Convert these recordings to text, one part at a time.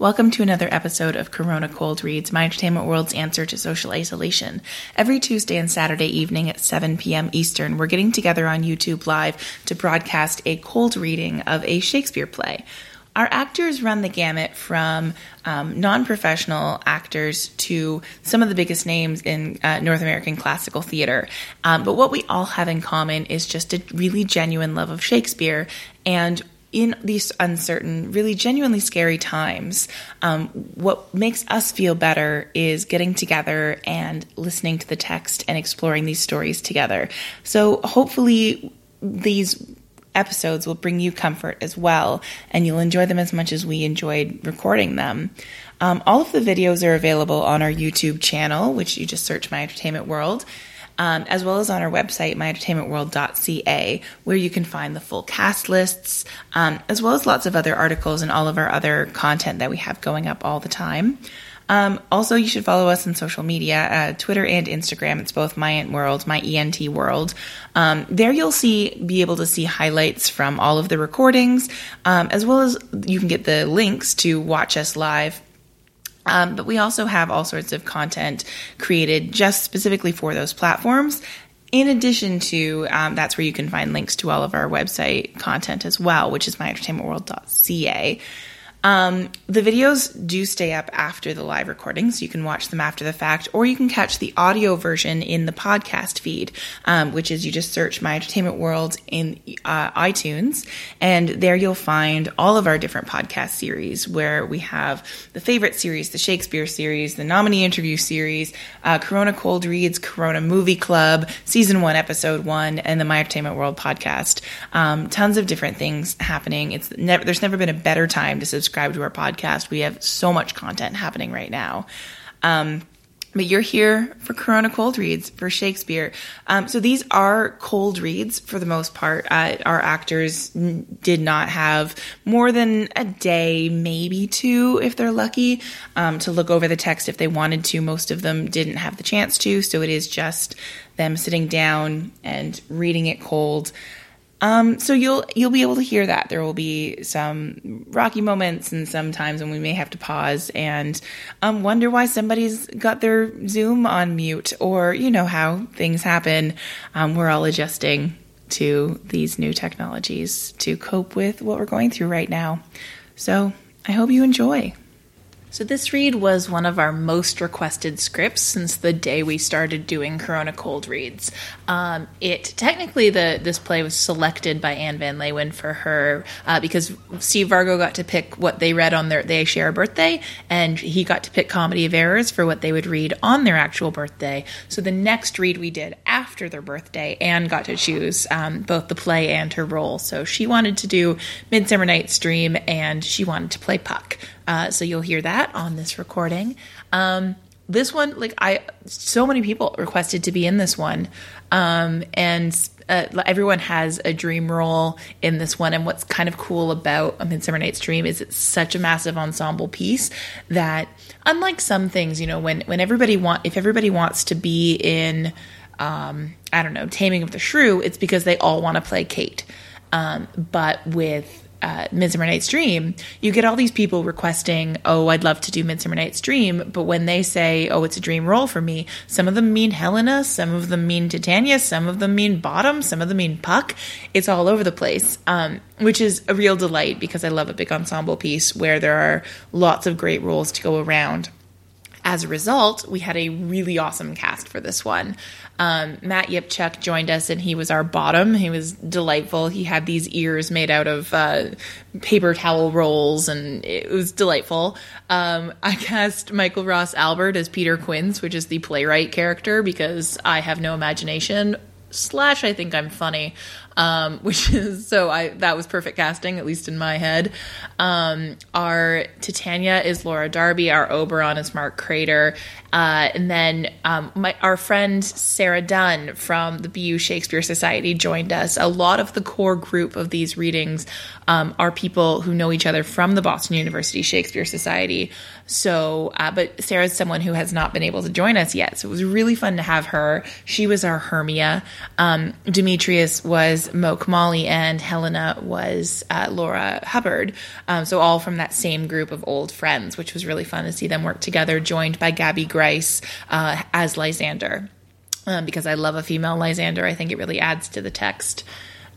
Welcome to another episode of Corona Cold Reads, my entertainment world's answer to social isolation. Every Tuesday and Saturday evening at 7 p.m. Eastern, we're getting together on YouTube Live to broadcast a cold reading of a Shakespeare play. Our actors run the gamut from um, non professional actors to some of the biggest names in uh, North American classical theater. Um, but what we all have in common is just a really genuine love of Shakespeare and in these uncertain, really genuinely scary times, um, what makes us feel better is getting together and listening to the text and exploring these stories together. So hopefully, these episodes will bring you comfort as well, and you'll enjoy them as much as we enjoyed recording them. Um, all of the videos are available on our YouTube channel, which you just search My Entertainment World um, as well as on our website, myentertainmentworld.ca, where you can find the full cast lists, um, as well as lots of other articles and all of our other content that we have going up all the time. Um, also, you should follow us on social media, uh, Twitter and Instagram. It's both My Ent World, My ENT World. Um, there, you'll see be able to see highlights from all of the recordings, um, as well as you can get the links to watch us live um, but we also have all sorts of content created just specifically for those platforms. In addition to, um, that's where you can find links to all of our website content as well, which is myentertainmentworld.ca. Um, the videos do stay up after the live recording, so you can watch them after the fact, or you can catch the audio version in the podcast feed, um, which is you just search My Entertainment World in uh, iTunes, and there you'll find all of our different podcast series where we have the favorite series, the Shakespeare series, the nominee interview series, uh, Corona Cold Reads, Corona Movie Club, Season 1, Episode 1, and the My Entertainment World podcast. Um, tons of different things happening. It's never, there's never been a better time to subscribe subscribe to our podcast. We have so much content happening right now. Um, but you're here for Corona Cold Reads for Shakespeare. Um, so these are cold reads for the most part. Uh, our actors n- did not have more than a day, maybe two, if they're lucky, um, to look over the text if they wanted to. Most of them didn't have the chance to, so it is just them sitting down and reading it cold. Um, so you'll you'll be able to hear that. There will be some rocky moments and some times when we may have to pause and um, wonder why somebody's got their Zoom on mute, or you know how things happen. Um, we're all adjusting to these new technologies to cope with what we're going through right now. So I hope you enjoy. So, this read was one of our most requested scripts since the day we started doing Corona Cold Reads. Um, it technically, the this play was selected by Anne Van Leeuwen for her uh, because Steve Vargo got to pick what they read on their they share a birthday, and he got to pick Comedy of Errors for what they would read on their actual birthday. So, the next read we did after their birthday, Anne got to choose um, both the play and her role. So, she wanted to do Midsummer Night's Dream and she wanted to play Puck. Uh, so you'll hear that on this recording. Um, this one, like I, so many people requested to be in this one, um, and uh, everyone has a dream role in this one. And what's kind of cool about A Midsummer Night's Dream is it's such a massive ensemble piece that, unlike some things, you know, when when everybody want if everybody wants to be in, um, I don't know, Taming of the Shrew, it's because they all want to play Kate. Um, but with uh, Midsummer Night's Dream, you get all these people requesting, "Oh, I'd love to do Midsummer Night's Dream," but when they say, "Oh, it's a dream role for me," some of them mean Helena, some of them mean Titania, some of them mean Bottom, some of them mean Puck. It's all over the place, um, which is a real delight because I love a big ensemble piece where there are lots of great roles to go around. As a result, we had a really awesome cast for this one. Um, Matt Yipchuk joined us, and he was our bottom. He was delightful. He had these ears made out of uh, paper towel rolls, and it was delightful. Um, I cast Michael Ross Albert as Peter Quince, which is the playwright character, because I have no imagination. Slash, I think I'm funny um, which is so I that was perfect casting, at least in my head. Um, our Titania is Laura Darby, our Oberon is Mark Crater, uh, and then um, my, our friend Sarah Dunn from the BU Shakespeare Society joined us. A lot of the core group of these readings um, are people who know each other from the Boston University Shakespeare Society. So, uh, but Sarah's someone who has not been able to join us yet. So it was really fun to have her. She was our Hermia. Um, Demetrius was Moke Molly, and Helena was uh, Laura Hubbard. Um, so all from that same group of old friends, which was really fun to see them work together, joined by Gabby Grice uh, as Lysander. Um, because I love a female Lysander, I think it really adds to the text.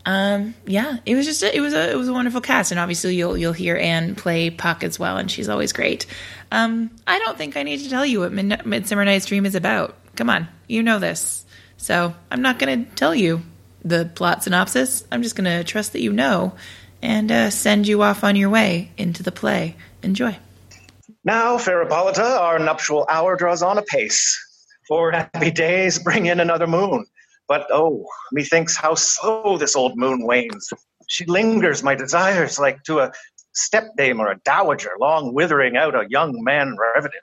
Um, yeah, it was just a, it was a it was a wonderful cast, and obviously you'll you'll hear Anne play Puck as well, and she's always great. Um, I don't think I need to tell you what Mid- Midsummer Night's Dream is about. Come on, you know this. So I'm not going to tell you the plot synopsis. I'm just going to trust that you know and uh, send you off on your way into the play. Enjoy. Now, fair Hippolyta, our nuptial hour draws on apace. Four happy days bring in another moon. But oh, methinks how slow this old moon wanes. She lingers my desires like to a stepdame or a dowager, long withering out a young man revenant.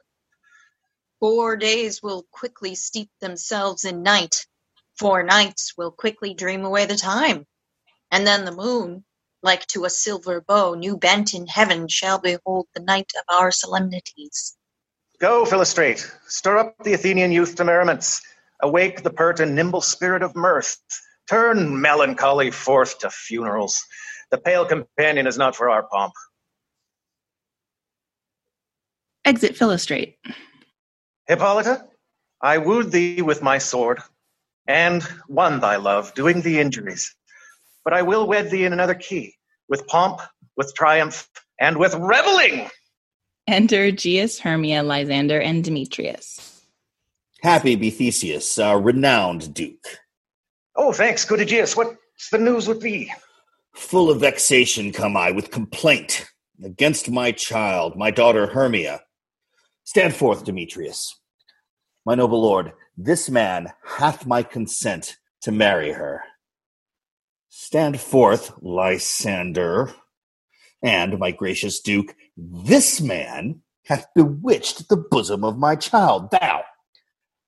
Four days will quickly steep themselves in night. Four nights will quickly dream away the time. And then the moon, like to a silver bow new bent in heaven, shall behold the night of our solemnities. Go, Philostrate, stir up the Athenian youth to merriments. Awake the pert and nimble spirit of mirth. Turn melancholy forth to funerals. The pale companion is not for our pomp. Exit Philostrate. Hippolyta, I wooed thee with my sword, and won thy love, doing thee injuries. But I will wed thee in another key, with pomp, with triumph, and with reveling. Enter Aegeus, Hermia, Lysander, and Demetrius. Happy be Theseus, our renowned duke. Oh, thanks, good Aegeus. What's the news with thee? Full of vexation come I with complaint against my child, my daughter Hermia. Stand forth, Demetrius. My noble lord, this man hath my consent to marry her. Stand forth, Lysander. And, my gracious duke, this man hath bewitched the bosom of my child. Thou,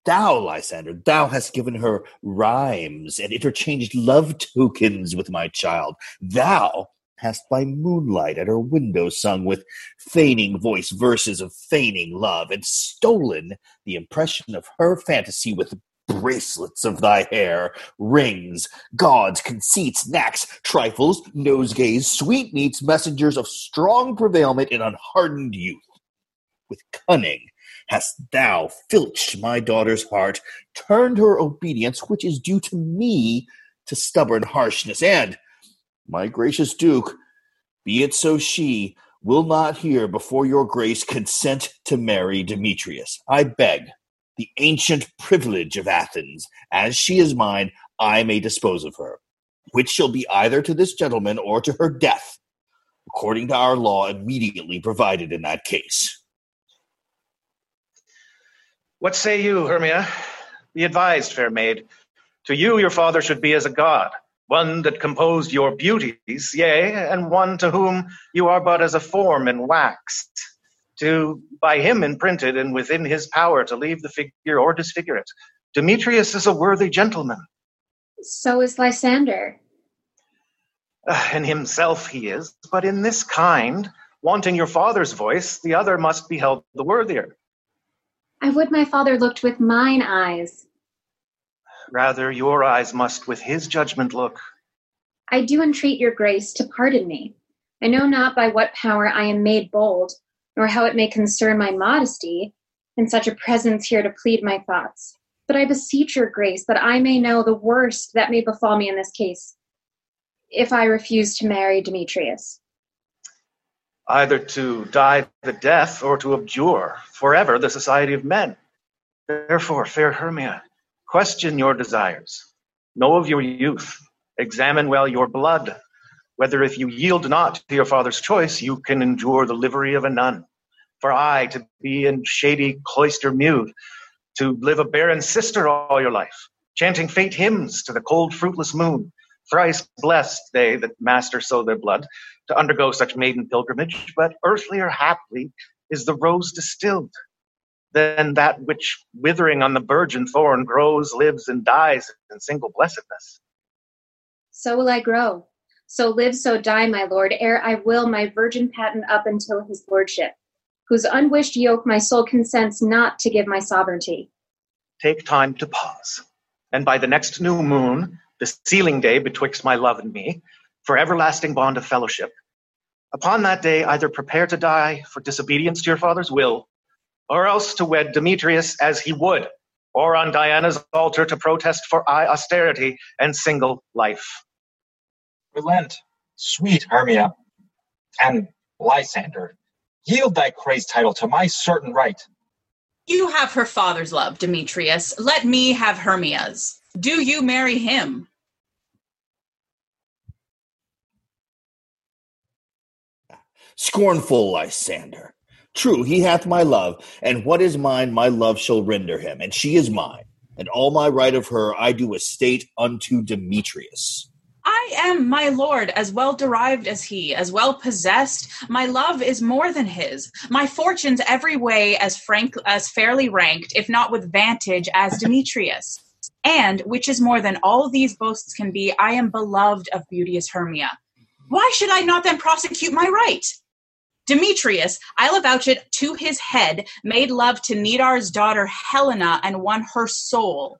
thou, Lysander, thou hast given her rhymes and interchanged love tokens with my child. Thou hast by moonlight at her window sung with feigning voice verses of feigning love, and stolen the impression of her fantasy with bracelets of thy hair, rings, gauds, conceits, knacks, trifles, nosegays, sweetmeats, messengers of strong prevailment in unhardened youth. With cunning hast thou filched my daughter's heart, turned her obedience, which is due to me, to stubborn harshness, and my gracious Duke, be it so she will not hear before your grace consent to marry Demetrius. I beg the ancient privilege of Athens, as she is mine, I may dispose of her, which shall be either to this gentleman or to her death, according to our law immediately provided in that case. What say you, Hermia? Be advised, fair maid. To you your father should be as a god, one that composed your beauties, yea, and one to whom you are but as a form in wax, to by him imprinted and within his power to leave the figure or disfigure it. Demetrius is a worthy gentleman. So is Lysander. Uh, in himself he is, but in this kind, wanting your father's voice, the other must be held the worthier. I would my father looked with mine eyes. Rather, your eyes must with his judgment look. I do entreat your grace to pardon me. I know not by what power I am made bold, nor how it may concern my modesty, in such a presence here to plead my thoughts. But I beseech your grace that I may know the worst that may befall me in this case, if I refuse to marry Demetrius. Either to die the death or to abjure forever the society of men. Therefore, fair Hermia, Question your desires. Know of your youth. Examine well your blood, whether if you yield not to your father's choice, you can endure the livery of a nun. For aye, to be in shady cloister mute, to live a barren sister all your life, chanting fate hymns to the cold, fruitless moon, thrice blessed they that master so their blood, to undergo such maiden pilgrimage, but earthlier haply is the rose distilled than that which, withering on the virgin thorn, grows, lives, and dies in single blessedness. So will I grow. So live, so die, my lord, ere I will my virgin patent up until his lordship, whose unwished yoke my soul consents not to give my sovereignty. Take time to pause, and by the next new moon, the sealing day betwixt my love and me, for everlasting bond of fellowship. Upon that day, either prepare to die for disobedience to your father's will, or else to wed Demetrius as he would, or on Diana's altar to protest for austerity and single life. Relent, sweet Hermia, and Lysander, yield thy crazed title to my certain right. You have her father's love, Demetrius. Let me have Hermia's. Do you marry him? Scornful Lysander. True, he hath my love, and what is mine, my love shall render him, and she is mine, and all my right of her I do estate unto Demetrius. I am my lord, as well derived as he, as well possessed. My love is more than his. My fortunes every way as frank as fairly ranked, if not with vantage, as Demetrius. And, which is more than all these boasts can be, I am beloved of beauteous Hermia. Why should I not then prosecute my right? Demetrius, I'll avouch it to his head, made love to Nedar's daughter Helena and won her soul.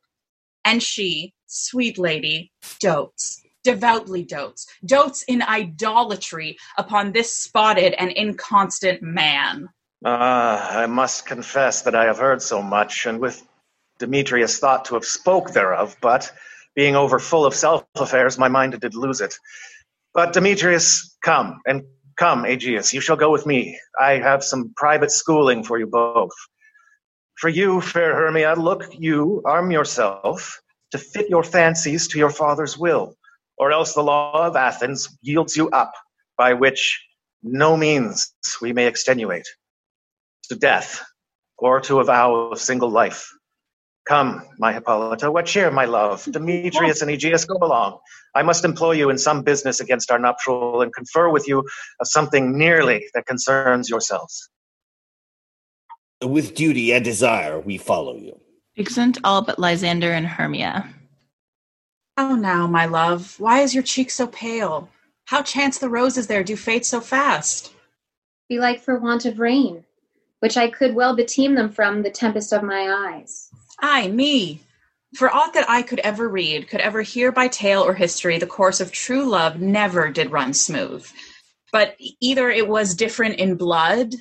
And she, sweet lady, dotes, devoutly dotes, dotes in idolatry upon this spotted and inconstant man. Ah, I must confess that I have heard so much, and with Demetrius thought to have spoke thereof, but being over full of self affairs, my mind did lose it. But Demetrius, come, and Come, Aegeus, you shall go with me. I have some private schooling for you both. For you, fair Hermia, look you, arm yourself to fit your fancies to your father's will, or else the law of Athens yields you up, by which no means we may extenuate to death or to a vow of single life. Come, my Hippolyta, what cheer, my love? Demetrius and Aegeus, go along. I must employ you in some business against our nuptial and confer with you of something nearly that concerns yourselves. With duty and desire, we follow you. Exeunt all but Lysander and Hermia. How now, my love? Why is your cheek so pale? How chance the roses there do fade so fast? Belike for want of rain, which I could well beteem them from the tempest of my eyes. Ay, me! For aught that I could ever read, could ever hear by tale or history, the course of true love never did run smooth. But either it was different in blood,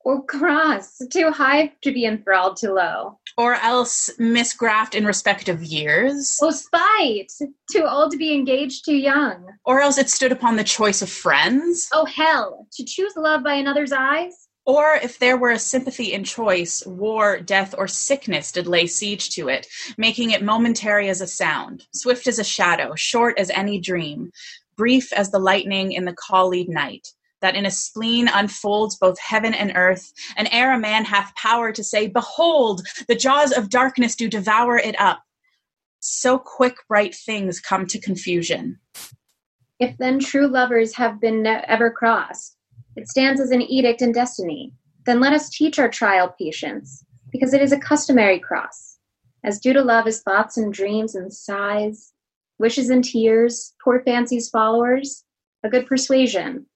Or cross, too high to be enthralled to low. or else misgraft in respect of years, Or spite, too old to be engaged too young. or else it stood upon the choice of friends, Oh, hell, to choose love by another's eyes? Or if there were a sympathy in choice, war, death, or sickness did lay siege to it, making it momentary as a sound, swift as a shadow, short as any dream, brief as the lightning in the collied night, that in a spleen unfolds both heaven and earth, and ere a man hath power to say, Behold, the jaws of darkness do devour it up. So quick bright things come to confusion. If then true lovers have been ne- ever crossed, it stands as an edict in destiny. Then let us teach our child patience, because it is a customary cross. As due to love is thoughts and dreams and sighs, wishes and tears, poor fancies followers, a good persuasion.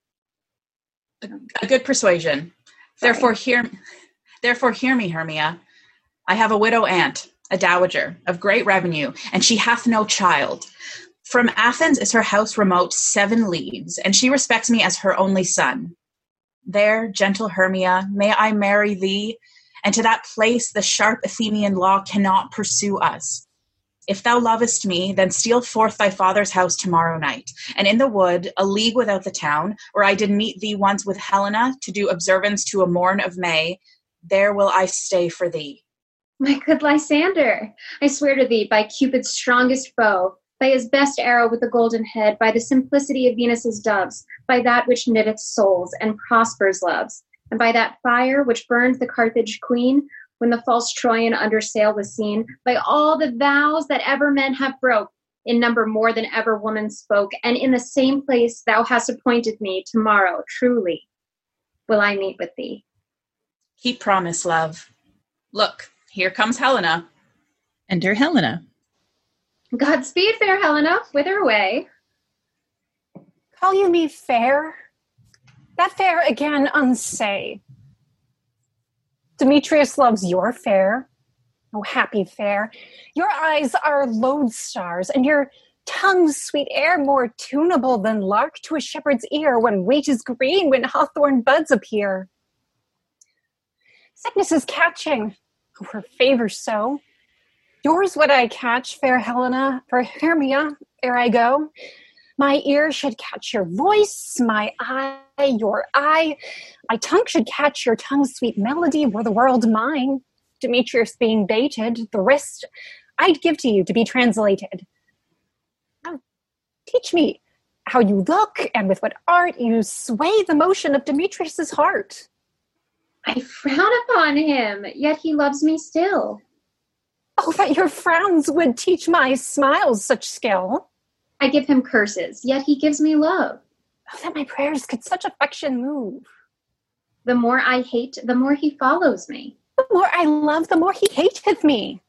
a good persuasion. Therefore hear therefore hear me, Hermia. I have a widow aunt, a dowager, of great revenue, and she hath no child. From Athens is her house remote seven leagues, and she respects me as her only son. There, gentle Hermia, may I marry thee, and to that place the sharp Athenian law cannot pursue us. If thou lovest me, then steal forth thy father's house tomorrow night, and in the wood, a league without the town, where I did meet thee once with Helena to do observance to a morn of May, there will I stay for thee. My good Lysander, I swear to thee by Cupid's strongest bow, by his best arrow with the golden head, by the simplicity of Venus's doves, by that which knitteth souls and prospers loves, and by that fire which burned the Carthage queen when the false Troyan under sail was seen, by all the vows that ever men have broke, in number more than ever woman spoke, and in the same place thou hast appointed me tomorrow, truly will I meet with thee. Keep promise, love. Look, here comes Helena. Enter Helena. Godspeed, fair Helena, whither away? Call you me fair? That fair again unsay. Demetrius loves your fair. Oh, happy fair. Your eyes are lodestars, and your tongue's sweet air more tunable than lark to a shepherd's ear when wheat is green, when hawthorn buds appear. Sickness is catching, who her favor so. Yours would I catch, fair Helena, for Hermia, ere I go. My ear should catch your voice, my eye, your eye. My tongue should catch your tongue's sweet melody, were the world mine. Demetrius being baited, the rest I'd give to you to be translated. Teach me how you look and with what art you sway the motion of Demetrius's heart. I frown upon him, yet he loves me still. Oh, that your frowns would teach my smiles such skill. I give him curses, yet he gives me love. Oh, that my prayers could such affection move. The more I hate, the more he follows me. The more I love, the more he hateth me.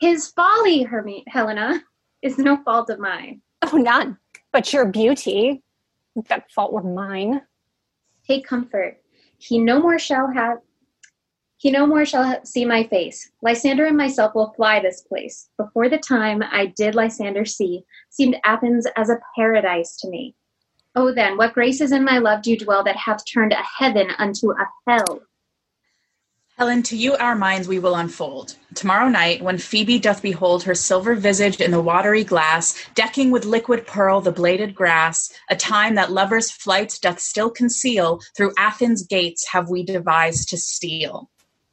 His folly, Hermi- Helena, is no fault of mine. Oh, none. But your beauty, that fault were mine. Take comfort. He no more shall have. He no more shall see my face. Lysander and myself will fly this place. Before the time I did Lysander see, seemed Athens as a paradise to me. Oh, then, what graces in my love do dwell that hath turned a heaven unto a hell? Helen, to you our minds we will unfold. Tomorrow night, when Phoebe doth behold her silver visage in the watery glass, decking with liquid pearl the bladed grass, a time that lovers' flight doth still conceal, through Athens' gates have we devised to steal.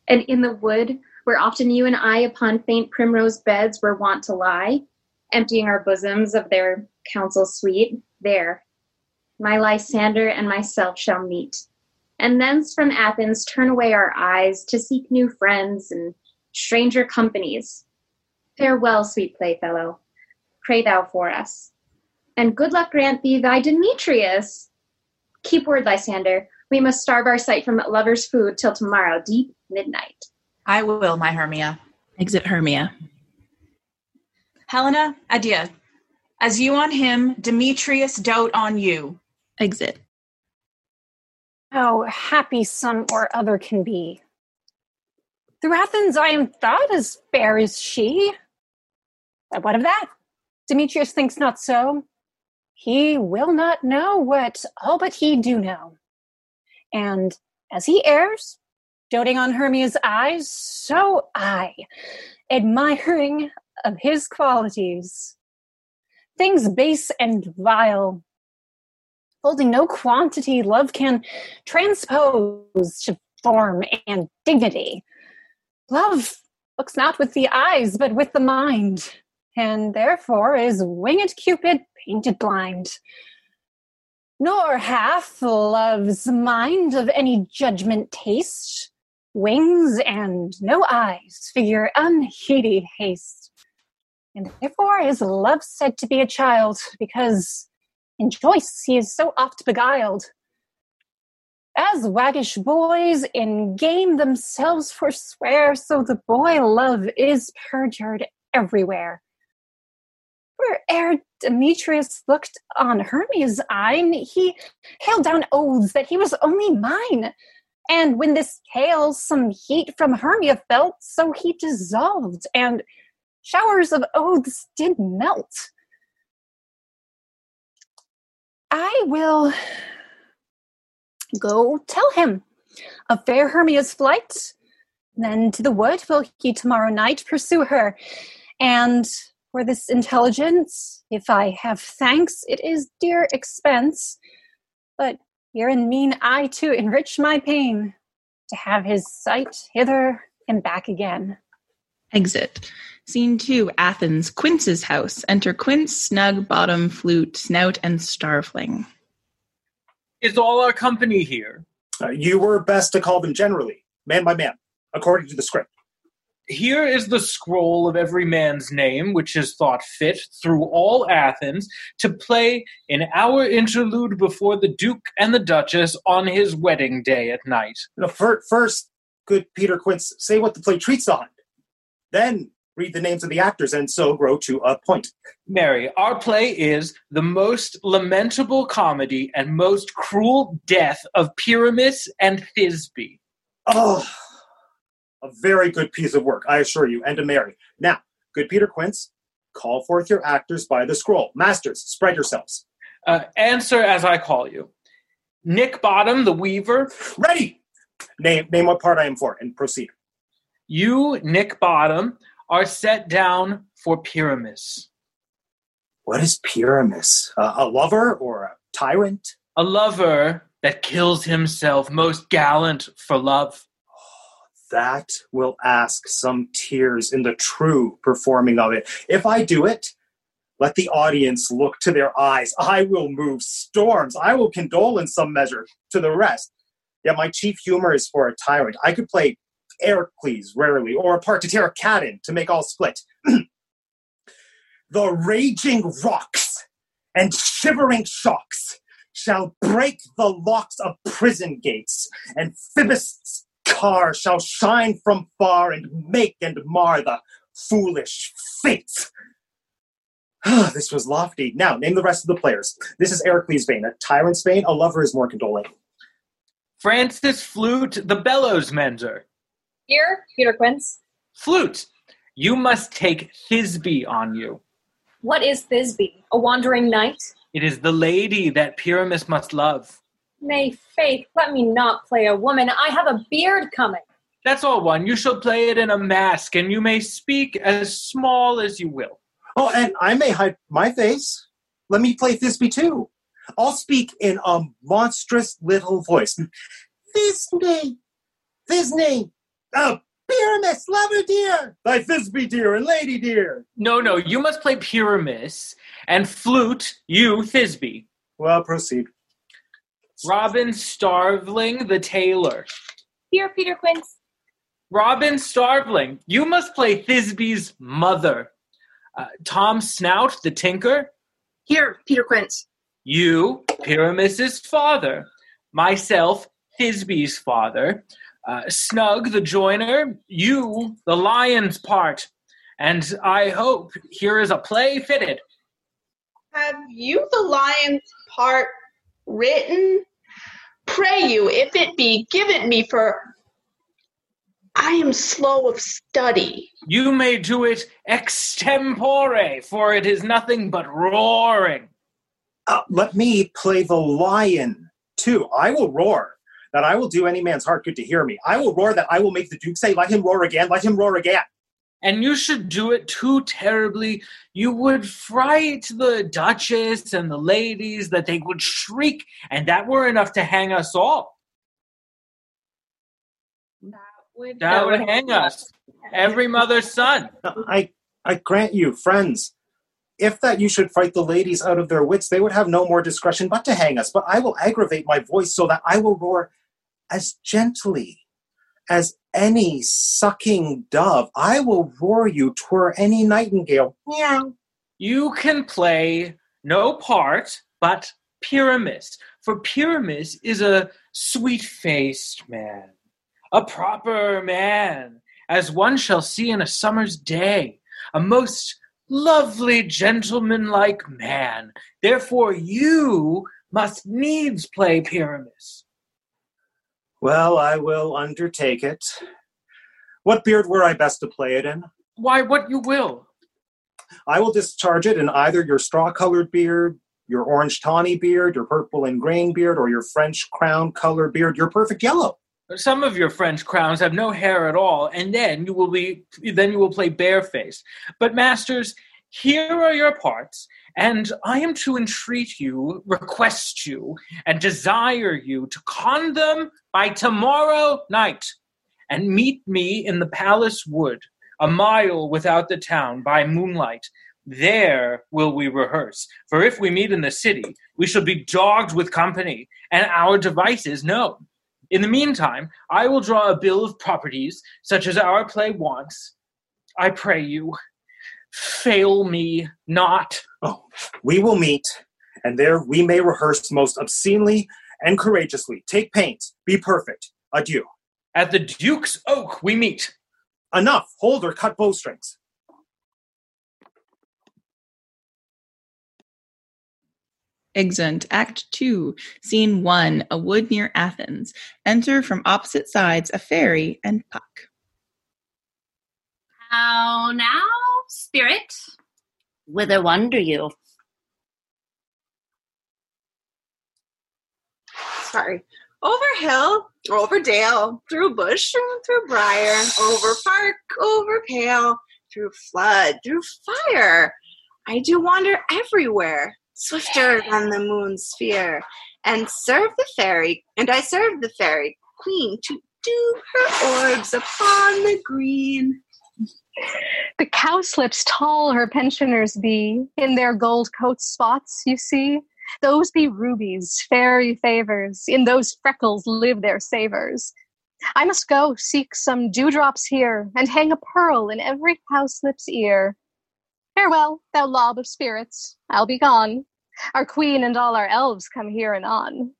And in the wood, where often you and I upon faint primrose beds were wont to lie, emptying our bosoms of their counsel sweet, there, my Lysander and myself shall meet and thence from Athens turn away our eyes to seek new friends and stranger companies. Farewell, sweet playfellow. Pray thou for us. And good luck grant thee thy Demetrius. Keep word, Lysander. We must starve our sight from lover's food till tomorrow, deep midnight. I will, my Hermia. Exit Hermia. Helena, adieu. As you on him, Demetrius dote on you. Exit. How happy some or other can be. Through Athens I am thought as fair as she. But what of that? Demetrius thinks not so. He will not know what all but he do know. And as he errs, doting on Hermia's eyes, so I, admiring of his qualities, things base and vile, holding no quantity, love can transpose to form and dignity. Love looks not with the eyes, but with the mind, and therefore is winged Cupid painted blind. Nor hath love's mind of any judgment taste, wings and no eyes, figure unheedy haste. And therefore is love said to be a child, because in choice he is so oft beguiled. As waggish boys in game themselves forswear, so the boy love is perjured everywhere. For ere Demetrius looked on Hermia's eyne, he hailed down oaths that he was only mine. And when this hail some heat from Hermia felt, so he dissolved, and showers of oaths did melt. I will go tell him of fair Hermia's flight. Then to the wood will he tomorrow night pursue her. And for this intelligence, if I have thanks, it is dear expense. But herein mean I to enrich my pain, to have his sight hither and back again. Exit. Scene two, Athens, Quince's house. Enter Quince, Snug, Bottom, Flute, Snout, and Starveling. Is all our company here? Uh, you were best to call them generally, man by man, according to the script. Here is the scroll of every man's name, which is thought fit through all Athens to play in our interlude before the Duke and the Duchess on his wedding day at night. You know, first, good Peter Quince, say what the play treats on. Then read the names of the actors and so grow to a point. Mary, our play is the most lamentable comedy and most cruel death of Pyramus and Thisbe. Oh, a very good piece of work, I assure you, and to Mary. Now, good Peter Quince, Call forth your actors by the scroll. Masters, spread yourselves. Uh, answer as I call you. Nick Bottom, the Weaver. Ready! Name name what part I am for and proceed. You, Nick Bottom, are set down for Pyramus, What is Pyramus? Uh, a lover or a tyrant? a lover that kills himself, most gallant for love. That will ask some tears in the true performing of it. If I do it, let the audience look to their eyes. I will move storms. I will condole in some measure to the rest. Yet my chief humor is for a tyrant. I could play Ercles rarely, or a part to tear a cat in to make all split. the raging rocks and shivering shocks shall break the locks of prison gates, and Phoebus' car shall shine from far and make and mar the foolish fates. this was lofty. Now, name the rest of the players. This is Ercles' vein. A tyrant's vein, a lover is more condoling. Francis Flute, the bellows mender. Here, Peter Quince. Flute, you must take Thisbe on you. What is Thisbe? A wandering knight? It is the lady that Pyramus must love. Nay, faith, let me not play a woman. I have a beard coming. That's all one. You shall play it in a mask, and you may speak as small as you will. Oh, and I may hide my face. Let me play Thisbe too. I'll speak in a monstrous little voice. Thisbe, Thisbe, oh, Pyramus, lover dear, thy Thisbe dear and lady dear. No, no, you must play Pyramus, and flute, you, Thisbe. Well, proceed. Robin Starveling, the tailor. Here, Peter Quince. Robin Starveling, you must play Thisbe's mother. Uh, Tom Snout, the tinker. Here, Peter Quince. You, Pyramus's father. Myself, Thisbe's father. Uh, Snug, the joiner. You, the lion's part. And I hope here is a play fitted. Have you the lion's part written? Pray you, if it be, give it me, for I am slow of study. You may do it extempore, for it is nothing but roaring. Uh, let me play the lion too. I will roar. That I will do any man's heart good to hear me. I will roar that I will make the Duke say, Let him roar again, let him roar again. And you should do it too terribly. You would fright the Duchess and the ladies that they would shriek, and that were enough to hang us all. Would That would hang us. Every mother's son. I I grant you, friends, if that you should fright the ladies out of their wits, they would have no more discretion but to hang us. But I will aggravate my voice so that I will roar as gently as any sucking dove. I will roar you twere any nightingale. Meow. You can play no part but Pyramus, for Pyramus is a sweet faced man, a proper man, as one shall see in a summer's day, a most lovely gentlemanlike man. Therefore, you must needs play Pyramus. Well, I will undertake it. What beard were I best to play it in? Why, what you will. I will discharge it in either your straw colored beard, your orange tawny beard, your purple and grain beard, or your French crown colored beard, your perfect yellow. Some of your French crowns have no hair at all, and then you will be then you will play barefaced. But masters, here are your parts, and I am to entreat you, request you, and desire you to con them by tomorrow night, and meet me in the palace wood, a mile without the town, by moonlight. There will we rehearse. For if we meet in the city, we shall be dogged with company, and our devices known. In the meantime, I will draw a bill of properties, such as our play wants. I pray you, fail me not. Oh, we will meet, and there we may rehearse most obscenely and courageously. Take pains, be perfect. Adieu. At the Duke's Oak we meet. Enough, hold or cut bowstrings. Exeunt Act 2, Scene 1, a wood near Athens. Enter from opposite sides a fairy and Puck. How now, spirit? Whither wander you? Sorry. Over hill, over dale, through bush, through briar, over park, over pale, through flood, through fire. I do wander everywhere, swifter than the moon's sphere, and serve the fairy, and I serve the fairy queen to do her orbs upon the green. The cowslips tall her pensioners be, in their gold coat spots, you see. Those be rubies, fairy favors, in those freckles live their savors. I must go seek some dewdrops here, and hang a pearl in every cowslip's ear. Farewell, thou lob of spirits, I'll be gone. Our queen and all our elves come here and on.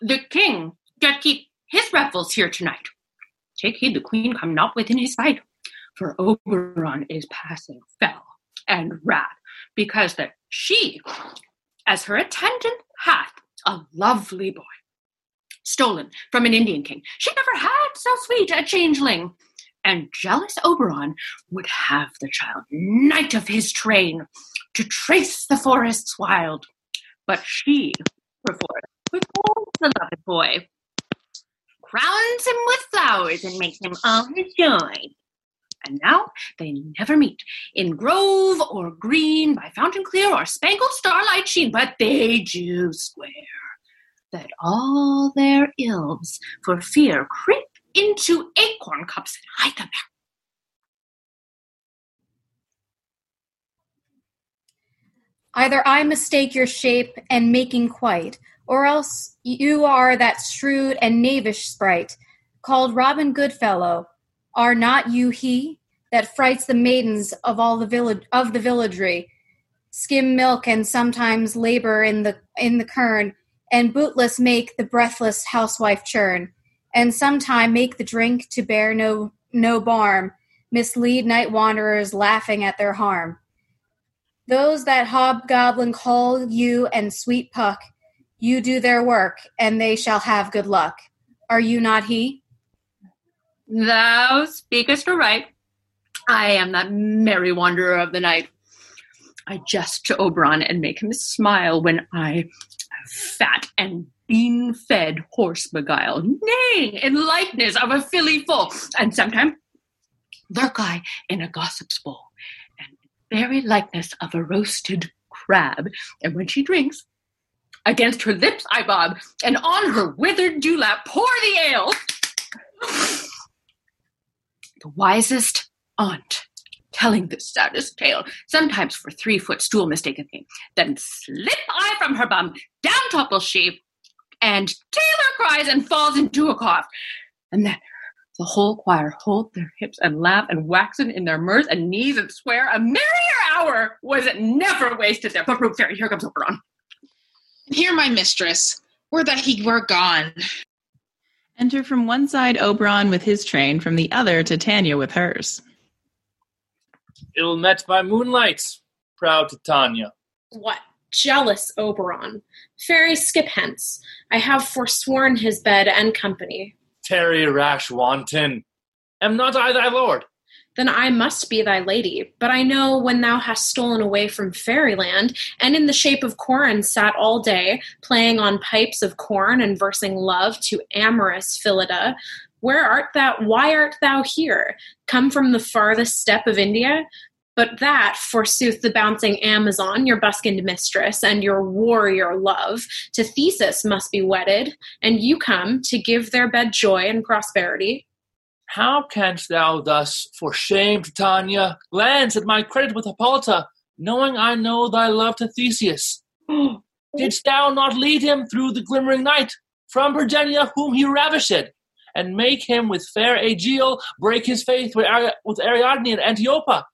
The king doth keep his revels here tonight. Take heed the queen come not within his sight, for Oberon is passing fell and wrath, because that she, as her attendant, hath a lovely boy, stolen from an Indian king. She never had so sweet a changeling. And jealous Oberon would have the child knight of his train to trace the forests wild. But she, perforce, withholds the loved boy, crowns him with flowers, and makes him all her joy. And now they never meet in grove or green, by fountain clear or spangled starlight sheen, but they do swear that all their ills for fear creep into acorn cups and hide them there. Either I mistake your shape and making quite, or else you are that shrewd and knavish sprite, called Robin Goodfellow. Are not you he that frights the maidens of all the village of the villagery, skim milk and sometimes labor in the in the kern, and bootless make the breathless housewife churn, and sometime make the drink to bear no no barm, mislead night wanderers laughing at their harm. Those that hobgoblin call you and sweet puck, you do their work, and they shall have good luck. Are you not he? Thou speakest aright. I am that merry wanderer of the night. I jest to Oberon and make him smile when I fat and bean fed horse beguile, neighing in likeness of a filly foal, and sometimes lurk I in a gossip's bowl, and very likeness of a roasted crab, and when she drinks, against her lips I bob, and on her withered dewlap pour the ale. The wisest aunt telling the saddest tale, sometimes for three foot stool mistaketh me. Then slip I from her bum, down topples she, and tailor cries and falls into a cough. And then the whole choir hold their hips and laugh and waxen in their mirth and knees and swear a merrier hour was never wasted there. But Root Fairy, here comes Oberon. Here, my mistress, were that he were gone. Enter from one side Oberon with his train, from the other Titania with hers. Ill met by moonlight, proud Titania. What jealous Oberon! Fairy, skip hence. I have forsworn his bed and company. Tarry, rash wanton. Am not I thy lord? Then I must be thy lady. But I know when thou hast stolen away from fairyland, and in the shape of Corin sat all day, playing on pipes of corn and versing love to amorous Phillida, where art thou? Why art thou here? Come from the farthest steppe of India? But that, forsooth, the bouncing Amazon, your buskined mistress, and your warrior love, to Theseus must be wedded, and you come to give their bed joy and prosperity. How canst thou thus, for shame, Titania, glance at my credit with Hippolyta, knowing I know thy love to Theseus? Didst thou not lead him through the glimmering night from Perigenia, whom he ravished, and make him with fair Aegial break his faith with, Ari- with Ariadne and Antiopa?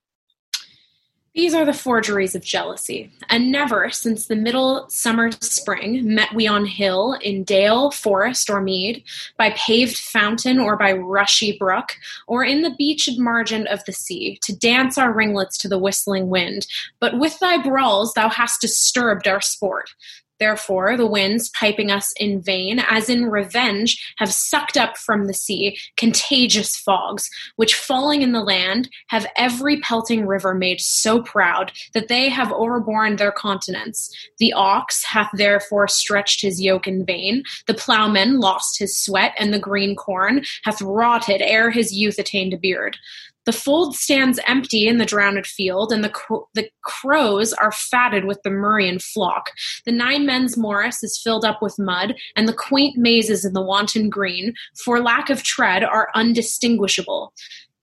These are the forgeries of jealousy, and never since the middle summer spring met we on hill, in dale, forest, or mead, by paved fountain or by rushy brook, or in the beached margin of the sea, to dance our ringlets to the whistling wind. But with thy brawls thou hast disturbed our sport. Therefore, the winds, piping us in vain, as in revenge, have sucked up from the sea contagious fogs, which falling in the land have every pelting river made so proud that they have overborne their continents. The ox hath therefore stretched his yoke in vain, the ploughman lost his sweat, and the green corn hath rotted ere his youth attained a beard. The fold stands empty in the drowned field, and the, the crows are fatted with the murrian flock. The nine men's morris is filled up with mud, and the quaint mazes in the wanton green, for lack of tread, are undistinguishable.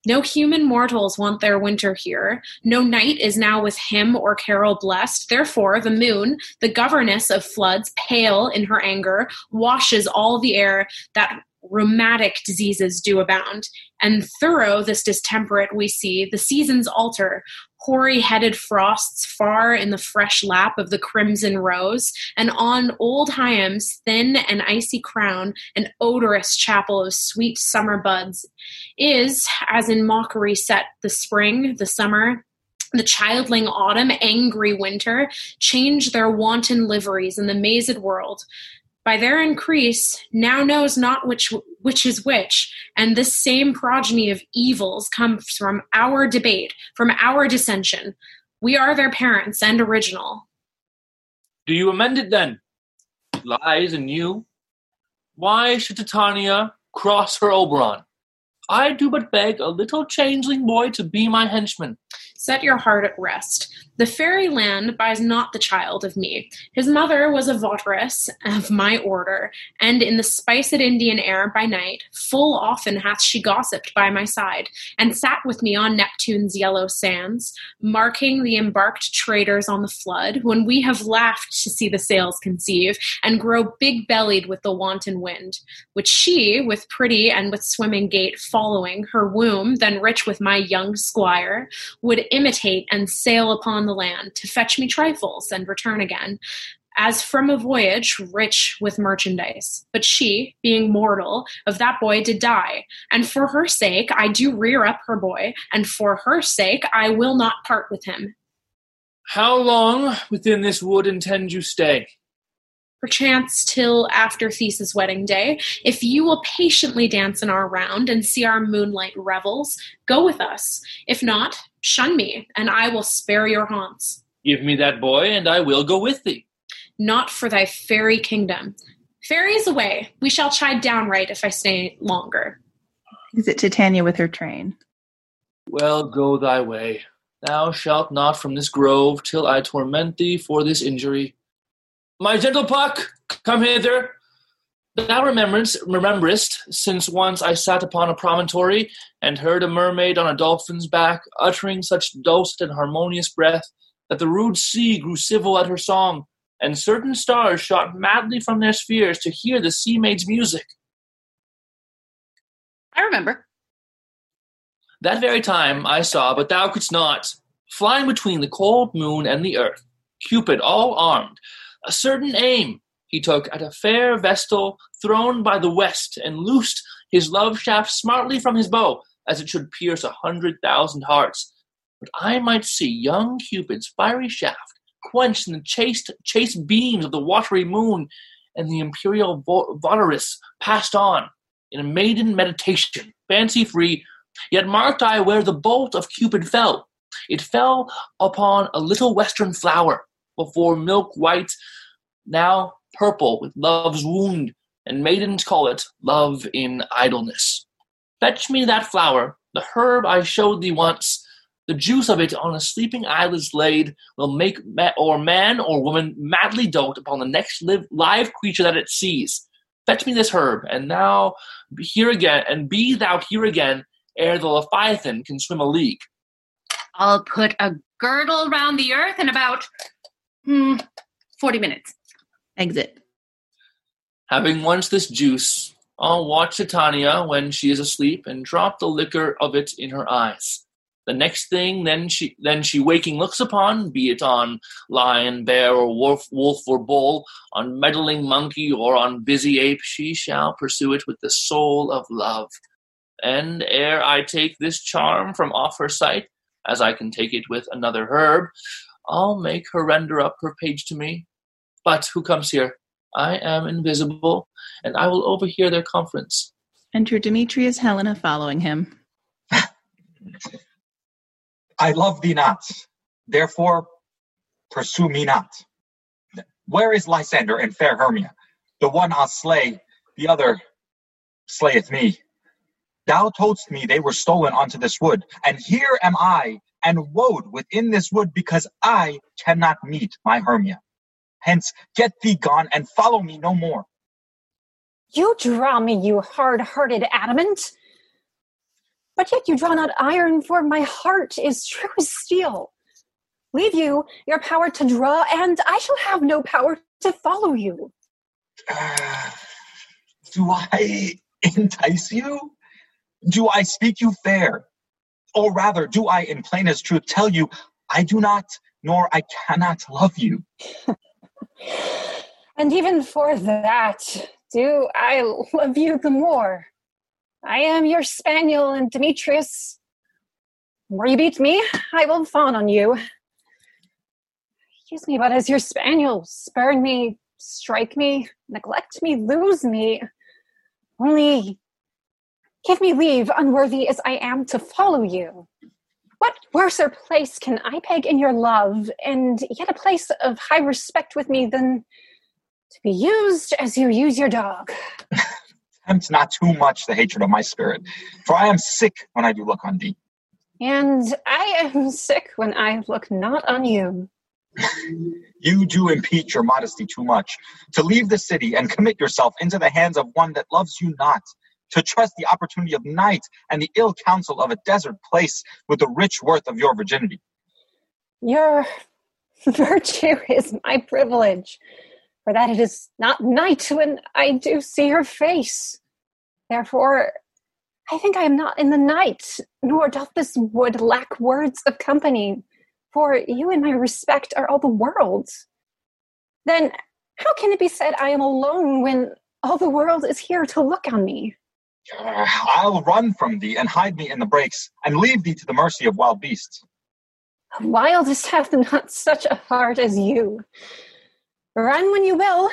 No human mortals want their winter here. No night is now with hymn or carol blessed. Therefore, the moon, the governess of floods, pale in her anger, washes all the air that rheumatic diseases do abound. And thorough this distemperate we see, the seasons alter, hoary headed frosts far in the fresh lap of the crimson rose, and on old Hiems' thin and icy crown, an odorous chapel of sweet summer buds, is, as in mockery set the spring, the summer, the childling autumn, angry winter, change their wanton liveries in the mazed world by their increase now knows not which which is which and this same progeny of evils comes from our debate from our dissension we are their parents and original Do you amend it then? Lies and you? Why should Titania cross her Oberon? I do but beg a little changeling boy to be my henchman. Set your heart at rest. The fairy land buys not the child of me. His mother was a votaress of my order, and in the spiced Indian air by night, full often hath she gossiped by my side, and sat with me on Neptune's yellow sands, marking the embarked traders on the flood, when we have laughed to see the sails conceive, and grow big bellied with the wanton wind, which she, with pretty and with swimming gait following her womb, then rich with my young squire, would imitate and sail upon the land to fetch me trifles and return again as from a voyage rich with merchandise. But she, being mortal, of that boy did die. And for her sake I do rear up her boy, and for her sake I will not part with him. How long within this wood intend you stay? Perchance till after Theseus' wedding day, if you will patiently dance in our round and see our moonlight revels, go with us. If not, shun me, and I will spare your haunts. Give me that boy, and I will go with thee. Not for thy fairy kingdom. Fairies away. We shall chide downright if I stay longer. Is it Titania with her train? Well, go thy way. Thou shalt not from this grove till I torment thee for this injury. My gentle Puck, come hither. Thou rememberest, rememberest, since once I sat upon a promontory and heard a mermaid on a dolphin's back uttering such dulcet and harmonious breath that the rude sea grew civil at her song, and certain stars shot madly from their spheres to hear the sea maid's music. I remember. That very time I saw, but thou couldst not, flying between the cold moon and the earth, Cupid all armed, a certain aim he took at a fair vestal thrown by the west, and loosed his love shaft smartly from his bow, as it should pierce a hundred thousand hearts. But I might see young Cupid's fiery shaft quenched in the chaste, chaste beams of the watery moon, and the imperial vo- votaress passed on in a maiden meditation, fancy free. Yet marked I where the bolt of Cupid fell. It fell upon a little western flower, before milk white, now purple with love's wound, and maidens call it love in idleness. Fetch me that flower, the herb I showed thee once. The juice of it on a sleeping eyelids laid will make ma- or man or woman madly dote upon the next live, live creature that it sees. Fetch me this herb, and now here again, and be thou here again ere the leviathan can swim a league. I'll put a girdle round the earth in about hmm, 40 minutes. Exit. Having once this juice, I'll watch Titania when she is asleep and drop the liquor of it in her eyes. The next thing then she then she waking looks upon, be it on lion, bear, or wolf, wolf or bull, on meddling monkey or on busy ape, she shall pursue it with the soul of love. And ere I take this charm from off her sight, as I can take it with another herb, I'll make her render up her page to me. But who comes here? I am invisible, and I will overhear their conference. Enter Demetrius Helena following him. I love thee not, therefore pursue me not. Where is Lysander and fair Hermia? The one I'll slay, the other slayeth me. Thou toldst me they were stolen onto this wood, and here am I, and woed within this wood because I cannot meet my Hermia. Hence, get thee gone and follow me no more. You draw me, you hard hearted adamant. But yet you draw not iron, for my heart is true as steel. Leave you your power to draw, and I shall have no power to follow you. Uh, do I entice you? Do I speak you fair? Or rather, do I, in plainest truth, tell you I do not, nor I cannot love you? and even for that, do I love you the more? I am your spaniel, and Demetrius. Where you beat me, I will fawn on you. Excuse me but as your spaniel. Spurn me, strike me, neglect me, lose me. Only give me leave, unworthy as I am, to follow you. What worser place can I peg in your love, and yet a place of high respect with me than to be used as you use your dog? Tempt not too much the hatred of my spirit, for I am sick when I do look on thee. And I am sick when I look not on you. You do impeach your modesty too much. To leave the city and commit yourself into the hands of one that loves you not. To trust the opportunity of night and the ill counsel of a desert place with the rich worth of your virginity. Your virtue is my privilege, for that it is not night when I do see your face. Therefore, I think I am not in the night, nor doth this wood lack words of company for you and my respect are all the world. Then how can it be said I am alone when all the world is here to look on me? Uh, I'll run from thee and hide me in the brakes and leave thee to the mercy of wild beasts. Wildest hath not such a heart as you. Run when you will.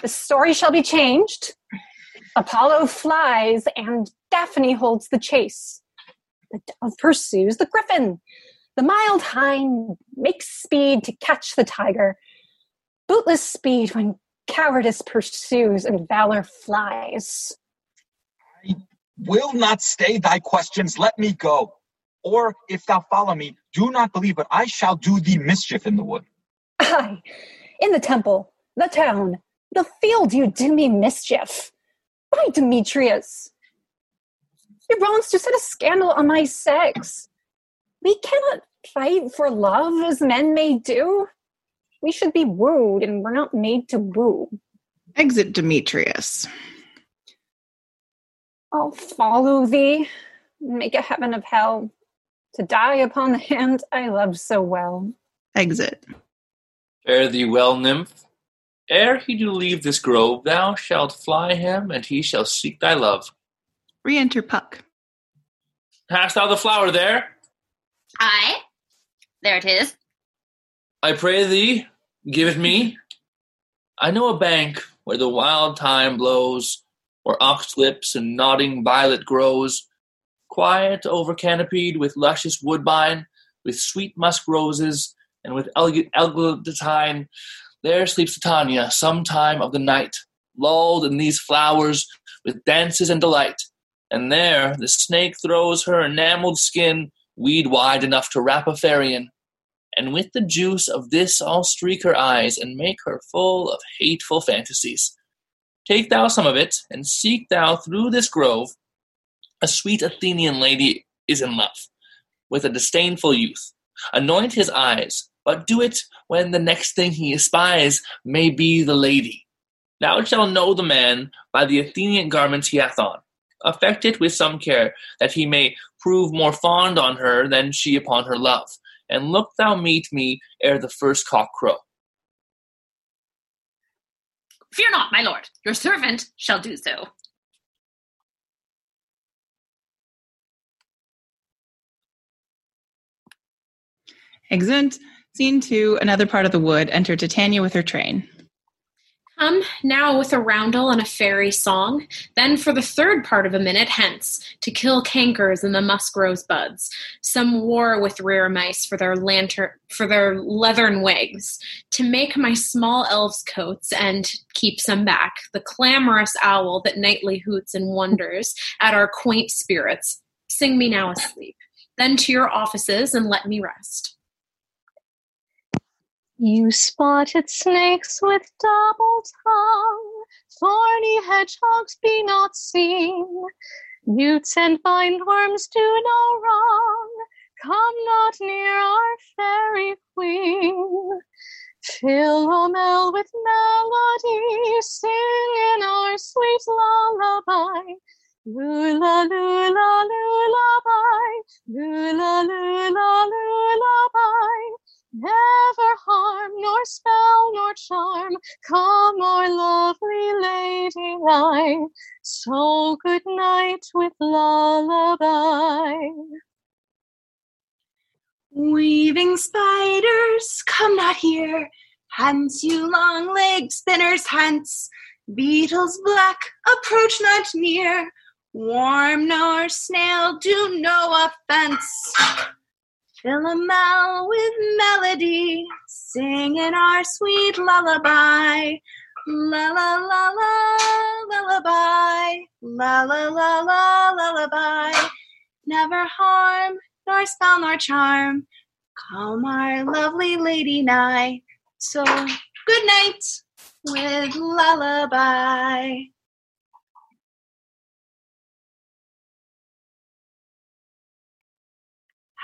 The story shall be changed. Apollo flies and Daphne holds the chase. The dove pursues the griffin. The mild hind makes speed to catch the tiger. Bootless speed when cowardice pursues and valor flies. I will not stay thy questions. Let me go. Or if thou follow me, do not believe, but I shall do thee mischief in the wood. Aye, in the temple, the town, the field, you do me mischief. By Demetrius, it wrongs to set a scandal on my sex. We cannot fight for love as men may do. We should be wooed, and we're not made to woo. Exit Demetrius. I'll follow thee, make a heaven of hell, to die upon the hand I love so well. Exit. Fare thee well, nymph. Ere he do leave this grove, thou shalt fly him, and he shall seek thy love. Re enter Puck. Hast thou the flower there? Aye. There it is. I pray thee, give it me. I know a bank where the wild thyme blows, where oxlips and nodding violet grows, quiet over canopied with luscious woodbine, with sweet musk roses, and with eglantine. There sleeps Titania some time of the night, lulled in these flowers with dances and delight. And there the snake throws her enameled skin weed wide enough to wrap a Pharian, and with the juice of this I'll streak her eyes and make her full of hateful fantasies. Take thou some of it, and seek thou through this grove. A sweet Athenian lady is in love with a disdainful youth. Anoint his eyes, but do it when the next thing he espies may be the lady. Thou shalt know the man by the Athenian garments he hath on. Affect it with some care, that he may prove more fond on her than she upon her love. And look thou meet me ere the first cock crow. Fear not, my lord. Your servant shall do so. Exit Scene two, another part of the wood. Enter Titania with her train. Come now with a roundel and a fairy song, then for the third part of a minute hence, to kill cankers and the musk rose buds, some war with reremice for their lantern for their leathern wigs, to make my small elves' coats and keep some back, the clamorous owl that nightly hoots and wonders at our quaint spirits. Sing me now asleep. Then to your offices and let me rest. You spotted snakes with double tongue, thorny hedgehogs be not seen. Newts and bindworms do no wrong, come not near our fairy queen. Philomel with melody, sing in our sweet lullaby. Lula, lula, lullaby, lula, lula, lullaby. Never harm, nor spell, nor charm, come our lovely lady nigh. So good night with lullaby. Weaving spiders, come not here. Hence, you long legged spinners, hence. Beetles black, approach not near. Worm nor snail, do no offense. Philomel with melody, singing our sweet lullaby. La la la la lullaby, la la la la lullaby. Never harm, nor spell, nor charm. Come our lovely lady nigh. So good night with lullaby.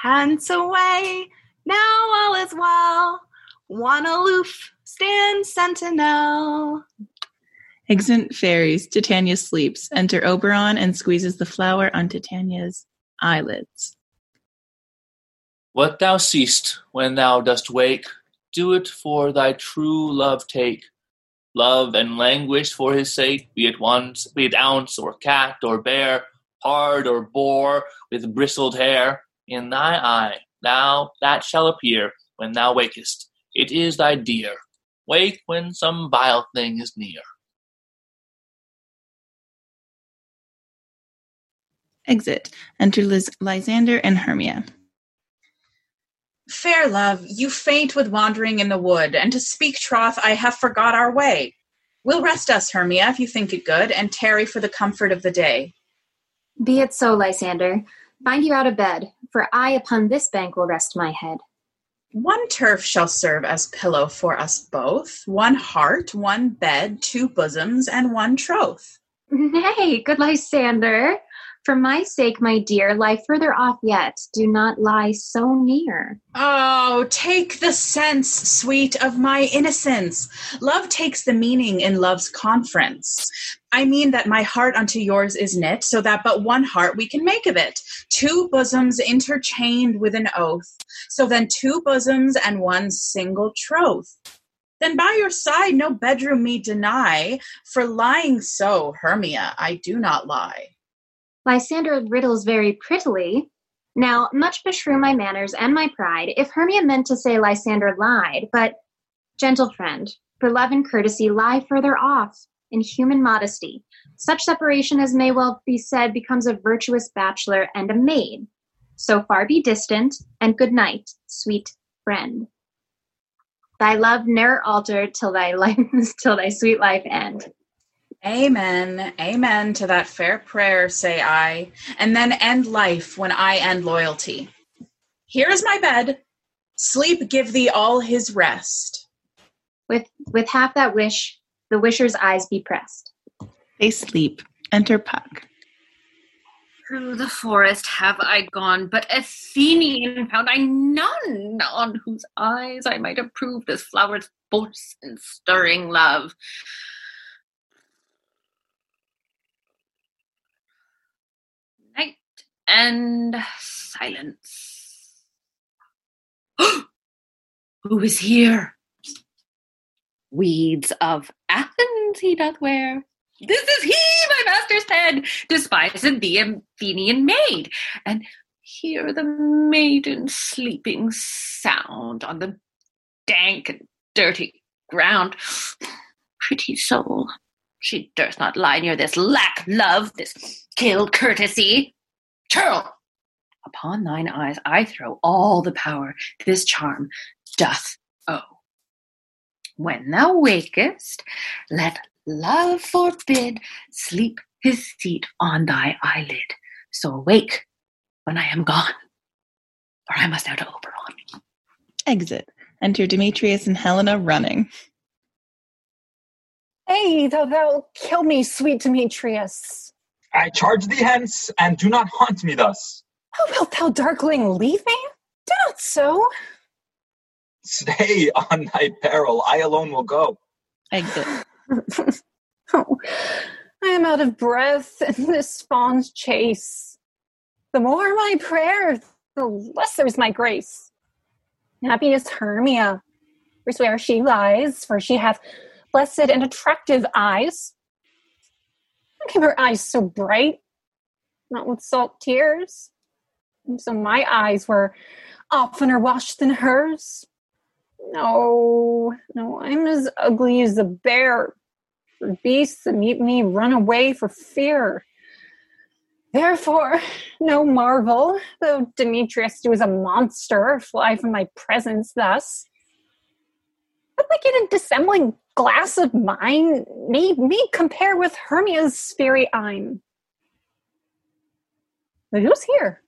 Hence away, now all is well. One aloof, stand sentinel. Exit fairies. Titania sleeps. Enter Oberon and squeezes the flower on Titania's eyelids. What thou seest when thou dost wake, do it for thy true love take. Love and languish for his sake, be it once, be it ounce or cat or bear, hard or boar with bristled hair. In thy eye, thou that shall appear when thou wakest. It is thy dear. Wake when some vile thing is near. Exit. Enter Lis- Lysander and Hermia. Fair love, you faint with wandering in the wood, and to speak troth, I have forgot our way. We'll rest us, Hermia, if you think it good, and tarry for the comfort of the day. Be it so, Lysander. Find you out of bed, for I upon this bank will rest my head. One turf shall serve as pillow for us both, one heart, one bed, two bosoms, and one troth. Nay, good Lysander. For my sake, my dear, lie further off yet. Do not lie so near. Oh, take the sense, sweet, of my innocence. Love takes the meaning in love's conference. I mean that my heart unto yours is knit, so that but one heart we can make of it. Two bosoms interchained with an oath. So then two bosoms and one single troth. Then by your side no bedroom me deny, for lying so, Hermia, I do not lie. Lysander riddles very prettily. Now, much beshrew my manners and my pride if Hermia meant to say Lysander lied, but, gentle friend, for love and courtesy lie further off in human modesty. Such separation as may well be said becomes a virtuous bachelor and a maid. So far be distant, and good night, sweet friend. Thy love ne'er alter till thy life till thy sweet life end. Amen. Amen to that fair prayer, say I, and then end life when I end loyalty. Here is my bed. Sleep give thee all his rest. With with half that wish, the wisher's eyes be pressed. They sleep. Enter Puck. Through the forest have I gone, but Athenian found I none on whose eyes I might approve this flower's force and stirring love. Night and silence. Who is here? Weeds of Athens he doth wear. This is he, my master said, despised the Athenian maid. And hear the maiden sleeping sound on the dank and dirty ground. Pretty soul. She durst not lie near this lack love, this kill courtesy. Churl! Upon thine eyes I throw all the power this charm doth owe. When thou wakest, let love forbid sleep his seat on thy eyelid. So awake when I am gone, or I must out to Oberon. Exit. Enter Demetrius and Helena running. Hey, thou thou kill me, sweet Demetrius. I charge thee hence, and do not haunt me thus. How wilt thou, darkling, leave me? Do not so. Stay on thy peril, I alone will go. Exit. oh, I am out of breath in this fawn's chase. The more my prayer, the lesser is my grace. Happy is Hermia, for where she lies, for she hath blessed and attractive eyes. Came her eyes so bright? Not with salt tears. And so my eyes were oftener washed than hers. No, no, I'm as ugly as a bear. For beasts that meet me run away for fear. Therefore, no marvel, though Demetrius was a monster, fly from my presence thus. But like in a dissembling glass of mine, made me compare with Hermia's fairy eyne. But who's here?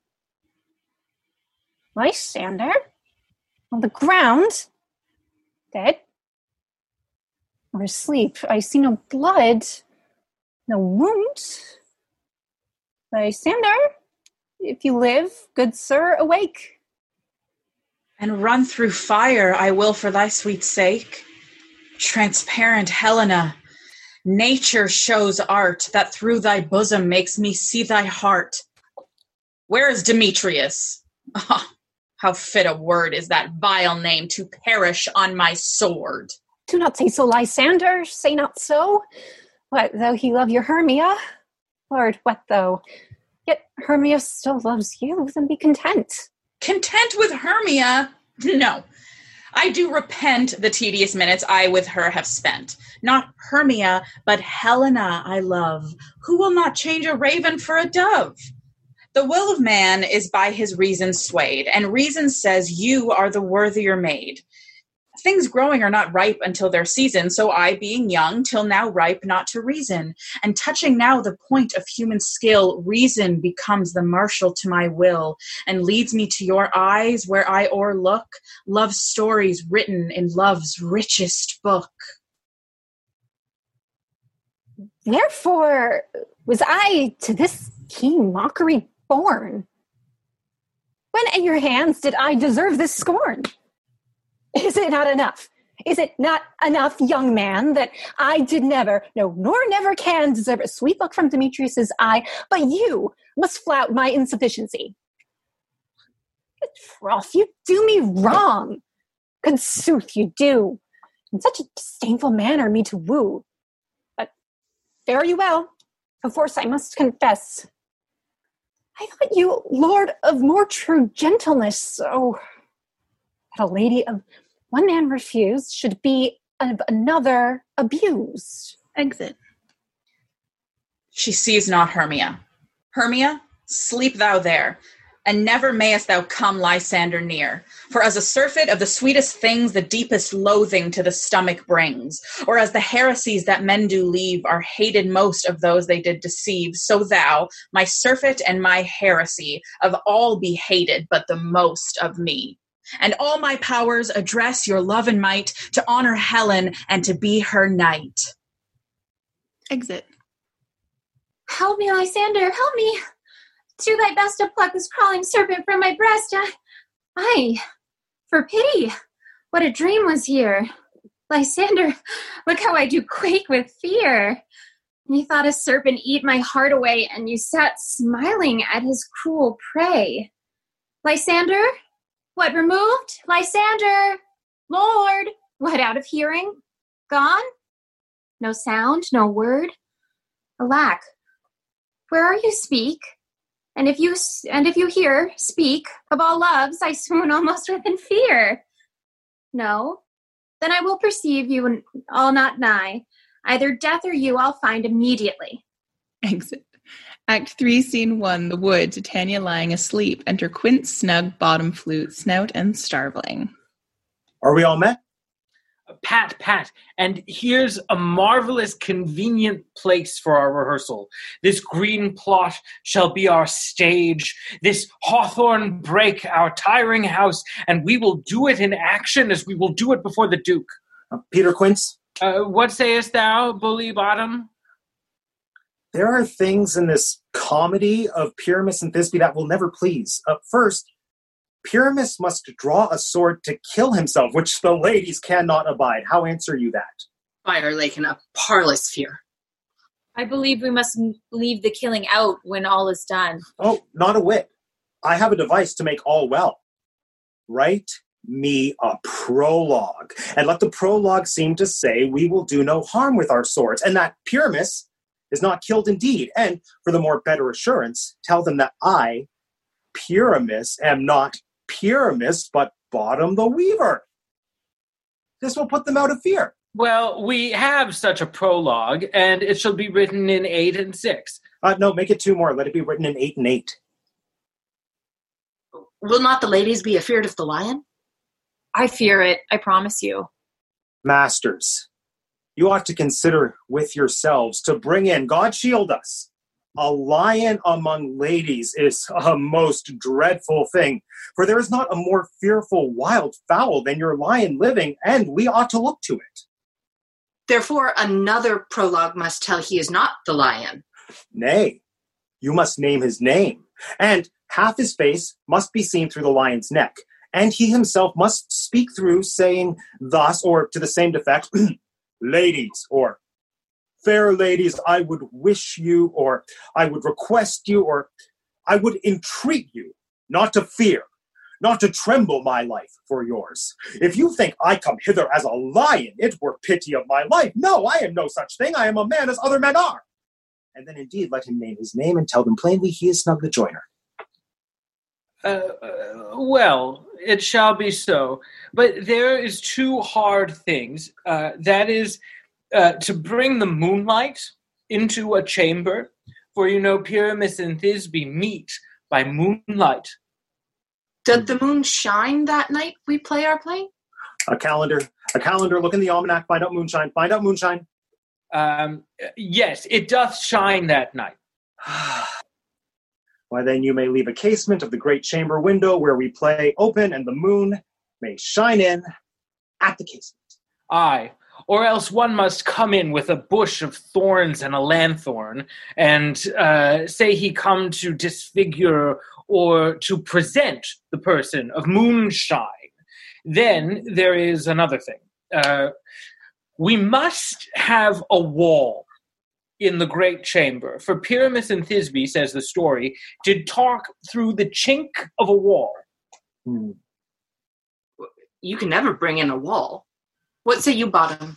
Lysander? On the ground? Dead? Or asleep? I see no blood, no wound. Lysander, if you live, good sir, awake. And run through fire I will for thy sweet sake. Transparent Helena, nature shows art that through thy bosom makes me see thy heart. Where is Demetrius? Ah, how fit a word is that vile name to perish on my sword. Do not say so, Lysander, say not so. What though he love your Hermia? Lord, what though? Yet Hermia still loves you, then be content. Content with Hermia? No. I do repent the tedious minutes I with her have spent. Not Hermia, but Helena I love, who will not change a raven for a dove. The will of man is by his reason swayed, and reason says you are the worthier maid. Things growing are not ripe until their season, so I, being young, till now ripe not to reason. And touching now the point of human skill, reason becomes the marshal to my will, and leads me to your eyes, where I o'erlook love stories written in love's richest book. Therefore was I to this keen mockery born. When at your hands did I deserve this scorn? Is it not enough? Is it not enough, young man, that I did never, no, nor never can deserve a sweet look from Demetrius's eye, but you must flout my insufficiency? Good froth, you do me wrong. Good sooth, you do. In such a disdainful manner me to woo. But fare you well. Perforce I must confess. I thought you lord of more true gentleness. Oh, that a lady of one man refused should be of another abused. Exit. She sees not Hermia. Hermia, sleep thou there, and never mayest thou come Lysander near. For as a surfeit of the sweetest things the deepest loathing to the stomach brings, or as the heresies that men do leave are hated most of those they did deceive, so thou, my surfeit and my heresy, of all be hated but the most of me and all my powers address your love and might to honor Helen and to be her knight. Exit. Help me, Lysander, help me. Do thy best to pluck this crawling serpent from my breast. I, I, for pity, what a dream was here. Lysander, look how I do quake with fear. You thought a serpent eat my heart away, and you sat smiling at his cruel prey. Lysander, what removed? Lysander! Lord! What out of hearing? Gone? No sound, no word? Alack! Where are you? Speak. And if you and if you hear, speak. Of all loves, I swoon almost within fear. No, Then I will perceive you and all not nigh. Either death or you I'll find immediately. Exit. Act 3, Scene 1 The Wood. Titania lying asleep. Enter Quint, Snug, Bottom Flute, Snout, and Starveling. Are we all met? Pat, Pat, and here's a marvelous, convenient place for our rehearsal. This green plot shall be our stage, this hawthorn brake our tiring house, and we will do it in action as we will do it before the Duke. Uh, Peter Quince? Uh, what sayest thou, Bully Bottom? There are things in this comedy of Pyramus and Thisbe that will never please. Uh, first, Pyramus must draw a sword to kill himself, which the ladies cannot abide. How answer you that? Fire Lake in a parlous fear. I believe we must leave the killing out when all is done. Oh, not a whit. I have a device to make all well. Write me a prologue, and let the prologue seem to say we will do no harm with our swords, and that Pyramus is not killed indeed. And for the more better assurance, tell them that I, Pyramus, am not Pyramus, but Bottom the Weaver. This will put them out of fear. Well, we have such a prologue, and it shall be written in eight and six. Uh, no, make it two more. Let it be written in eight and eight. Will not the ladies be afeard of the lion? I fear it, I promise you. Masters, you ought to consider with yourselves to bring in, God shield us, a lion among ladies is a most dreadful thing, for there is not a more fearful wild fowl than your lion living, and we ought to look to it. Therefore, another prologue must tell he is not the lion. Nay, you must name his name, and half his face must be seen through the lion's neck, and he himself must speak through, saying thus, or to the same effect, ladies, or fair ladies, I would wish you, or I would request you, or I would entreat you not to fear, not to tremble my life for yours. If you think I come hither as a lion, it were pity of my life. No, I am no such thing. I am a man as other men are. And then indeed let him name his name and tell them plainly he is Snug the Joiner. Uh, uh, well, it shall be so. But there is two hard things. Uh, that is uh, to bring the moonlight into a chamber, for you know Pyramus and Thisbe meet by moonlight. Did the moon shine that night we play our play? A calendar, a calendar, look in the almanac, find out moonshine, find out moonshine. Um, yes, it doth shine that night. Why then you may leave a casement of the great chamber window where we play open, and the moon may shine in at the casement. Aye, or else one must come in with a bush of thorns and a lanthorn, and uh, say he come to disfigure or to present the person of moonshine. Then there is another thing. Uh, we must have a wall in the great chamber. For Pyramus and Thisbe, says the story, did talk through the chink of a wall. Hmm. You can never bring in a wall. What say you, Bottom?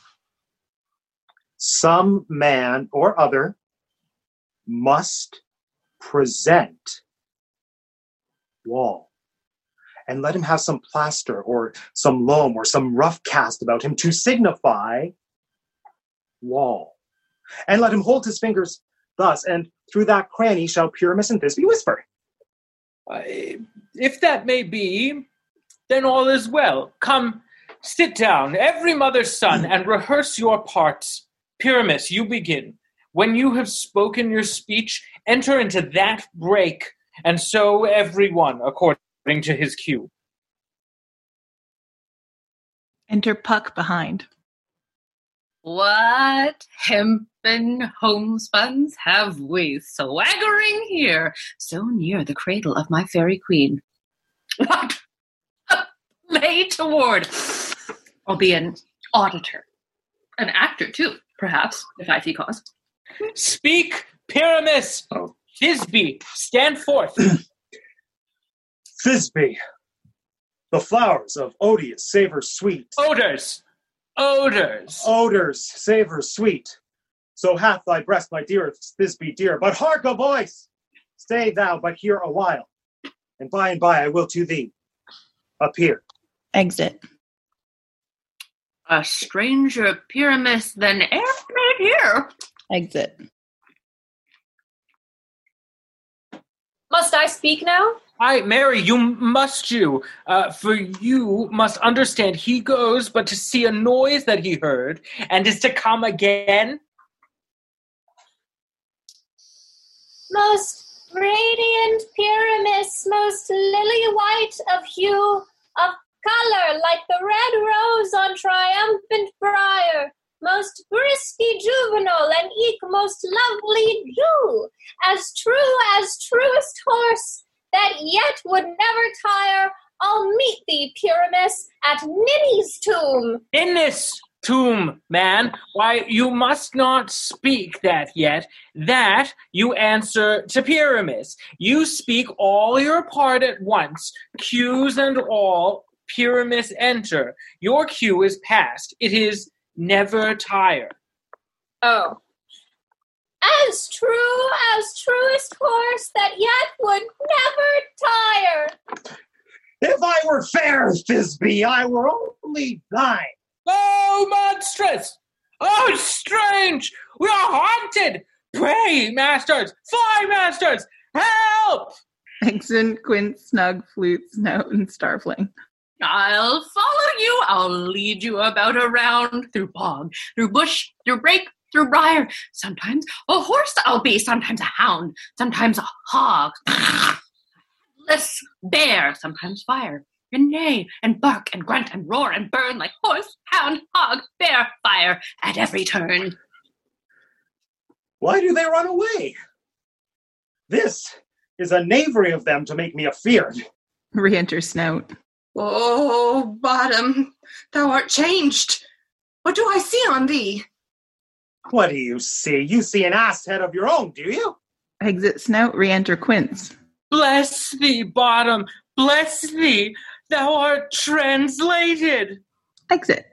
Some man or other must present wall. And let him have some plaster or some loam or some rough cast about him to signify wall. And let him hold his fingers thus, and through that cranny shall Pyramus and Thisbe whisper. I- if that may be, then all is well. Come, sit down, every mother's son, and rehearse your parts. Pyramus, you begin. When you have spoken your speech, enter into that break, and so everyone according to his cue. Enter Puck behind. What hempen homespuns have we swaggering here, so near the cradle of my fairy queen? What? Lay toward. I'll be an auditor, an actor too, perhaps, if I see cause. Speak, Pyramus! Thisbe, stand forth. Thisbe, the flowers of odious savor sweet. Odors, odors. Odors, savor sweet. So hath thy breast, my dearest Thisbe dear. But hark a voice! Stay thou but here a while, and by and by I will to thee appear. Exit. A stranger Pyramus than e'er made here. Exit. Must I speak now? I, Mary, you must you. Uh, for you must understand he goes but to see a noise that he heard, and is to come again. Most radiant Pyramus, most lily white of hue, of color like the red rose on triumphant briar, most frisky juvenile and eke most lovely Jew, as true as truest horse, that yet would never tire, I'll meet thee, Pyramus, at Ninny's tomb. In this tomb, man, why, you must not speak that yet. That you answer to Pyramus. You speak all your part at once, cues and all. Pyramus enter. Your cue is past. It is never tire. Oh. As true as truest horse that yet would never tire. If I were fair, Thisbe, I were only thine. Oh, monstrous! Oh, strange! We are haunted! Pray, masters! Fly, masters! Help! Exit Quint, Snug, Flute, Snout, and Starveling. I'll follow you. I'll lead you about around through bog, through bush, through brake, through briar. Sometimes a horse I'll be, sometimes a hound, sometimes a hog. Less bear, sometimes fire. And neigh and bark and grunt and roar and burn like horse, hound, hog, bear, fire at every turn. Why do they run away? This is a knavery of them to make me afeard. Re-enter Snout. Oh, bottom, thou art changed. What do I see on thee? What do you see? You see an ass head of your own, do you? Exit Snout, re-enter Quince. Bless thee, bottom! Bless thee! Thou art translated! Exit.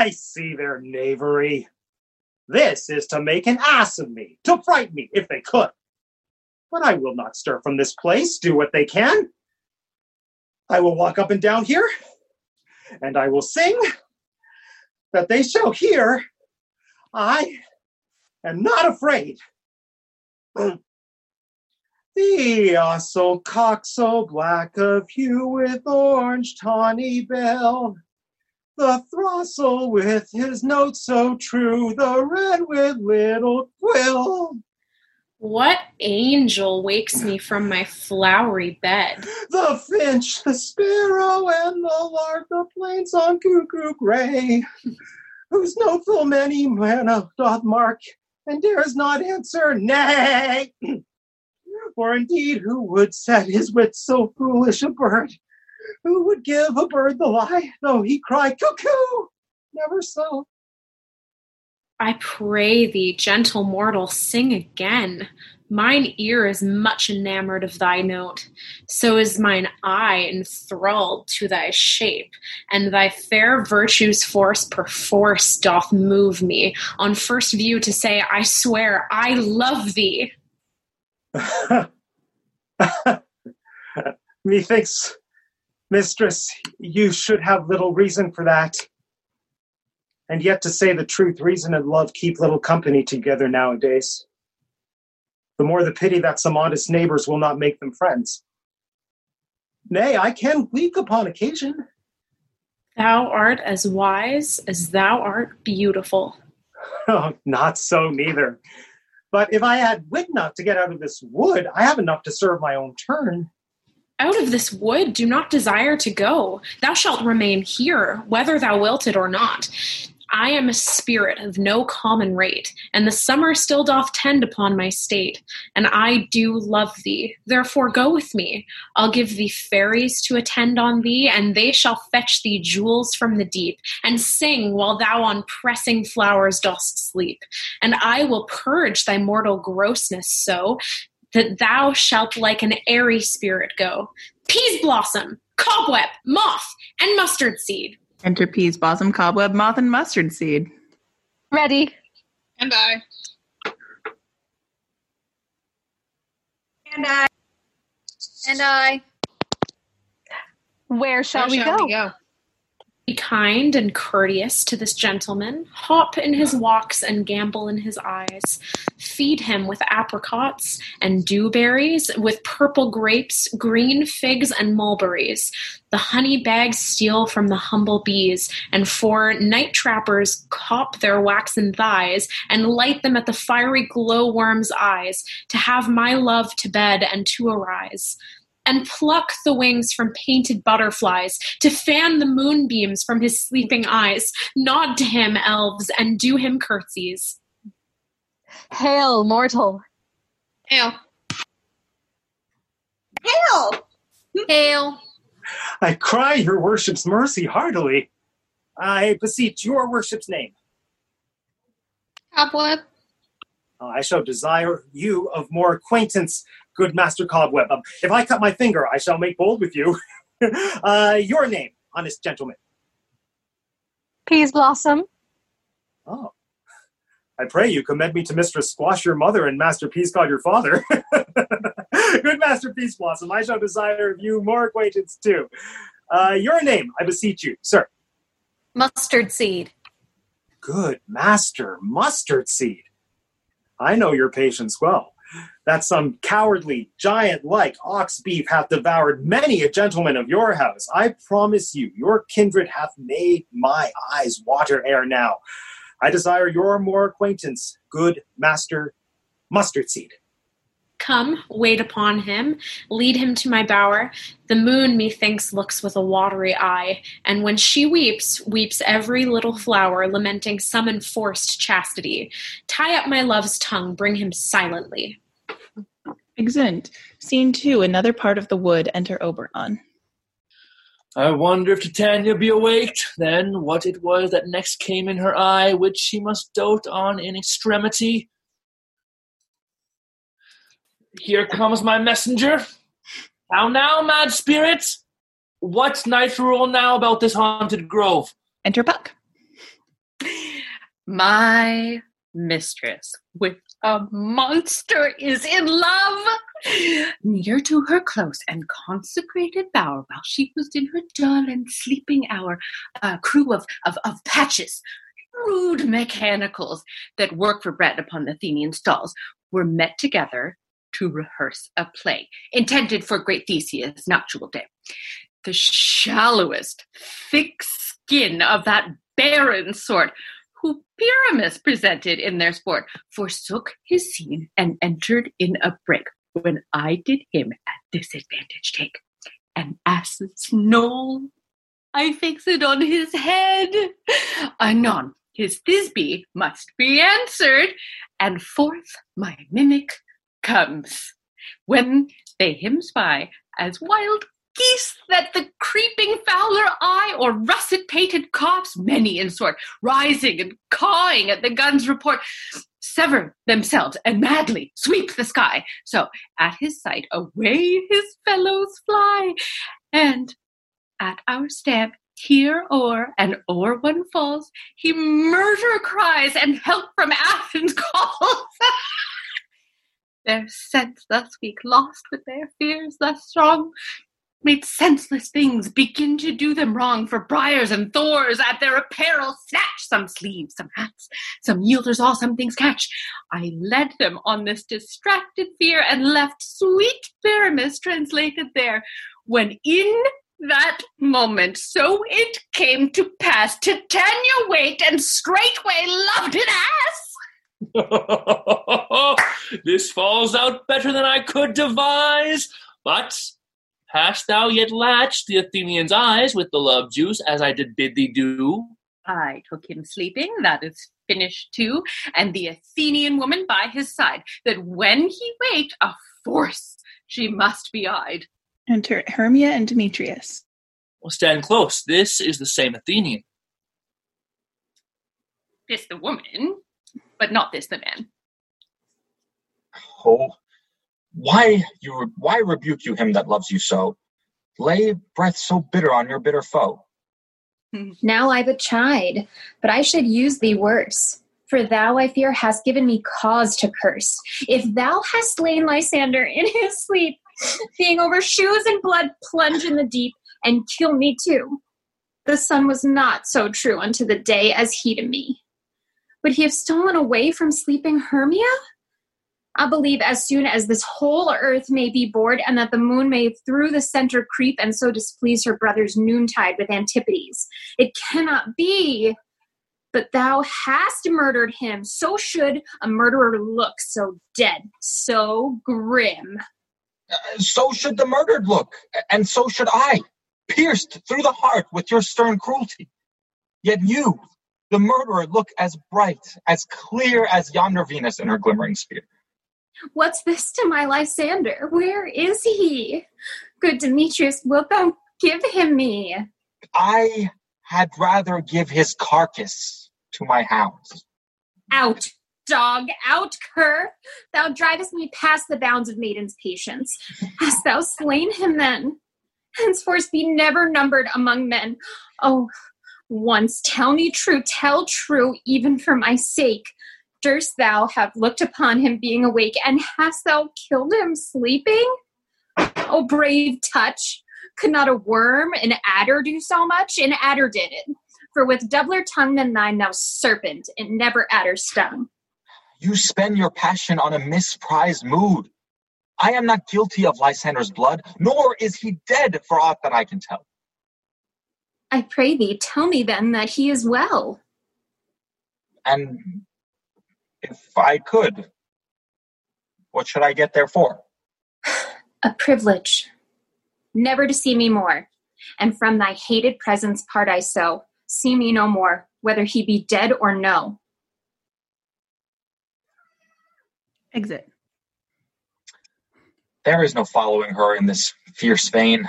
I see their knavery. This is to make an ass of me, to fright me if they could. But I will not stir from this place, do what they can. I will walk up and down here, and I will sing that they shall hear I am not afraid. The ousel cock so black of hue with orange tawny bell. The throstle with his note so true, the red with little quill. What angel wakes me from my flowery bed? The finch, the sparrow, and the lark, the plain song cuckoo gray, whose note full many man doth mark, and dares not answer nay. For indeed, who would set his wit so foolish a bird? Who would give a bird the lie, though he cry cuckoo? Never so. I pray thee, gentle mortal, sing again. Mine ear is much enamored of thy note, so is mine eye enthralled to thy shape, and thy fair virtue's force perforce doth move me on first view to say, I swear I love thee. Methinks, mistress, you should have little reason for that. And yet, to say the truth, reason and love keep little company together nowadays. The more the pity that some honest neighbors will not make them friends. Nay, I can weak upon occasion. Thou art as wise as thou art beautiful. Oh, not so neither. But if I had wit enough to get out of this wood, I have enough to serve my own turn. Out of this wood do not desire to go. Thou shalt remain here, whether thou wilt it or not. I am a spirit of no common rate, and the summer still doth tend upon my state, and I do love thee. Therefore go with me. I'll give thee fairies to attend on thee, and they shall fetch thee jewels from the deep, and sing while thou on pressing flowers dost sleep. And I will purge thy mortal grossness so that thou shalt like an airy spirit go. Peaseblossom, cobweb, moth, and mustard seed. Enter peas, balsam, cobweb, moth, and mustard seed. Ready. And I. And I. And I. Where shall, Where we, shall go? we go? Be kind and courteous to this gentleman, hop in his walks and gambol in his eyes. Feed him with apricots and dewberries, with purple grapes, green figs, and mulberries. The honey bags steal from the humble bees, and four night trappers cop their waxen thighs and light them at the fiery glowworm's eyes, to have my love to bed and to arise and pluck the wings from painted butterflies, to fan the moonbeams from his sleeping eyes. Nod to him, elves, and do him curtsies. Hail, mortal. Hail. Hail! Hail. I cry your worship's mercy heartily. I beseech your worship's name. Cobweb. I shall desire you of more acquaintance, good Master Cobweb. Um, if I cut my finger, I shall make bold with you. uh, your name, honest gentleman. Peaseblossom. Oh. I pray you commend me to Mistress Squash, your mother, and Master Peascod, your father. good Master Peaseblossom, I shall desire of you more acquaintance too. Uh, your name, I beseech you, sir. Mustardseed. Good Master Mustardseed. I know your patience well. That some cowardly giant like ox beef hath devoured many a gentleman of your house. I promise you, your kindred hath made my eyes water ere now. I desire your more acquaintance, good master Mustardseed. Come, wait upon him, lead him to my bower. The moon, methinks, looks with a watery eye, and when she weeps, weeps every little flower, lamenting some enforced chastity. Tie up my love's tongue, bring him silently. Excellent. Scene two, another part of the wood, enter Oberon. I wonder if Titania be awaked, then what it was that next came in her eye, which she must dote on in extremity. Here comes my messenger. How now, mad spirit? What night rule now about this haunted grove? Enter Puck. My mistress with a monster is in love. Near to her close and consecrated bower, while she was in her dull and sleeping hour, a crew of, of, of patches, rude mechanicals that work for bread upon the Athenian stalls, were met together to rehearse a play intended for great Theseus' nuptial day. The shallowest, thick skin of that barren sort who Pyramus presented in their sport forsook his scene and entered in a break when I did him at disadvantage take. An ass's knoll I fix it on his head. Anon, his Thisbe must be answered, and forth my mimic comes. When they him spy as wild geese that the creeping fowler eye or russet pated copse, many in sort, rising and cawing at the gun's report, sever themselves and madly sweep the sky. So at his sight away his fellows fly, and at our stamp here o'er and o'er one falls, he murder cries and help from Athens calls. their sense thus weak, lost with their fears thus strong, made senseless things begin to do them wrong. For briars and thors at their apparel snatch some sleeves, some hats, some yielders, all some things catch. I led them on this distracted fear and left sweet Pyramus translated there. When in that moment, so it came to pass, Titania waked and straightway loved an ass. this falls out better than I could devise. But hast thou yet latched the Athenian's eyes with the love juice, as I did bid thee do? I took him sleeping, that is finished too, and the Athenian woman by his side, that when he waked, a force she must be eyed. Enter Hermia and Demetrius. Well, stand close. This is the same Athenian. This the woman, but not this the man. Oh, why you why rebuke you him that loves you so? Lay breath so bitter on your bitter foe. Now I but chide, but I should use thee worse. For thou, I fear, hast given me cause to curse. If thou hast slain Lysander in his sleep, being over shoes and blood, plunge in the deep and kill me too. The sun was not so true unto the day as he to me. Would he have stolen away from sleeping Hermia? I believe as soon as this whole earth may be bored, and that the moon may through the center creep and so displease her brother's noontide with Antipodes. It cannot be. But thou hast murdered him. So should a murderer look, so dead, so grim. Uh, so should the murdered look, and so should I, pierced through the heart with your stern cruelty. Yet you, the murderer, look as bright, as clear as yonder Venus in her glimmering sphere. What's this to my Lysander? Where is he? Good Demetrius, wilt thou give him me? I had rather give his carcass to my hounds. Out, dog, out, cur! Thou drivest me past the bounds of maiden's patience. Hast thou slain him then? Henceforth be never numbered among men. Oh, once tell me true, tell true, even for my sake. Durst thou have looked upon him being awake, and hast thou killed him sleeping? Oh, brave touch! Could not a worm, an adder, do so much? An adder did it. For with doubler tongue than thine, thou serpent, it never adder stung. You spend your passion on a misprized mood. I am not guilty of Lysander's blood, nor is he dead for aught that I can tell. I pray thee, tell me then that he is well. And if I could, what should I get there for? A privilege. Never to see me more. And from thy hated presence part I so. See me no more, whether he be dead or no. Exit. There is no following her in this fierce vein.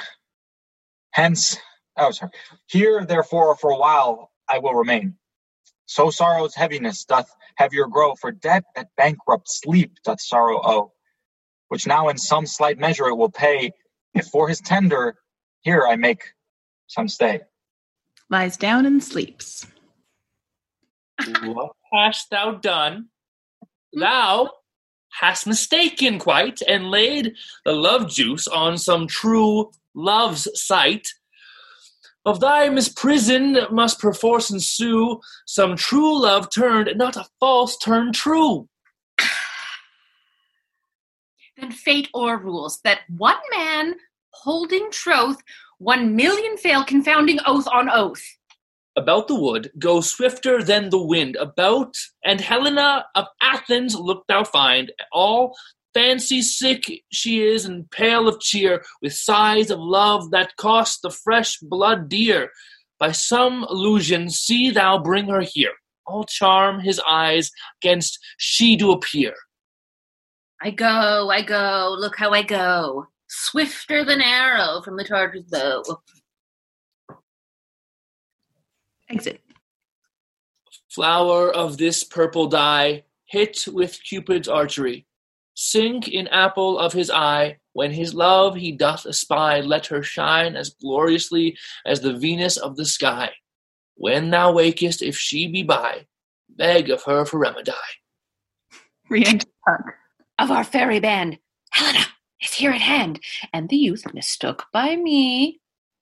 Hence, oh, sorry. Here, therefore, for a while I will remain. So sorrow's heaviness doth heavier grow, for debt that bankrupt sleep doth sorrow owe, which now in some slight measure it will pay, if for his tender here I make some stay. Lies down and sleeps. what hast thou done? Thou hast mistaken quite, and laid the love juice on some true love's sight. Of thy misprison must perforce ensue some true love turned, not a false turned true. Then fate o'errules that one man holding troth, one million fail confounding oath on oath. About the wood, go swifter than the wind. About and Helena of Athens look thou find, all fancy sick she is and pale of cheer, with sighs of love that cost the fresh blood dear. By some illusion see thou bring her here. All charm his eyes against she do appear. I go, I go, look how I go. Swifter than arrow from the Tartar's bow. Exit. Flower of this purple dye, hit with Cupid's archery. Sink in apple of his eye, when his love he doth espy, let her shine as gloriously as the Venus of the sky. When thou wakest, if she be by, beg of her for remedy. Re-enter. Of our fairy band, Helena is here at hand, and the youth mistook by me,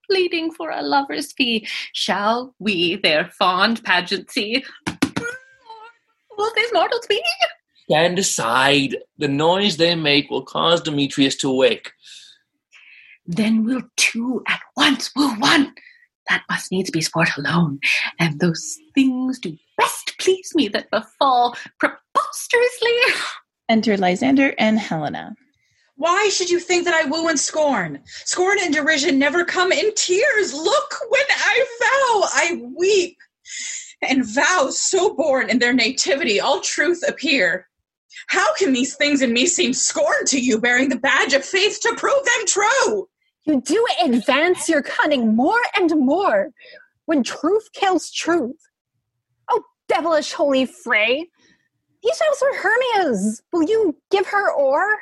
pleading for a lover's fee. Shall we their fond pageant see? Will these mortals be? Stand aside. The noise they make will cause Demetrius to wake. Then we'll two at once woo one. That must needs be sport alone, and those things do best please me that befall preposterously. Enter Lysander and Helena. Why should you think that I woo and scorn? Scorn and derision never come in tears. Look, when I vow, I weep. And vows so born in their nativity, all truth appear. How can these things in me seem scorn to you, bearing the badge of faith to prove them true? You do advance your cunning more and more when truth kills truth. Oh, devilish holy fray! These vows are Hermia's. Will you give her o'er?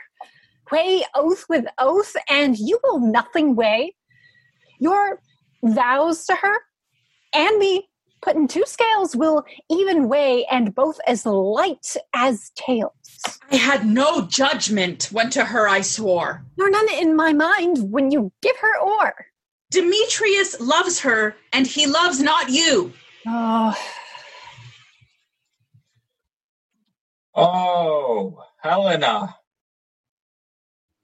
Weigh oath with oath, and you will nothing weigh. Your vows to her and me put in two scales will even weigh, and both as light as tales. I had no judgment when to her I swore. Nor none in my mind when you give her o'er. Demetrius loves her, and he loves not you. Oh, Oh, Helena.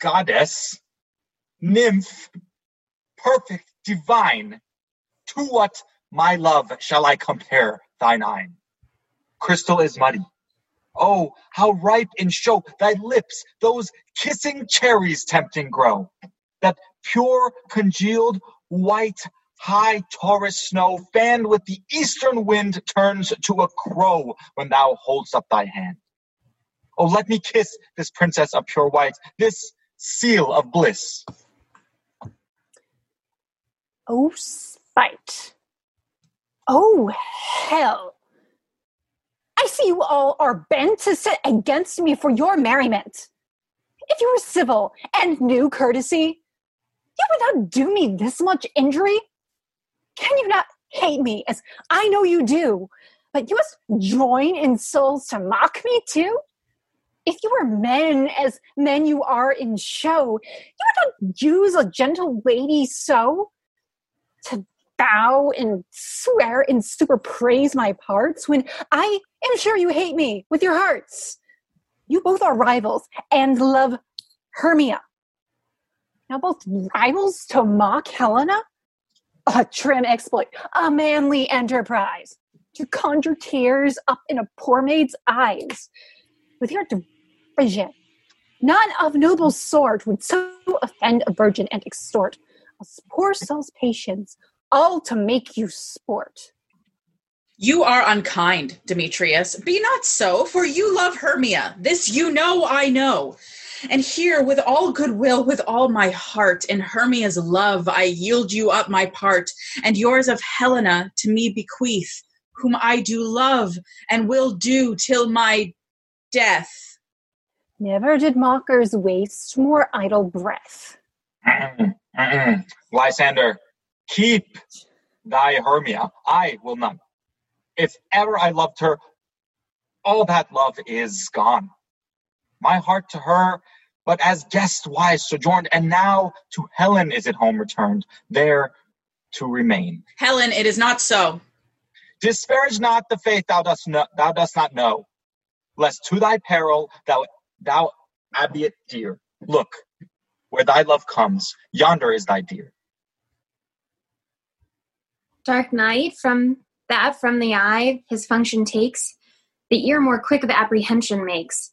Goddess. Nymph. Perfect, divine. To what, my love, shall I compare thine eye? Crystal is muddy. Oh, how ripe in show thy lips, those kissing cherries tempting grow. That pure, congealed, white, high Taurus snow, fanned with the eastern wind, turns to a crow when thou holds up thy hand. Oh, let me kiss this princess of pure white, this seal of bliss. oh, spite. Oh, hell. I see you all are bent to set against me for your merriment. If you were civil and knew courtesy, you would not do me this much injury. Can you not hate me as I know you do, but you must join in souls to mock me too? If you were men as men you are in show, you would not use a gentle lady so to bow and swear and super praise my parts when I am sure you hate me with your hearts. You both are rivals and love Hermia. Now, both rivals to mock Helena? A trim exploit, a manly enterprise, to conjure tears up in a poor maid's eyes. With your derision, none of noble sort would so offend a virgin and extort a poor soul's patience, all to make you sport. You are unkind, Demetrius. Be not so, for you love Hermia. This you know I know. And here, with all goodwill, with all my heart, in Hermia's love, I yield you up my part, and yours of Helena to me bequeath, whom I do love, and will do till my death. Never did mockers waste more idle breath. Lysander, keep thy Hermia. I will none. If ever I loved her, all that love is gone. My heart to her, but as guest wise sojourned, and now to Helen is it home returned, there to remain. Helen, it is not so. Disparage not the faith thou dost know, thou dost not know, lest to thy peril thou thou abate dear. Look, where thy love comes, yonder is thy dear. Dark night, from that from the eye his function takes, the ear more quick of apprehension makes.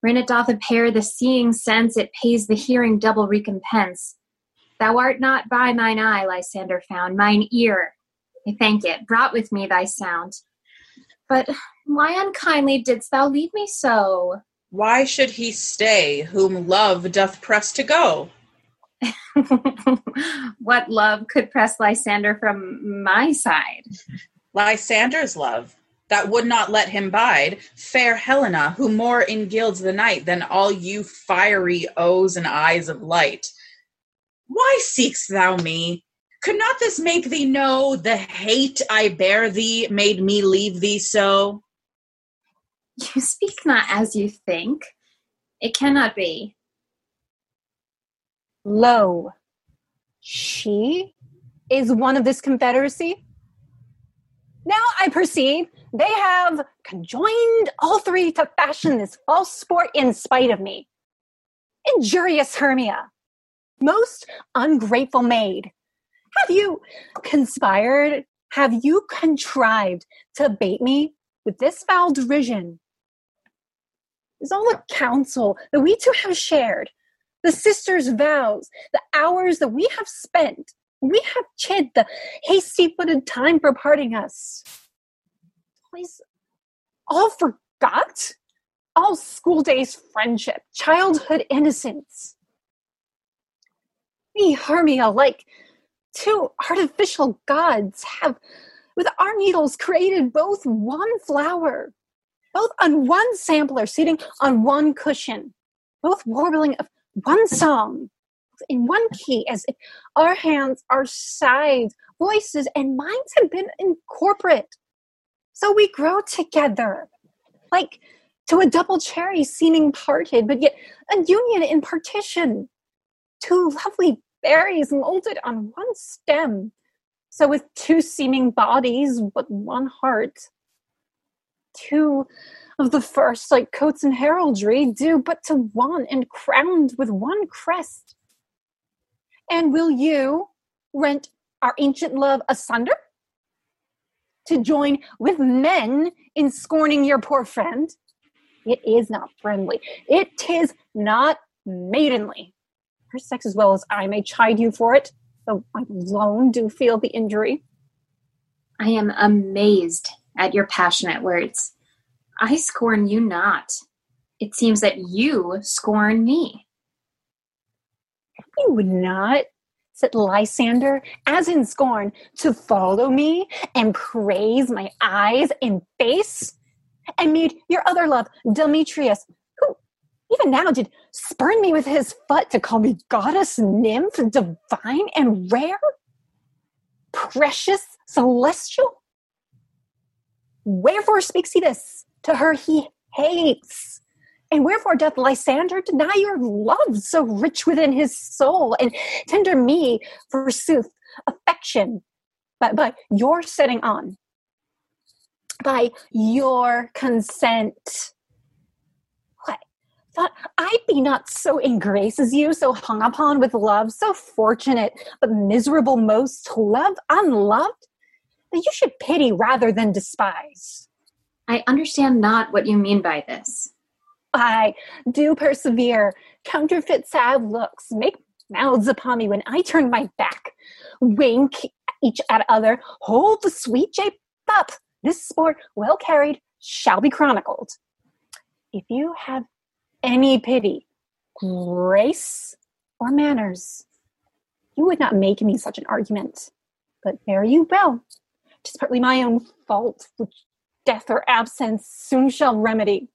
When it doth appear the seeing sense, it pays the hearing double recompense. Thou art not by mine eye, Lysander found, mine ear. I thank it, brought with me thy sound. But why unkindly didst thou leave me so? Why should he stay, whom love doth press to go? what love could press Lysander from my side? Lysander's love, that would not let him bide, fair Helena, who more engilds the night than all you fiery O's and eyes of light. Why seek'st thou me? Could not this make thee know the hate I bear thee made me leave thee so? You speak not as you think. It cannot be. Lo, she is one of this confederacy. Now I perceive they have conjoined all three to fashion this false sport in spite of me. Injurious Hermia, most ungrateful maid, have you conspired? Have you contrived to bait me with this foul derision? Is all the counsel that we two have shared, the sisters' vows, the hours that we have spent, we have chid the hasty footed time for parting us. Please, all forgot? All school days friendship, childhood innocence. Me, Hermia, like two artificial gods, have with our needles created both one flower, both on one sampler, sitting on one cushion, both warbling of one song in one key, as if our hands, our sides, voices, and minds have been incorporate. So we grow together, like to a double cherry seeming parted, but yet a union in partition. Two lovely berries molded on one stem. So with two seeming bodies, but one heart. Two of the first, like coats and heraldry, do but to one and crowned with one crest. And will you rent our ancient love asunder? To join with men in scorning your poor friend? It is not friendly. It is not maidenly. Her sex as well as I may chide you for it, though I alone do feel the injury. I am amazed at your passionate words. I scorn you not. It seems that you scorn me. You would not, said Lysander, as in scorn, to follow me and praise my eyes and face, and meet your other love, Demetrius, who even now did spurn me with his foot to call me goddess, nymph, divine, and rare, precious, celestial. Wherefore speaks he this? To her he hates. And wherefore doth Lysander deny your love so rich within his soul, and tender me, forsooth, affection, but by your setting on, by your consent. What? Thought I be not so in grace as you, so hung upon with love, so fortunate, but miserable most, love unloved, that you should pity rather than despise. I understand not what you mean by this. I do persevere. Counterfeit sad looks make mouths upon me when I turn my back. Wink each at other. Hold the sweet jape up. This sport, well carried, shall be chronicled. If you have any pity, grace, or manners, you would not make me such an argument. But there you will. Tis partly my own fault, which death or absence soon shall remedy.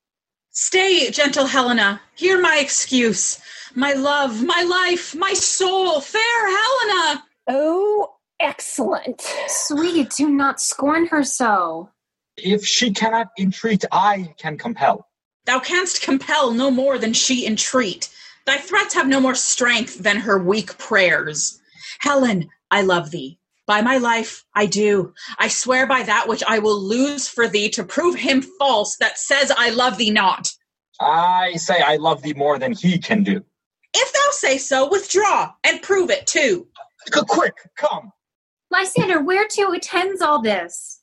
Stay, gentle Helena. Hear my excuse. My love, my life, my soul, fair Helena. Oh, excellent. Sweet, do not scorn her so. If she cannot entreat, I can compel. Thou canst compel no more than she entreat. Thy threats have no more strength than her weak prayers. Helen, I love thee. By my life, I do. I swear by that which I will lose for thee to prove him false that says I love thee not. I say I love thee more than he can do. If thou say so, withdraw and prove it too. Qu- Quick, come. Lysander, where to attends all this?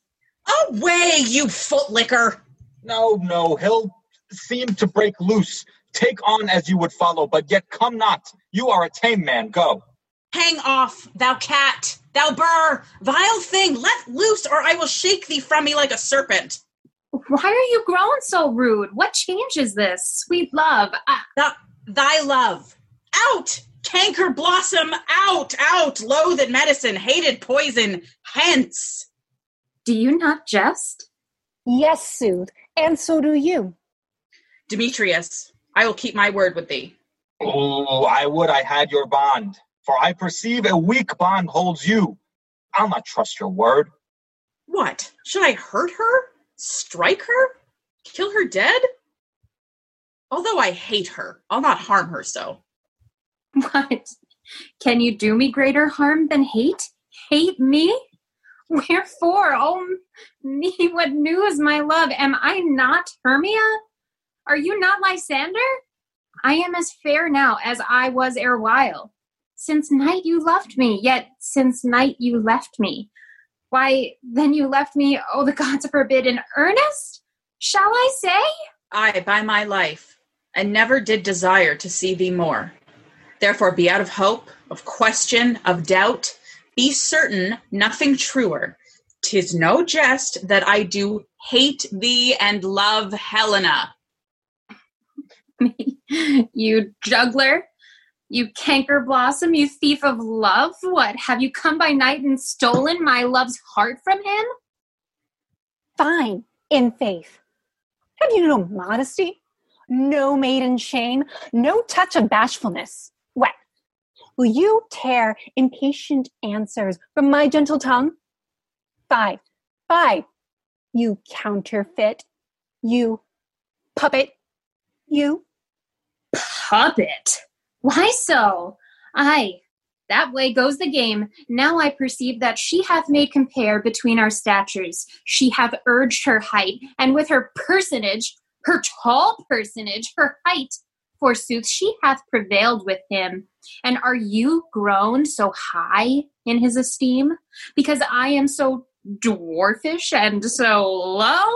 Away, you footlicker! No, no, he'll seem to break loose. Take on as you would follow, but yet come not. You are a tame man. Go. Hang off, thou cat, thou burr, vile thing, let loose, or I will shake thee from me like a serpent. Why are you grown so rude? What change is this? Sweet love. Ah, Thou, thy love. Out! Canker blossom, out, out, loathed medicine, hated poison, hence. do you not jest? Yes, Sooth, and so do you. Demetrius, I will keep my word with thee. Oh, I would I had your bond, for I perceive a weak bond holds you. I'll not trust your word. What? Should I hurt her? Strike her? Kill her dead? Although I hate her, I'll not harm her so. What? Can you do me greater harm than hate? Hate me? Wherefore? Oh, me, what news, my love? Am I not Hermia? Are you not Lysander? I am as fair now as I was erewhile. Since night you loved me, yet since night you left me. Why, then you left me, oh, the gods forbid, in earnest? Shall I say? I, by my life, and never did desire to see thee more. Therefore, be out of hope, of question, of doubt. Be certain nothing truer. Tis no jest that I do hate thee and love Helena. you juggler, you canker blossom, you thief of love. What, have you come by night and stolen my love's heart from him? Fine, in faith. Have you no modesty? No maiden shame? No touch of bashfulness? What? Will you tear impatient answers from my gentle tongue? Fie, fie, you counterfeit, you puppet, you. Puppet? Why so? I, That way goes the game. Now I perceive that she hath made compare between our statures. She hath urged her height, and with her personage, her tall personage, her height, forsooth, she hath prevailed with him. And are you grown so high in his esteem? Because I am so dwarfish and so low?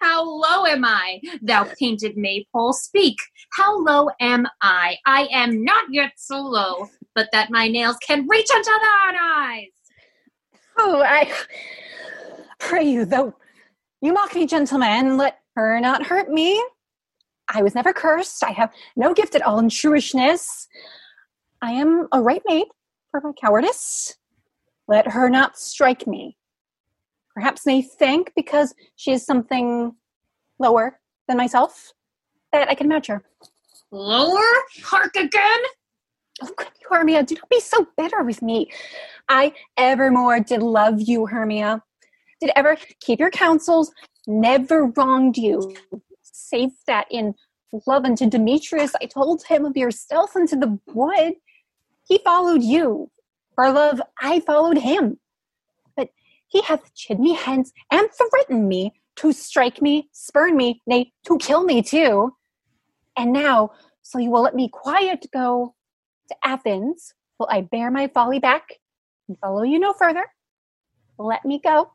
How low am I, thou painted maypole? Speak, how low am I? I am not yet so low, but that my nails can reach unto thine eyes. Oh, I pray you, though you mock me, gentlemen, let her not hurt me. I was never cursed. I have no gift at all in shrewishness. I am a right maid for my cowardice. Let her not strike me. Perhaps may think because she is something lower than myself that I can match her. Lower? Hark again? Oh, good Hermia, do not be so bitter with me. I evermore did love you, Hermia. Did ever keep your counsels, never wronged you, save that in love unto Demetrius I told him of your stealth into the wood. He followed you. For love, I followed him. He hath chid me hence and threatened me to strike me, spurn me, nay, to kill me too. And now, so you will let me quiet go to Athens, will I bear my folly back and follow you no further? Let me go,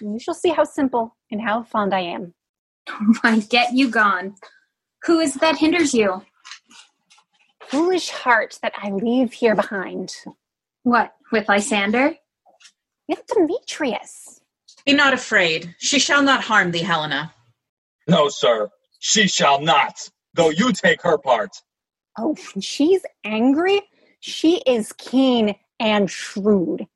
and you shall see how simple and how fond I am. Why, get you gone. Who is that hinders you? Foolish heart that I leave here behind. What, with Lysander? With Demetrius. Be not afraid. She shall not harm thee, Helena. No, sir, she shall not, though you take her part. Oh, she's angry, she is keen and shrewd.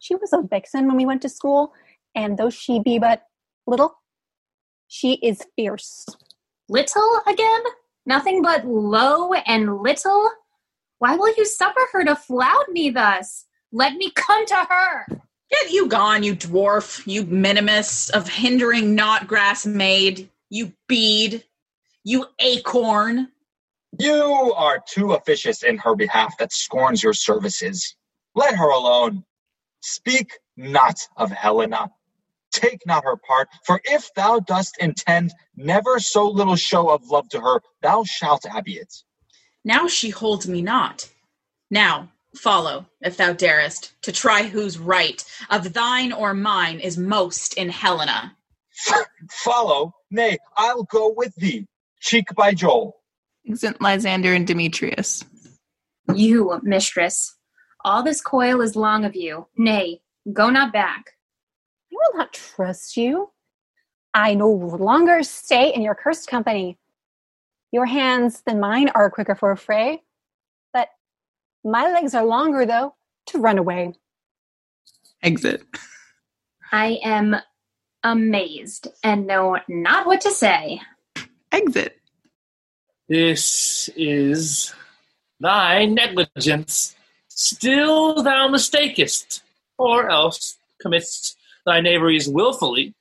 She was a vixen when we went to school, and though she be but little, she is fierce. Little again? Nothing but low and little? Why will you suffer her to flout me thus? Let me come to her. Get you gone, you dwarf, you minimus of hindering not grass made, you bead, you acorn. You are too officious in her behalf that scorns your services. Let her alone. Speak not of Helena. Take not her part, for if thou dost intend never so little show of love to her, thou shalt abby it. Now she holds me not. Now follow, if thou darest, to try whose right of thine or mine is most in Helena. Follow? Nay, I'll go with thee, cheek by jowl. Exit Lysander and Demetrius. You, mistress, all this coil is long of you. Nay, go not back. I will not trust you. I no longer stay in your cursed company. Your hands than mine are quicker for a fray, but my legs are longer, though, to run away. Exit. I am amazed and know not what to say. Exit. This is thy negligence. Still thou mistakest, or else committest thy knaveries wilfully.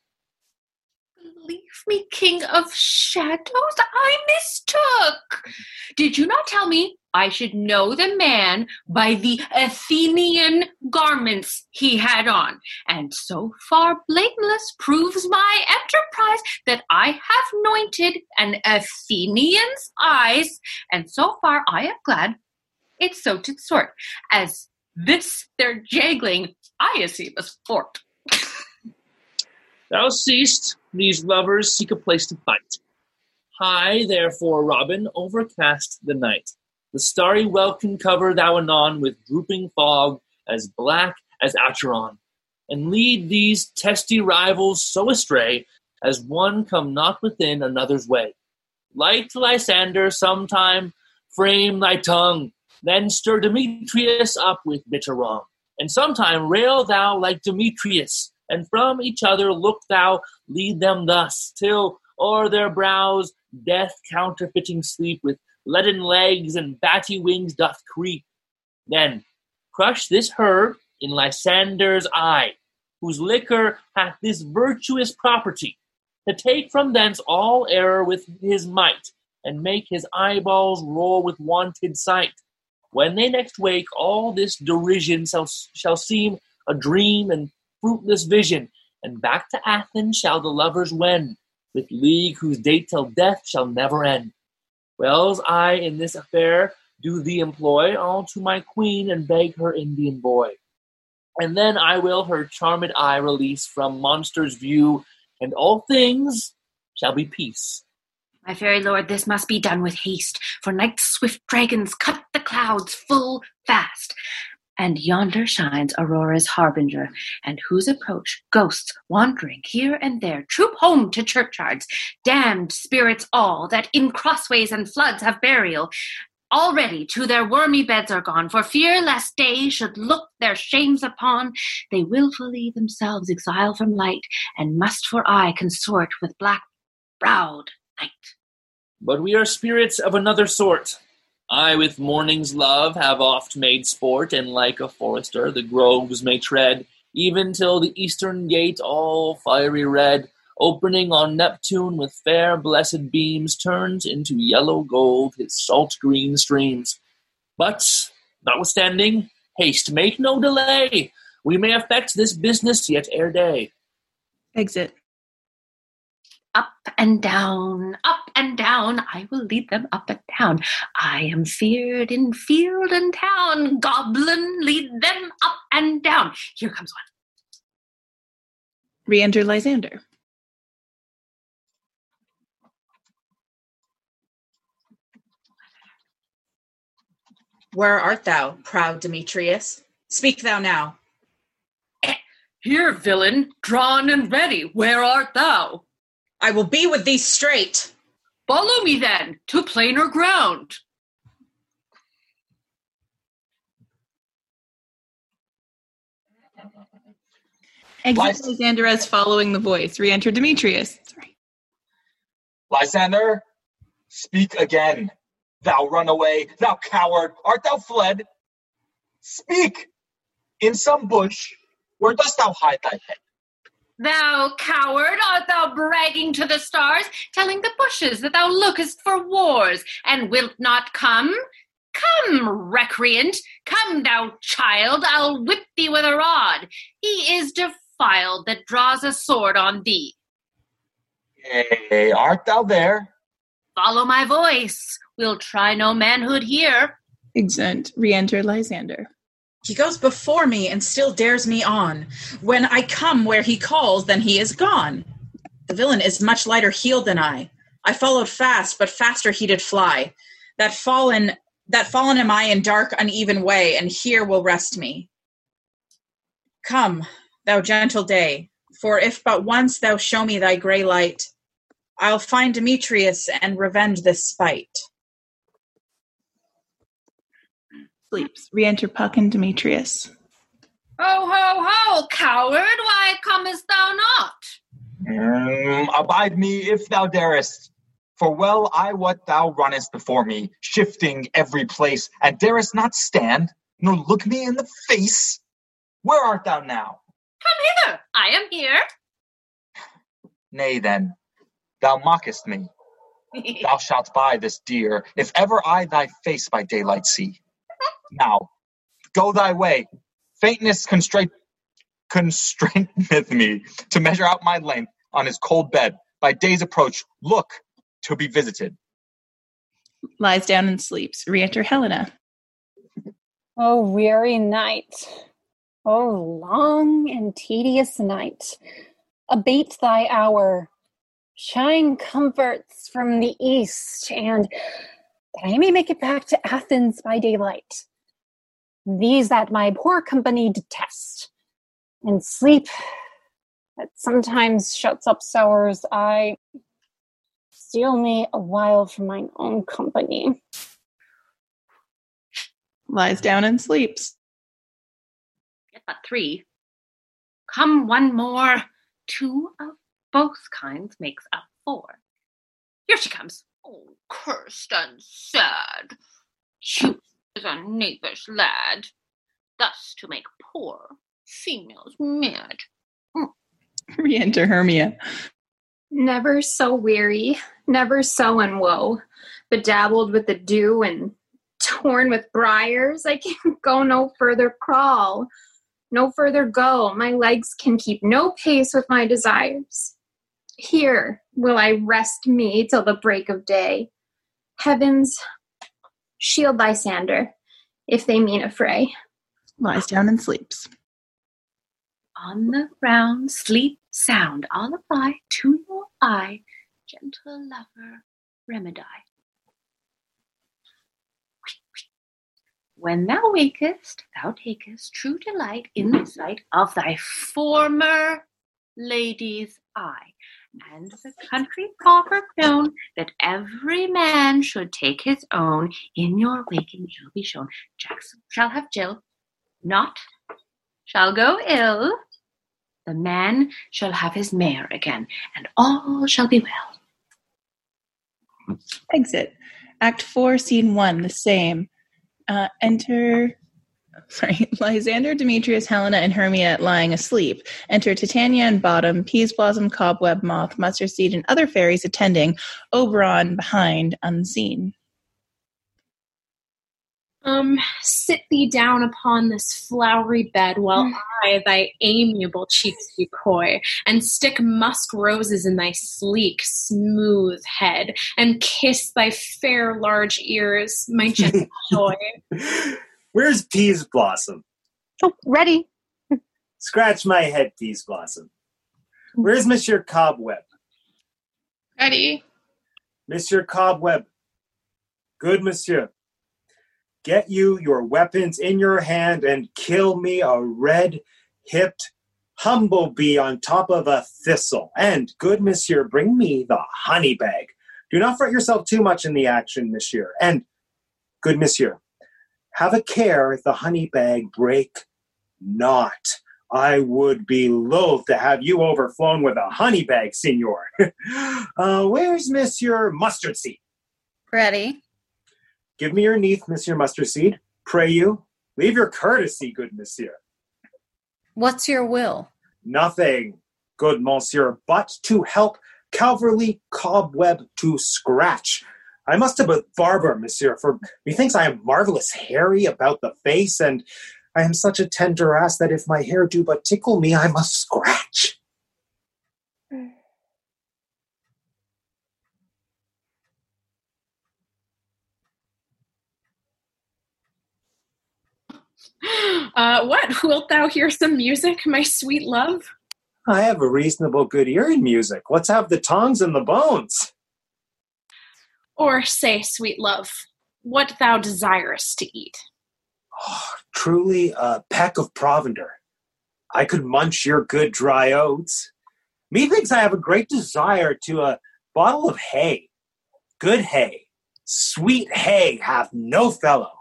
Leave me, King of Shadows. I mistook. Did you not tell me I should know the man by the Athenian garments he had on? And so far blameless proves my enterprise that I have anointed an Athenian's eyes, and so far I am glad it's so to sort, as this their jangling Iasimus fort. Thou seest these lovers seek a place to fight. High, therefore, Robin, overcast the night. The starry welkin cover thou anon with drooping fog as black as Acheron, and lead these testy rivals so astray as one come not within another's way. Like Lysander, sometime frame thy tongue, then stir Demetrius up with bitter wrong. And sometime rail thou like Demetrius, and from each other look thou lead them thus, till o'er their brows death counterfeiting sleep with leaden legs and batty wings doth creep. Then crush this herb in Lysander's eye, whose liquor hath this virtuous property, to take from thence all error with his might, and make his eyeballs roll with wonted sight. When they next wake, all this derision shall, shall seem a dream and fruitless vision, and back to Athens shall the lovers wend, with league whose date till death shall never end. Wells I in this affair do thee employ, all to my queen, and beg her Indian boy. And then I will her charmed eye release from monster's view, and all things shall be peace. My fairy lord, this must be done with haste, for night's swift dragons cut the clouds full fast. And yonder shines Aurora's harbinger, and whose approach ghosts wandering here and there troop home to churchyards, damned spirits all that in crossways and floods have burial. Already to their wormy beds are gone, for fear lest day should look their shames upon. They wilfully themselves exile from light, and must for aye consort with black browed night. But we are spirits of another sort. I with morning's love have oft made sport, and like a forester the groves may tread, even till the eastern gate all fiery red, opening on Neptune with fair blessed beams, turns into yellow gold his salt green streams. But, notwithstanding, haste, make no delay. We may effect this business yet ere day. Exit. Up and down, up and down, I will lead them up and down. I am feared in field and town. Goblin, lead them up and down. Here comes one. Re-enter Lysander. Where art thou, proud Demetrius? Speak thou now. Eh, here, villain, drawn and ready, where art thou? I will be with thee straight. Follow me then to plainer ground. Exit Lysander as following the voice. Re-enter Demetrius. Lysander, speak again. Thou runaway, thou coward, art thou fled? Speak! In some bush, where dost thou hide thy head? Thou coward, art thou bragging to the stars, telling the bushes that thou lookest for wars, and wilt not come? Come, recreant, come, thou child, I'll whip thee with a rod. He is defiled that draws a sword on thee. Hey, art thou there? Follow my voice. We'll try no manhood here. Exit. Re-enter Lysander. He goes before me and still dares me on. When I come where he calls, then he is gone. The villain is much lighter heeled than I. I followed fast, but faster he did fly. That fallen that fallen am I in dark, uneven way, and here will rest me. Come, thou gentle day, for if but once thou show me thy grey light, I'll find Demetrius and revenge this spite. Sleeps. Re-enter Puck and Demetrius. Ho, ho, ho, coward, why comest thou not? Mm, abide me if thou darest. For well I wot thou runnest before me, shifting every place, and darest not stand, nor look me in the face. Where art thou now? Come hither, I am here. Nay, then, thou mockest me. thou shalt buy this dear, if ever I thy face by daylight see. Now, go thy way. Faintness constraint constraineth me to measure out my length on his cold bed. By day's approach, look to be visited. Lies down and sleeps. Re-enter Helena. Oh, weary night. Oh, long and tedious night. Abate thy hour. Shine comforts from the east, and that I may make it back to Athens by daylight. These that my poor company detest. And sleep that sometimes shuts up sours, I steal me a while from mine own company. Lies down and sleeps. Get but three. Come one more. Two of both kinds makes up four. Here she comes. Oh, cursed and sad. Choose is a knavish lad, thus to make poor females mad. Re-enter Hermia. Never so weary, never so in woe, bedabbled with the dew and torn with briars. I can go no further crawl, no further go. My legs can keep no pace with my desires. Here will I rest me till the break of day. Heavens, shield Lysander, if they mean a fray. Lies down and sleeps. On the ground, sleep sound. I'll apply to your eye, gentle lover, remedy. When thou wakest, thou takest true delight in the sight of thy former lady's eye, and the country proverb known that every man should take his own in your waking shall be shown. Jackson shall have Jill, not shall go ill. The man shall have his mare again, and all shall be well. Exit. Act 4, Scene 1, the same. Uh, enter. Sorry, Lysander, Demetrius, Helena, and Hermia lying asleep. Enter Titania and Bottom, Peaseblossom, Cobweb, Moth, Mustardseed, and other fairies attending. Oberon behind, unseen. Um, sit thee down upon this flowery bed while Mm. I thy amiable cheeks do coy, and stick musk roses in thy sleek, smooth head, and kiss thy fair large ears, my gentle joy. Where's Peaseblossom? Oh, ready. Scratch my head, Peaseblossom. Where's Monsieur Cobweb? Ready? Monsieur Cobweb. Good monsieur. Get you your weapons in your hand and kill me a red hipped humblebee on top of a thistle. And, good monsieur, bring me the honey bag. Do not fret yourself too much in the action, monsieur. And, good monsieur, have a care if the honey bag break not. I would be loath to have you overflown with a honey bag, senor. uh, where's Monsieur Mustardseed? Ready? Give me your neath, Monsieur Mustardseed. Pray you. Leave your courtesy, good monsieur. What's your will? Nothing, good monsieur, but to help Cavalery Cobweb to scratch. I must have a barber, monsieur, for methinks I am marvelous hairy about the face, and I am such a tender ass that if my hair do but tickle me, I must scratch. Uh, what? Wilt thou hear some music, my sweet love? I have a reasonable good ear in music. Let's have the tongs and the bones. Or say, sweet love, what thou desirest to eat. Oh, truly a peck of provender. I could munch your good dry oats. Methinks I have a great desire to a bottle of hay. Good hay. Sweet hay hath no fellow.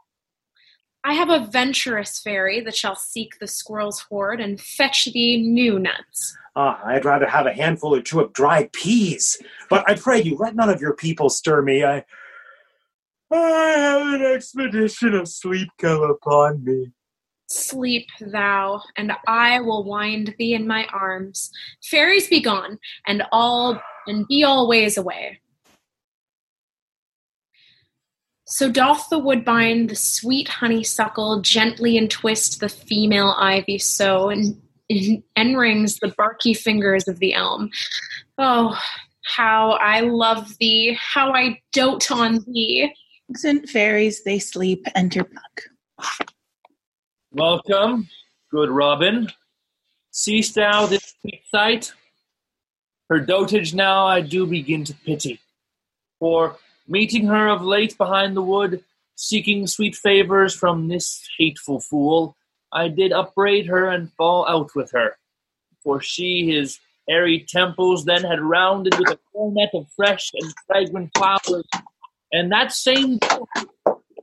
I have a venturous fairy that shall seek the squirrel's hoard and fetch thee new nuts. Ah, I'd rather have a handful or two of dry peas. But I pray you, let none of your people stir me. I, I have an expedition of sleep come upon me. Sleep thou, and I will wind thee in my arms. Fairies be gone, and all and be always away. So doth the woodbine, the sweet honeysuckle, gently entwist the female ivy so, and, and rings the barky fingers of the elm. Oh, how I love thee, how I dote on thee. Exit fairies, they sleep, enter Puck. Welcome, good Robin. Seest thou this sweet sight? Her dotage now I do begin to pity. For meeting her of late behind the wood, seeking sweet favors from this hateful fool, I did upbraid her and fall out with her. For she his airy temples then had rounded with a coronet of fresh and fragrant flowers, and that same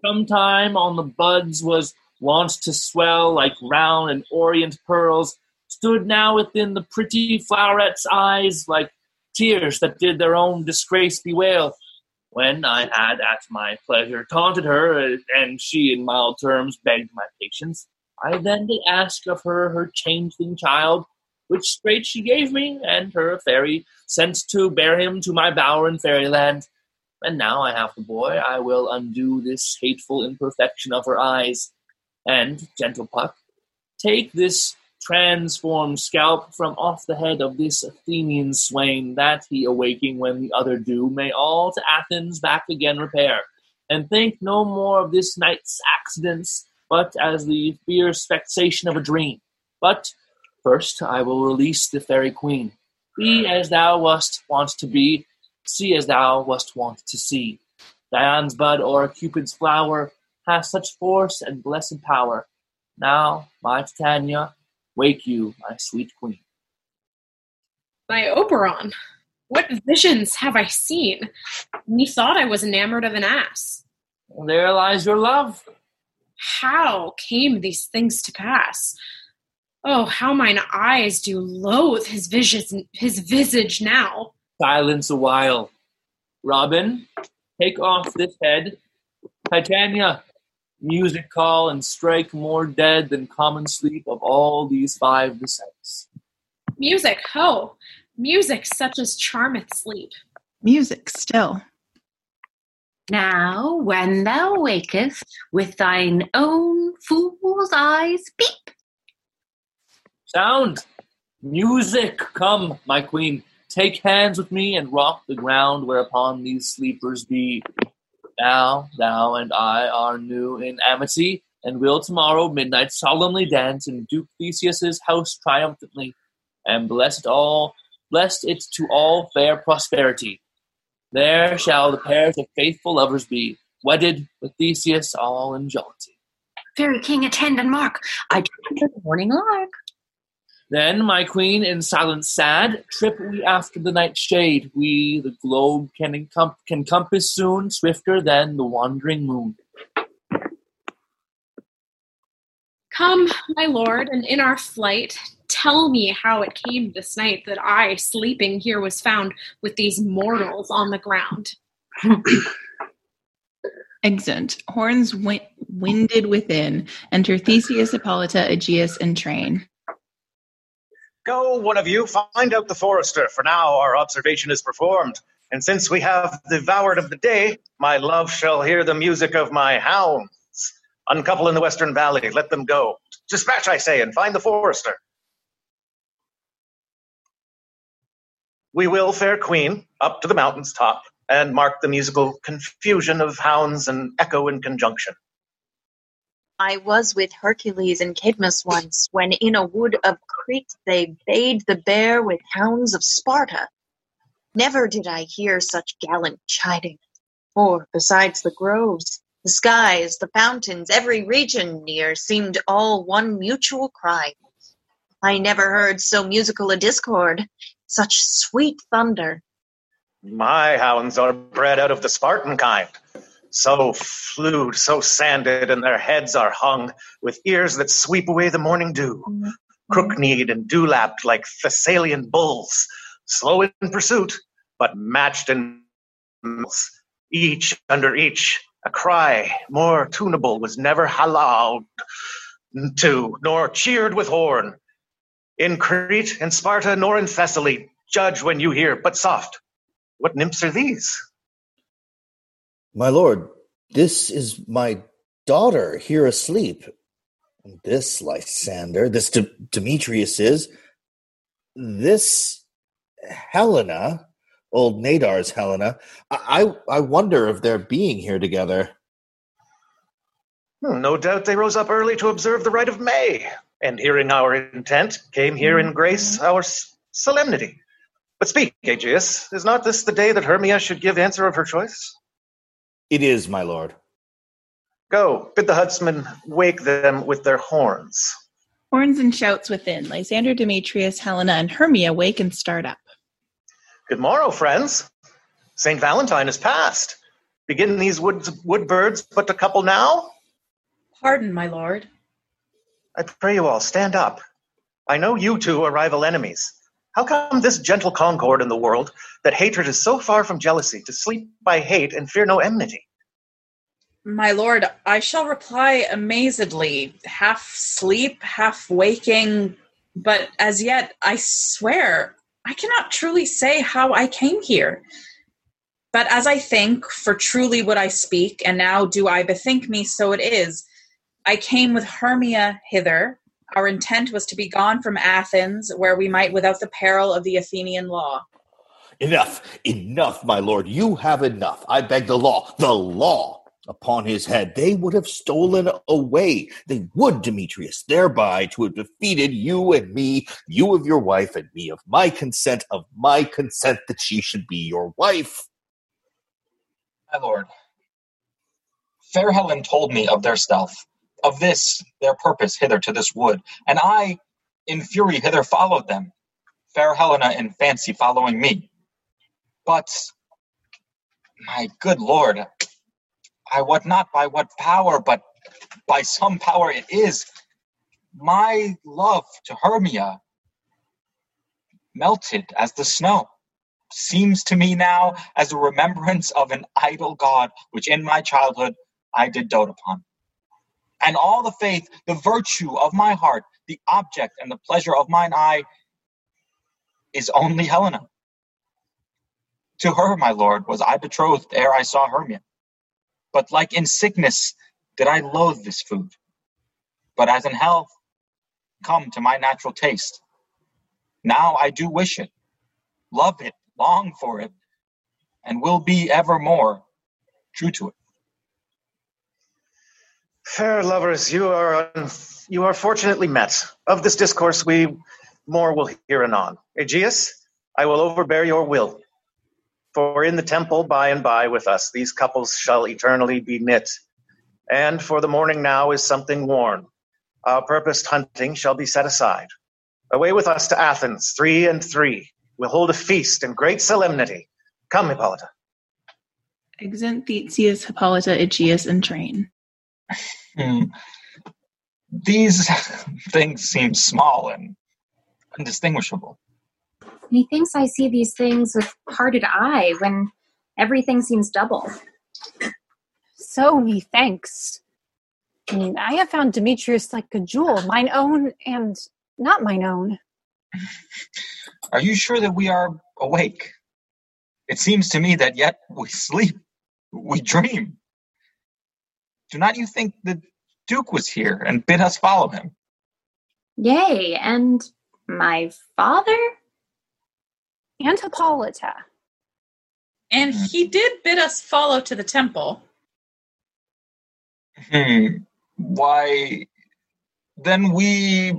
sometime on the buds was wont to swell like round and orient pearls, stood now within the pretty floweret's eyes like tears that did their own disgrace bewail. When I had at my pleasure taunted her, and she in mild terms begged my patience, I then did ask of her her changeling child, which straight she gave me, and her fairy sent to bear him to my bower in fairyland. And now I have the boy, I will undo this hateful imperfection of her eyes. And, gentle Puck, take this transformed scalp from off the head of this Athenian swain, that he awaking when the other do, may all to Athens back again repair, and think no more of this night's accidents, but as the fierce vexation of a dream. But first I will release the fairy queen. Be as thou wast wont to be, see as thou wast wont to see. Dian's bud or Cupid's flower hath such force and blessed power. Now, my Titania, wake you, my sweet queen. My Oberon, what visions have I seen? Methought I was enamored of an ass. There lies your love. How came these things to pass? Oh, how mine eyes do loathe his visage, his visage now. Silence a while. Robin, take off this head. Titania, music call and strike more dead than common sleep of all these five descents. Music, ho! Music such as charmeth sleep. Music still. Now, when thou wakest, with thine own fool's eyes peep. Sound! Music! Come, my queen, take hands with me and rock the ground whereupon these sleepers be. Now, thou and I are new in amity, and will tomorrow midnight solemnly dance in Duke Theseus's house triumphantly, and bless it all, bless it to all fair prosperity. There shall the pairs of faithful lovers be, wedded with Theseus all in jollity. Fairy king, attend and mark. I dreamed the morning lark. Then, my queen, in silence sad, trip we after the night shade. We the globe can, encom- can compass soon, swifter than the wandering moon. Come, my lord, and in our flight, tell me how it came this night that I, sleeping here, was found with these mortals on the ground. Exeunt. Horns wi- winded within. Enter Theseus, Hippolyta, Aegeus, and train. Go, one of you, find out the forester, for now our observation is performed. And since we have devoured of the day, my love shall hear the music of my hounds. Uncouple in the western valley, let them go. Dispatch, I say, and find the forester. We will, fair queen, up to the mountain's top, and mark the musical confusion of hounds and echo in conjunction. I was with Hercules and Cadmus once, when in a wood of Crete they bayed the bear with hounds of Sparta. Never did I hear such gallant chiding, for besides the groves, the skies, the fountains, every region near seemed all one mutual cry. I never heard so musical a discord, such sweet thunder. My hounds are bred out of the Spartan kind. So flued, so sanded, and their heads are hung with ears that sweep away the morning dew. Mm-hmm. Crook kneed and dew lapped like Thessalian bulls, slow in pursuit, but matched in each under each. A cry more tunable was never hallowed to, nor cheered with horn. In Crete, in Sparta, nor in Thessaly, judge when you hear, but soft. What nymphs are these? My lord, this is my daughter here asleep. This Lysander, this Demetrius is. This Helena, old Nedar's Helena. I, I I wonder if they're being here together. Hmm, No doubt they rose up early to observe the rite of May, and hearing our intent, came here in grace our s- solemnity. But speak, Aegeus, is not this the day that Hermia should give answer of her choice? It is, my lord. Go, bid the huntsmen wake them with their horns. Horns and shouts within. Lysander, Demetrius, Helena, and Hermia wake and start up. Good morrow, friends. St. Valentine is past. Begin these woods, wood birds but a couple now? Pardon, my lord. I pray you all, stand up. I know you two are rival enemies. How come this gentle concord in the world that hatred is so far from jealousy to sleep by hate and fear no enmity? My lord, I shall reply amazedly, half sleep, half waking, but as yet, I swear, I cannot truly say how I came here. But as I think, for truly would I speak, and now do I bethink me, so it is. I came with Hermia hither. Our intent was to be gone from Athens, where we might without the peril of the Athenian law. Enough, enough, my lord. You have enough. I beg the law, the law upon his head. They would have stolen away. They would, Demetrius, thereby to have defeated you and me, you of your wife and me of my consent, of my consent that she should be your wife. My lord, fair Helen told me of their stealth, of this their purpose hither to this wood, and I in fury hither followed them, fair Helena in fancy following me. But, my good lord, I wot not by what power, but by some power it is, my love to Hermia melted as the snow. Seems to me now as a remembrance of an idol god which in my childhood I did dote upon. And all the faith, the virtue of my heart, the object and the pleasure of mine eye is only Helena. To her, my lord, was I betrothed ere I saw Hermia. But like in sickness did I loathe this food. But as in health, come to my natural taste. Now I do wish it, love it, long for it, and will be evermore true to it. Fair lovers, you are you are fortunately met. Of this discourse we more will hear anon. Aegeus, I will overbear your will. For in the temple by and by with us these couples shall eternally be knit. And for the morning now is something worn. Our purposed hunting shall be set aside. Away with us to Athens, three and three. We'll hold a feast in great solemnity. Come, Hippolyta. Exeunt Theseus, Hippolyta, Aegeus, and train. Hmm. These things seem small and undistinguishable. Methinks I see these things with parted eye when everything seems double. So methinks. I mean, I have found Demetrius like a jewel, mine own and not mine own. Are you sure that we are awake? It seems to me that yet we sleep, we dream. Do not you think the Duke was here and bid us follow him? Yea, and my father? And Hippolyta. And he did bid us follow to the temple. Hmm. Why, then we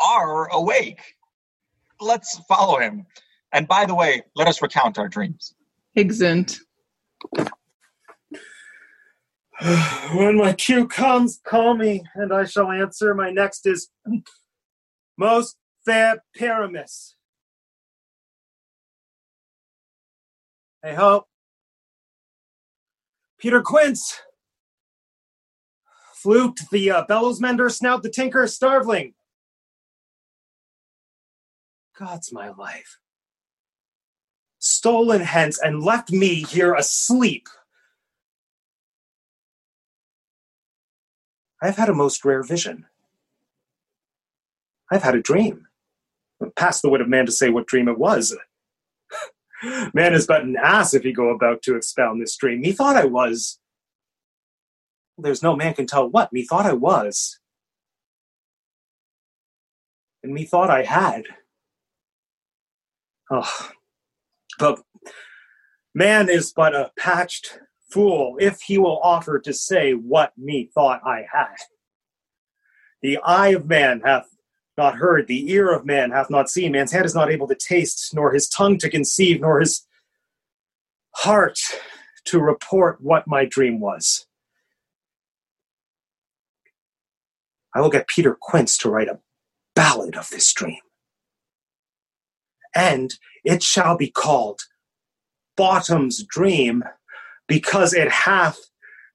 are awake. Let's follow him. And by the way, let us recount our dreams. Exeunt. when my cue comes, call me, and I shall answer. My next is most fair Pyramus. Hey ho. Peter Quince. Flute, the uh, bellows mender, snout, the tinker, starveling. God's my life. Stolen hence and left me here asleep. I've had a most rare vision. I've had a dream. Past the wit of man to say what dream it was. man is but an ass if he go about to expound this dream. Methought I was. There's no man can tell what. Methought I was. And methought I had. Oh, but man is but a patched fool if he will offer to say what me thought I had. The eye of man hath not heard, the ear of man hath not seen, man's hand is not able to taste, nor his tongue to conceive, nor his heart to report what my dream was. I will get Peter Quince to write a ballad of this dream. And it shall be called Bottom's Dream because it hath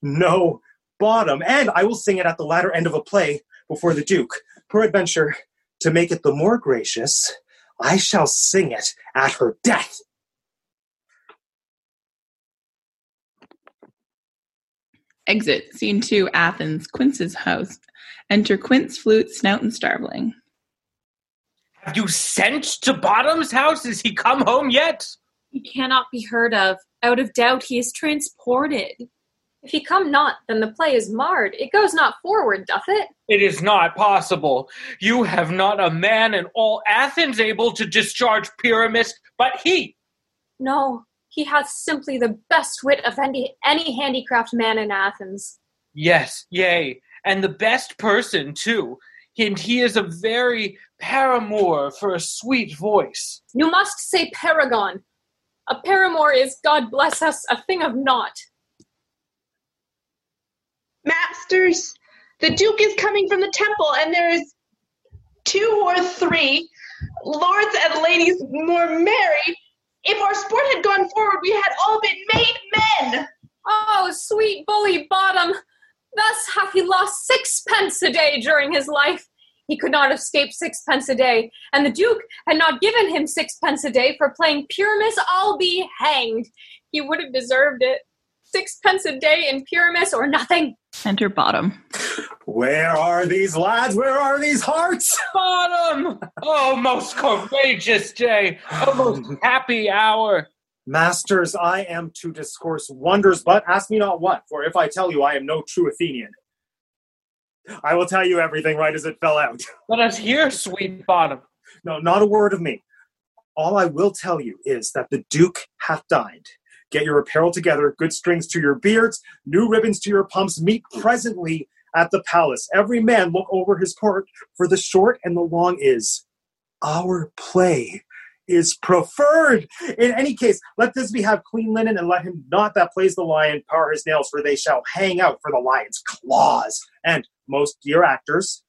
no bottom. And I will sing it at the latter end of a play before the Duke. Peradventure, to make it the more gracious, I shall sing it at her death. Exit. Scene 2, Athens, Quince's house. Enter Quince, Flute, Snout, and Starveling. Have you sent to Bottom's house? Has he come home yet? He cannot be heard of. Out of doubt, he is transported. If he come not, then the play is marred. It goes not forward, doth it? It is not possible. You have not a man in all Athens able to discharge Pyramus, but he. No, he hath simply the best wit of any, any handicraft man in Athens. Yes, yea, and the best person too. And he is a very paramour for a sweet voice. You must say paragon. A paramour is, God bless us, a thing of naught. Masters, the Duke is coming from the temple, and there is two or three lords and ladies more married. If our sport had gone forward, we had all been made men. Oh, sweet bully bottom! Thus hath he lost sixpence a day during his life. He could not escape sixpence a day, and the Duke had not given him sixpence a day for playing Pyramus, I'll be hanged. He would have deserved it. Sixpence a day in Pyramus or nothing. Enter bottom. Where are these lads? Where are these hearts? Bottom! Oh, most courageous day! Oh, most happy hour! Masters, I am to discourse wonders, but ask me not what, for if I tell you I am no true Athenian, I will tell you everything right as it fell out. Let us hear, sweet bottom. No, not a word of me. All I will tell you is that the Duke hath died. Get your apparel together, good strings to your beards, new ribbons to your pumps. Meet presently at the palace. Every man look over his part, for the short and the long is our play is preferred. In any case, let this be have clean linen, and let him not that plays the lion power his nails, for they shall hang out for the lion's claws. And most dear actors,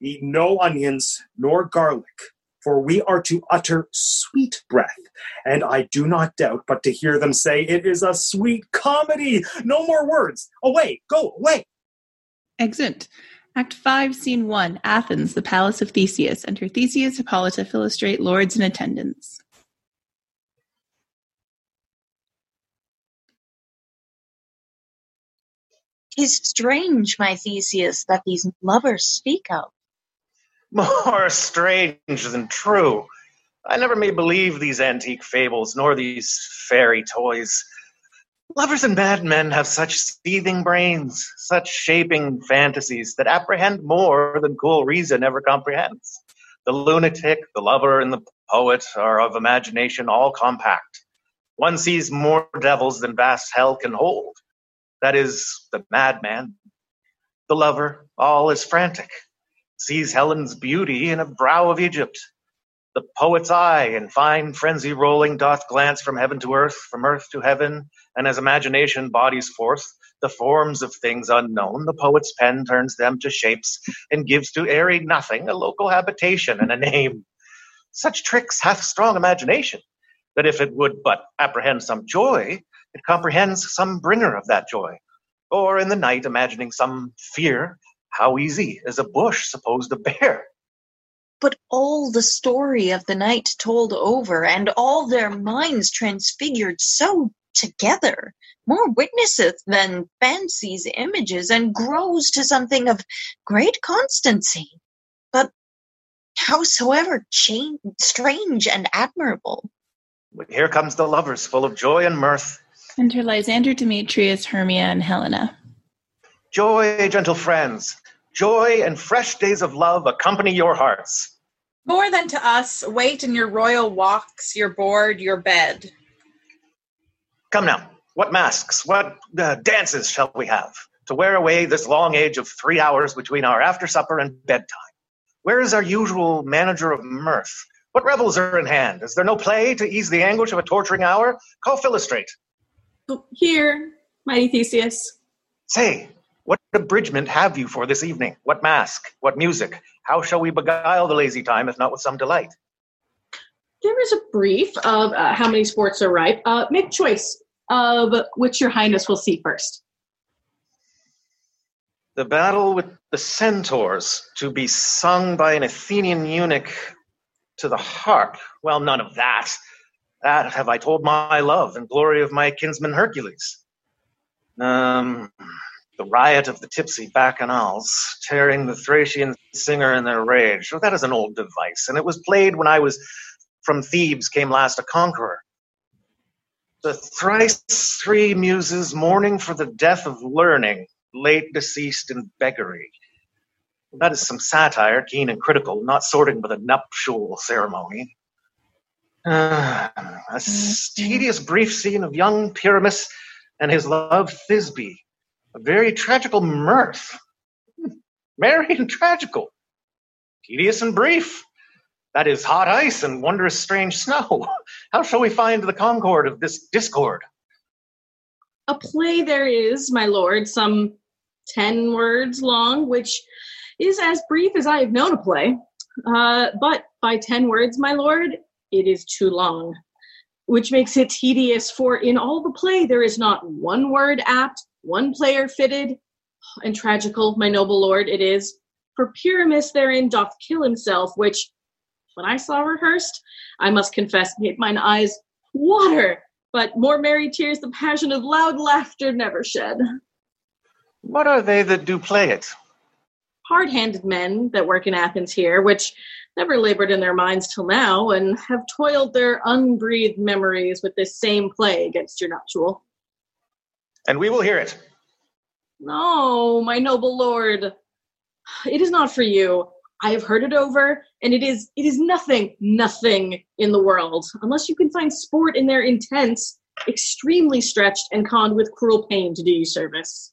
eat no onions nor garlic, for we are to utter sweet breath. And I do not doubt but to hear them say it is a sweet comedy. No more words. Away, go away. Exit. Act 5, Scene 1 Athens, the Palace of Theseus. Enter Theseus, Hippolyta, Philostrate, lords in attendance. Tis strange, my Theseus, that these lovers speak of. More strange than true. I never may believe these antique fables, nor these fairy toys. Lovers and madmen have such seething brains, such shaping fantasies that apprehend more than cool reason ever comprehends. The lunatic, the lover, and the poet are of imagination all compact. One sees more devils than vast hell can hold. That is, the madman. The lover, all is frantic, sees Helen's beauty in a brow of Egypt. The poet's eye, in fine frenzy rolling, doth glance from heaven to earth, from earth to heaven, and as imagination bodies forth the forms of things unknown, the poet's pen turns them to shapes and gives to airy nothing a local habitation and a name. Such tricks hath strong imagination, that if it would but apprehend some joy, it comprehends some bringer of that joy. Or in the night, imagining some fear, how easy is a bush supposed a bear? But all the story of the night told over, and all their minds transfigured so together, more witnesseth than fancies images, and grows to something of great constancy. But howsoever cha- strange and admirable, Here comes the lovers, full of joy and mirth. Enter Lysander, Demetrius, Hermia, and Helena. Joy, gentle friends, joy and fresh days of love accompany your hearts. More than to us, wait in your royal walks, your board, your bed. Come now, what masks, what uh, dances shall we have to wear away this long age of three hours between our after supper and bedtime? Where is our usual manager of mirth? What revels are in hand? Is there no play to ease the anguish of a torturing hour? Call Philostrate. Here, mighty Theseus. Say, what abridgment have you for this evening? What mask? What music? How shall we beguile the lazy time, if not with some delight? There is a brief of uh, how many sports are ripe. Uh, make choice of which your highness will see first. The battle with the centaurs, to be sung by an Athenian eunuch to the harp. Well, none of that. That have I told my love and glory of my kinsman Hercules. Um, the riot of the tipsy bacchanals, tearing the Thracian singer in their rage. Well, that is an old device, and it was played when I was from Thebes came last a conqueror. The thrice three muses mourning for the death of learning, late deceased in beggary. That is some satire, keen and critical, not sorting with a nuptial ceremony. Ah, a tedious brief scene of young Pyramus and his love Thisbe. A very tragical mirth. Merry and tragical. Tedious and brief. That is hot ice and wondrous strange snow. How shall we find the concord of this discord? A play there is, my lord, some ten words long, which is as brief as I have known a play. Uh, but by ten words, my lord, it is too long, which makes it tedious. For in all the play, there is not one word apt, one player fitted, and tragical, my noble lord, it is. For Pyramus therein doth kill himself, which, when I saw rehearsed, I must confess, made mine eyes water. But more merry tears the passion of loud laughter never shed. What are they that do play it? Hard handed men that work in Athens here, which never labored in their minds till now, and have toiled their unbreathed memories with this same play against your nuptial. And we will hear it. No, my noble lord, it is not for you. I have heard it over, and it is it is nothing, nothing in the world, unless you can find sport in their intense, extremely stretched and conned with cruel pain to do you service.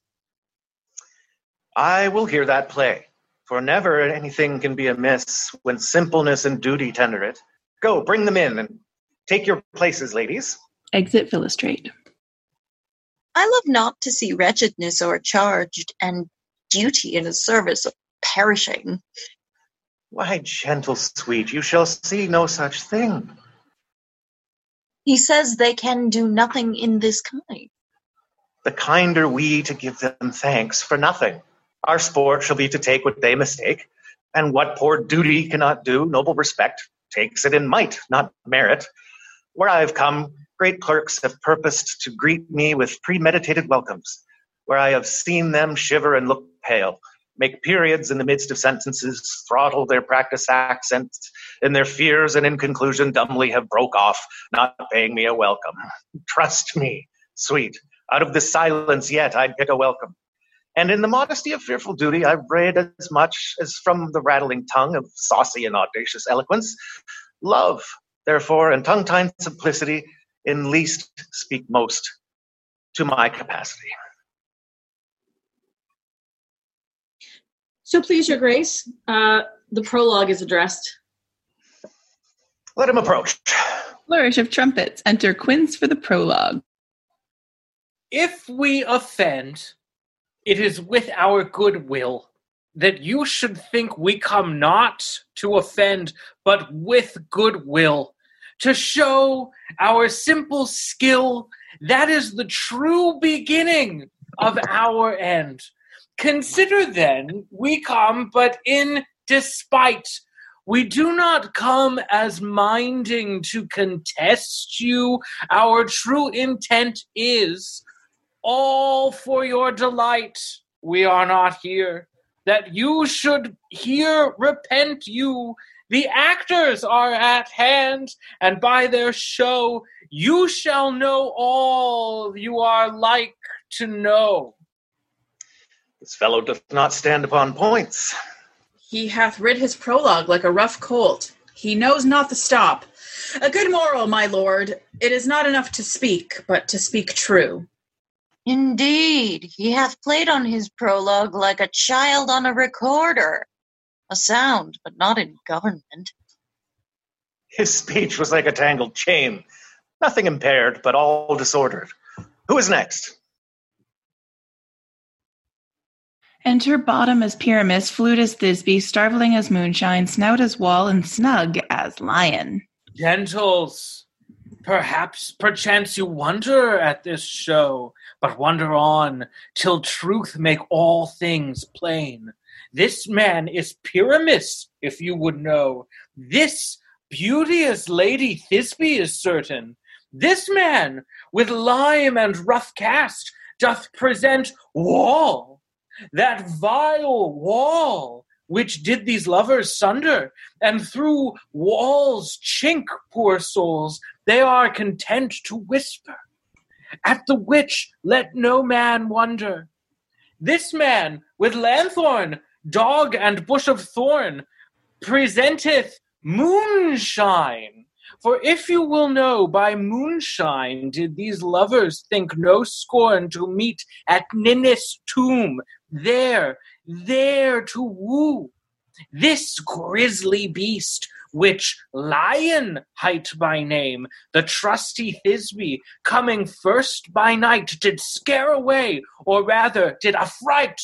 I will hear that play, for never anything can be amiss when simpleness and duty tender it. Go, bring them in, and take your places, ladies. Exit Philostrate. I love not to see wretchedness or o'ercharged, and duty in a service of perishing. Why, gentle sweet, you shall see no such thing. He says they can do nothing in this kind. The kinder we to give them thanks for nothing. Our sport shall be to take what they mistake, and what poor duty cannot do, noble respect takes it in might, not merit. Where I have come, great clerks have purposed to greet me with premeditated welcomes, where I have seen them shiver and look pale, make periods in the midst of sentences, throttle their practice accents, in their fears, and in conclusion dumbly have broke off, not paying me a welcome. Trust me, sweet, out of this silence yet I'd pick a welcome. And in the modesty of fearful duty, I've read as much as from the rattling tongue of saucy and audacious eloquence. Love, therefore, and tongue tied simplicity, in least speak most to my capacity. So please, your grace, uh, the prologue is addressed. Let him approach. Flourish of trumpets. Enter Quince for the prologue. If we offend, it is with our good will that you should think we come not to offend, but with good will, to show our simple skill. That is the true beginning of our end. Consider then, we come but in despite. We do not come as minding to contest you. Our true intent is all for your delight. We are not here. That you should here repent you. The actors are at hand, and by their show you shall know all you are like to know. This fellow doth not stand upon points. He hath rid his prologue like a rough colt. He knows not the stop. A good moral, my lord. It is not enough to speak, but to speak true. Indeed, he hath played on his prologue like a child on a recorder. A sound, but not in government. His speech was like a tangled chain, nothing impaired, but all disordered. Who is next? Enter bottom as Pyramus, flute as Thisbe, starveling as Moonshine, snout as Wall, and snug as Lion. Gentles, perhaps perchance you wonder at this show, but wonder on till truth make all things plain. This man is Pyramus, if you would know. This beauteous lady Thisbe is certain. This man, with lime and rough cast, doth present Wall, that vile Wall which did these lovers sunder, and through Wall's chink, poor souls, they are content to whisper. At the which let no man wonder. This man with lanthorn, dog, and bush of thorn presenteth moonshine. For if you will know, by moonshine did these lovers think no scorn to meet at Ninus' tomb, there, there to woo. This grisly beast, which Lion hight by name, the trusty Thisbe, coming first by night, did scare away, or rather did affright.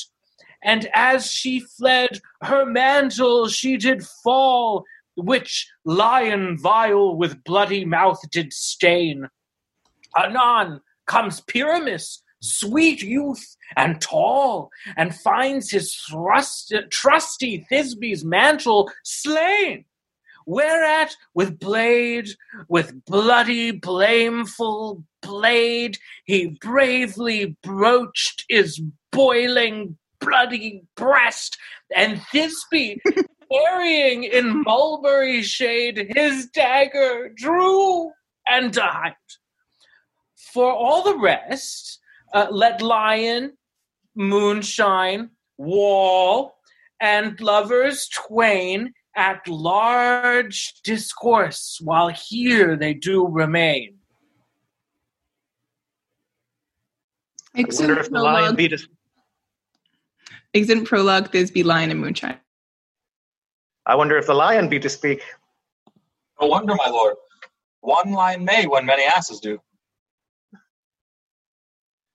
And as she fled, her mantle she did fall, which lion vile with bloody mouth did stain. Anon comes Pyramus, sweet youth and tall, and finds his thrust, trusty Thisbe's mantle slain. Whereat with blade, with bloody blameful blade, he bravely broached his boiling bloody breast, and Thisbe carrying in mulberry shade his dagger, drew and died. For all the rest, uh, let lion, moonshine, wall, and lovers twain at large discourse, while here they do remain. I wonder if the lion beat us. Exit prologue, there's Thisbe, Lion, and Moonshine. I wonder if the lion be to speak. No wonder, my lord. One lion may when many asses do.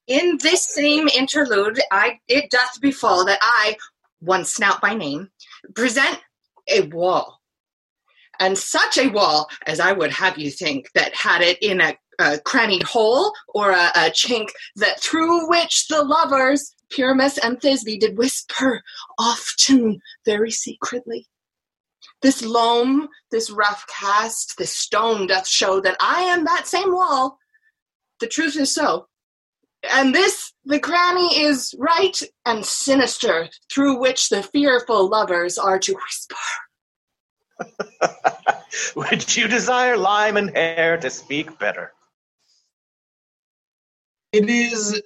In this same interlude, I it doth befall that I, one snout by name, present a wall. And such a wall as I would have you think that had it in a, a crannied hole or a, a chink that through which the lovers, Pyramus and Thisbe, did whisper often very secretly. This loam, this rough cast, this stone doth show that I am that same wall. The truth is so. And this, the cranny, is right and sinister, through which the fearful lovers are to whisper. Would you desire lime and hair to speak better? It is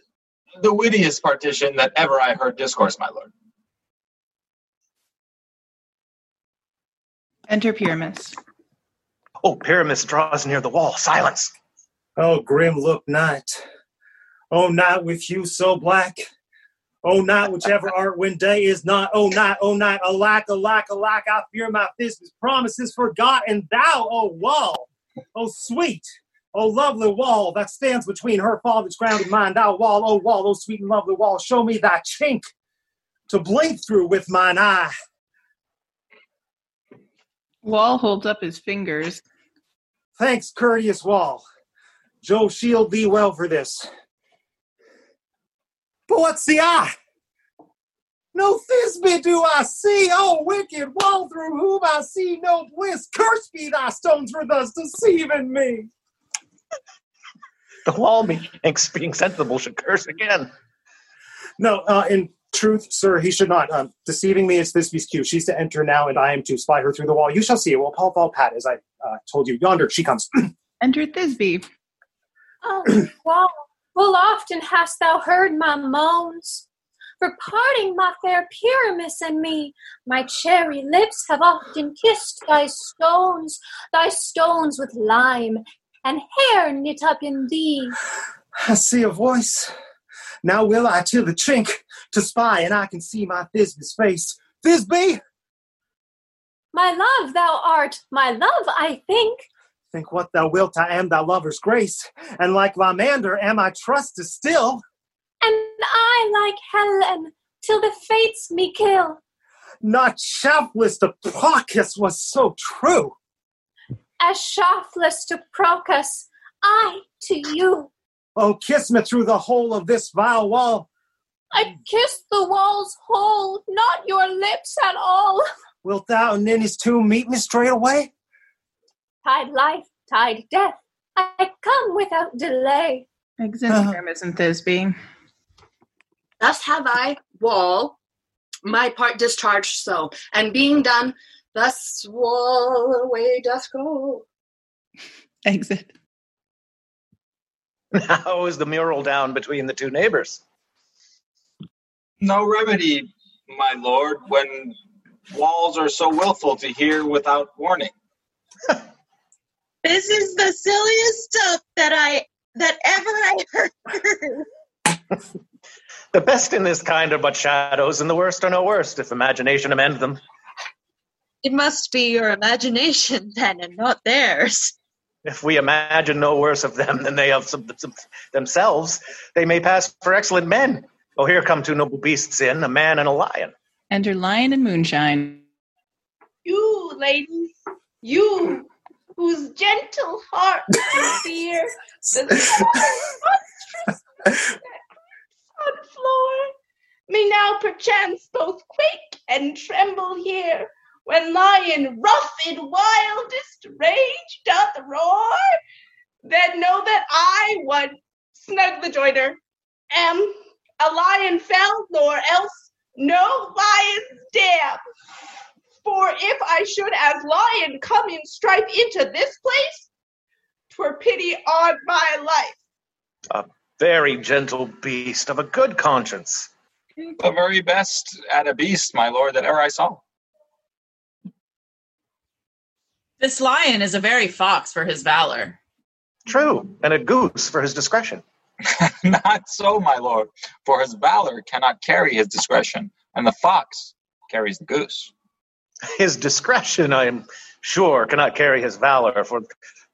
the wittiest partition that ever I heard discourse, my lord. Enter Pyramus. Oh, Pyramus draws near the wall. Silence. Oh, grim look night. Oh, night with you so black. Oh, night, whichever art when day is not. Oh, night, oh, night, alack, alack, alack. I fear my fist promises forgot, and thou, oh, wall. Oh, sweet. Oh, lovely wall that stands between her father's ground and mine. Thou wall, oh, wall, oh, sweet and lovely wall. Show me thy chink to blink through with mine eye. Wall holds up his fingers. Thanks, courteous Wall. Jove shield thee well for this. But what's the eye? No Thisbe do I see, oh wicked wall through whom I see no bliss. Curse be thy stones for thus deceiving me. The wall, methinks, being sensible, should curse again. No, uh, in truth, sir, he should not. Um, deceiving me is Thisbe's cue. She's to enter now, and I am to spy her through the wall. You shall see it. Well, Paul, Paul, Pat, as I uh, told you, yonder she comes. Enter Thisbe. Oh, wow. Full often hast thou heard my moans. For parting my fair Pyramus and me, my cherry lips have often kissed thy stones, thy stones with lime and hair knit up in thee. I see a voice. Now will I to the chink to spy, and I can see my Thisbe's face. Thisbe! My love thou art, my love, I think. Think what thou wilt, I am thy lover's grace, and like Limander am I trusted still. And I like Helen, till the fates me kill. Not shaftless to Procrus was so true. As shaftless to Procrus, I to you. Oh, kiss me through the hole of this vile wall. I kiss the wall's hole, not your lips at all. Wilt thou and Ninny's tomb meet me straight away? Tide life, tide death, I come without delay. Exit Pyramus and Thisbe. Thus have I, wall, my part discharged so, and being done, thus wall away doth go. Exit. How is the mural down between the two neighbors? No remedy, my lord, when walls are so willful to hear without warning. This is the silliest stuff that I that ever I heard. The best in this kind are but shadows, and the worst are no worst, if imagination amend them. It must be your imagination then, and not theirs. If we imagine no worse of them than they of some, some- themselves, they may pass for excellent men. Oh, here come two noble beasts in, a man and a lion. Enter Lion and Moonshine. You, ladies, you, whose gentle heart can fear the monstrous on floor, may now perchance both quake and tremble here, when lion rough in wildest rage doth roar. Then know that I, one snug the joiner, am a lion fell, nor else no lion's dam. For if I should as lion come in stripe into this place, twere pity on my life. A very gentle beast of a good conscience. The very best at a beast, my lord, that ever I saw. This lion is a very fox for his valor. True, and a goose for his discretion. Not so, my lord, for his valor cannot carry his discretion, and the fox carries the goose. His discretion, I am sure, cannot carry his valor, for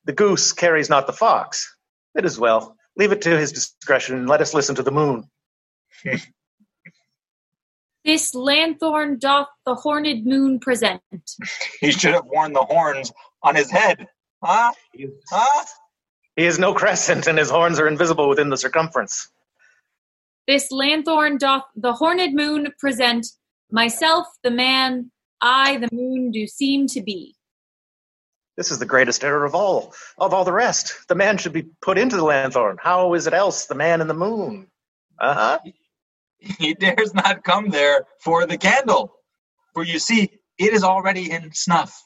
the goose carries not the fox. It is well. Leave it to his discretion, and let us listen to the moon. This lanthorn doth the horned moon present. He should have worn the horns on his head. Huh? Huh? He is no crescent, and his horns are invisible within the circumference. This lanthorn doth the horned moon present. Myself, the man, I, the moon, do seem to be. This is the greatest error of all, of all the rest. The man should be put into the lanthorn. How is it else the man in the moon? Uh huh. He dares not come there for the candle, for you see, it is already in snuff.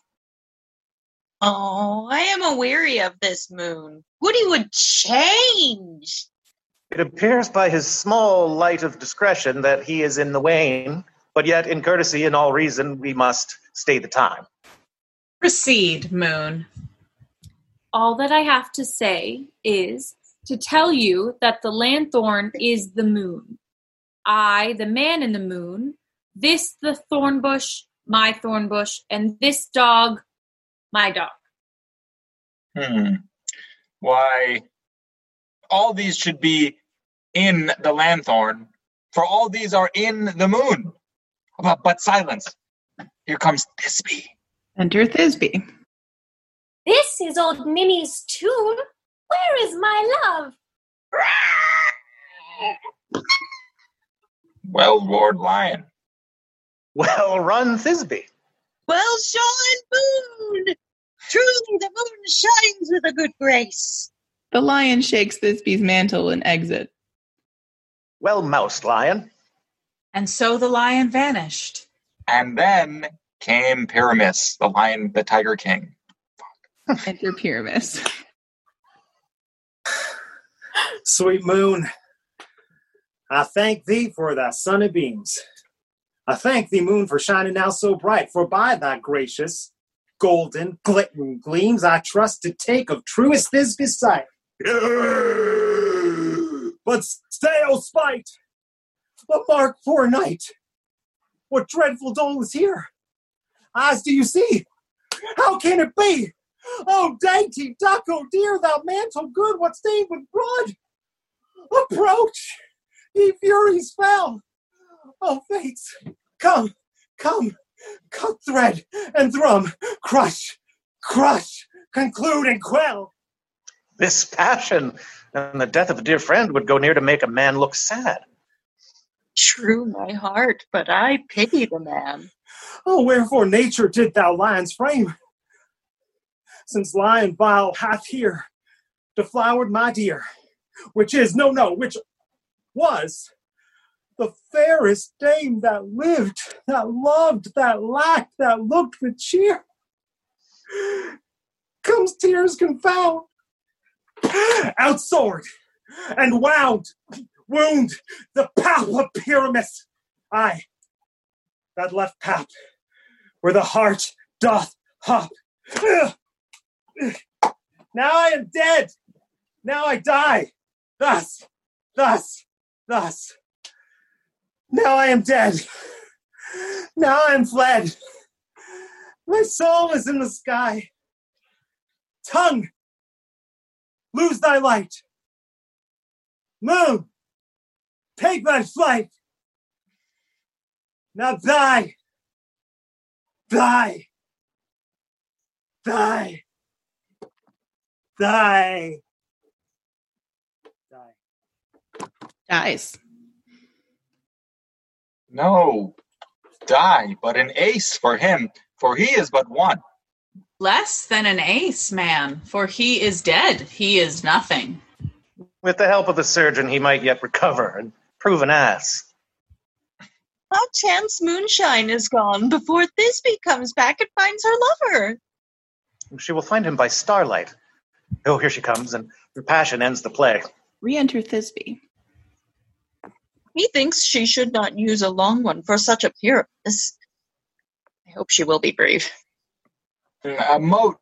Oh, I am aweary of this moon. Woody would change. It appears by his small light of discretion that he is in the wane, but yet in courtesy and all reason we must stay the time. Proceed, Moon. All that I have to say is to tell you that the lanthorn is the moon. I, the man in the moon, this the thorn bush, my thorn bush, and this dog, my dog. Hmm. Why, all these should be in the lanthorn, for all these are in the moon. But, but silence. Here comes Thisbe. Enter Thisbe. This is old Ninny's tune. Where is my love? Well, Lord Lion. Well run, Thisbe. Well shone moon. Truly the moon shines with a good grace. The lion shakes Thisbe's mantle and exit. Well moused, lion. And so the lion vanished. And then came Pyramus, the lion, the tiger king. Enter Pyramus. Sweet moon, I thank thee for thy sunny beams. I thank thee, moon, for shining now so bright, for by thy gracious, golden, glittering gleams I trust to take of truest Thisbe's sight. But stay, O spite! What mark for a night? What dreadful dole is here? Eyes do you see? How can it be? Oh, dainty duck, oh dear, thou mantle good, what stained with blood? Approach, ye furies fell. Oh, fates, come, come, cut thread and thrum, crush, crush, conclude and quell. This passion and the death of a dear friend would go near to make a man look sad. True, my heart, but I pity the man. Oh, wherefore nature did thou lions frame? Since lion vile hath here deflowered my dear, which is, no, no, which was the fairest dame that lived, that loved, that lacked, that looked with cheer. Comes tears confound. Out sword, and wound, wound the pap of Pyramus. Aye, that left pap, where the heart doth hop. Now I am dead. Now I die. Thus, thus, thus. Now I am dead. Now I am fled. My soul is in the sky. Tongue, lose thy light. Moon, take thy flight. Now thy, thy, thy, thy. Dies. No, die, but an ace for him, for he is but one. Less than an ace, man, for he is dead. He is nothing. With the help of the surgeon, he might yet recover and prove an ass. How chance moonshine is gone before Thisbe comes back and finds her lover. She will find him by starlight. Oh, here she comes, and her passion ends the play. Re enter Thisbe. He thinks she should not use a long one for such a Pyramus. I hope she will be brave. A moat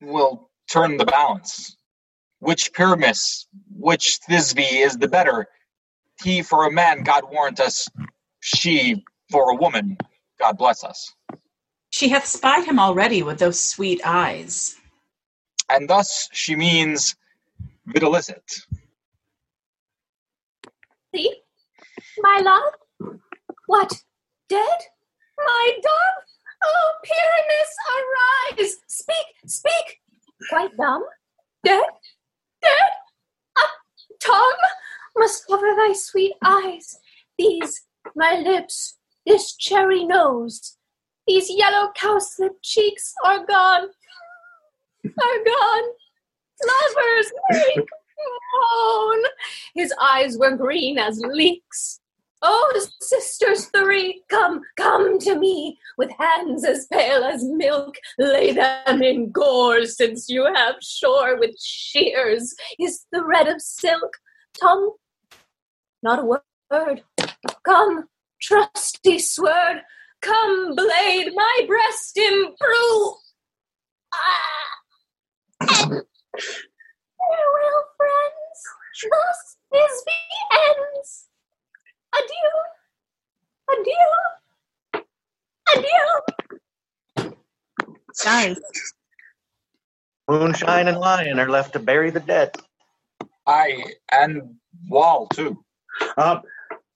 will turn the balance. Which Pyramus, which Thisbe is the better? He for a man, God warrant us. She for a woman, God bless us. She hath spied him already with those sweet eyes. And thus she means videlicet. See? My love? What? Dead? My dove? Oh, Pyramus, arise! Speak, speak! Quite dumb? Dead? Dead? A tongue must cover thy sweet eyes. These, my lips, this cherry nose, these yellow cowslip cheeks are gone. Are gone. Lovers, make moan. His eyes were green as leeks. Oh, sisters three, come, come to me, with hands as pale as milk. Lay them in gore, since you have shore with shears. Is the red of silk. Tongue, not a word. Come, trusty sword. Come, blade, my breast improve. Ah! Farewell, friends. Thus is the ends. Adieu. Adieu. Adieu. Dies. Moonshine and Lion are left to bury the dead. I and Wall too. Uh,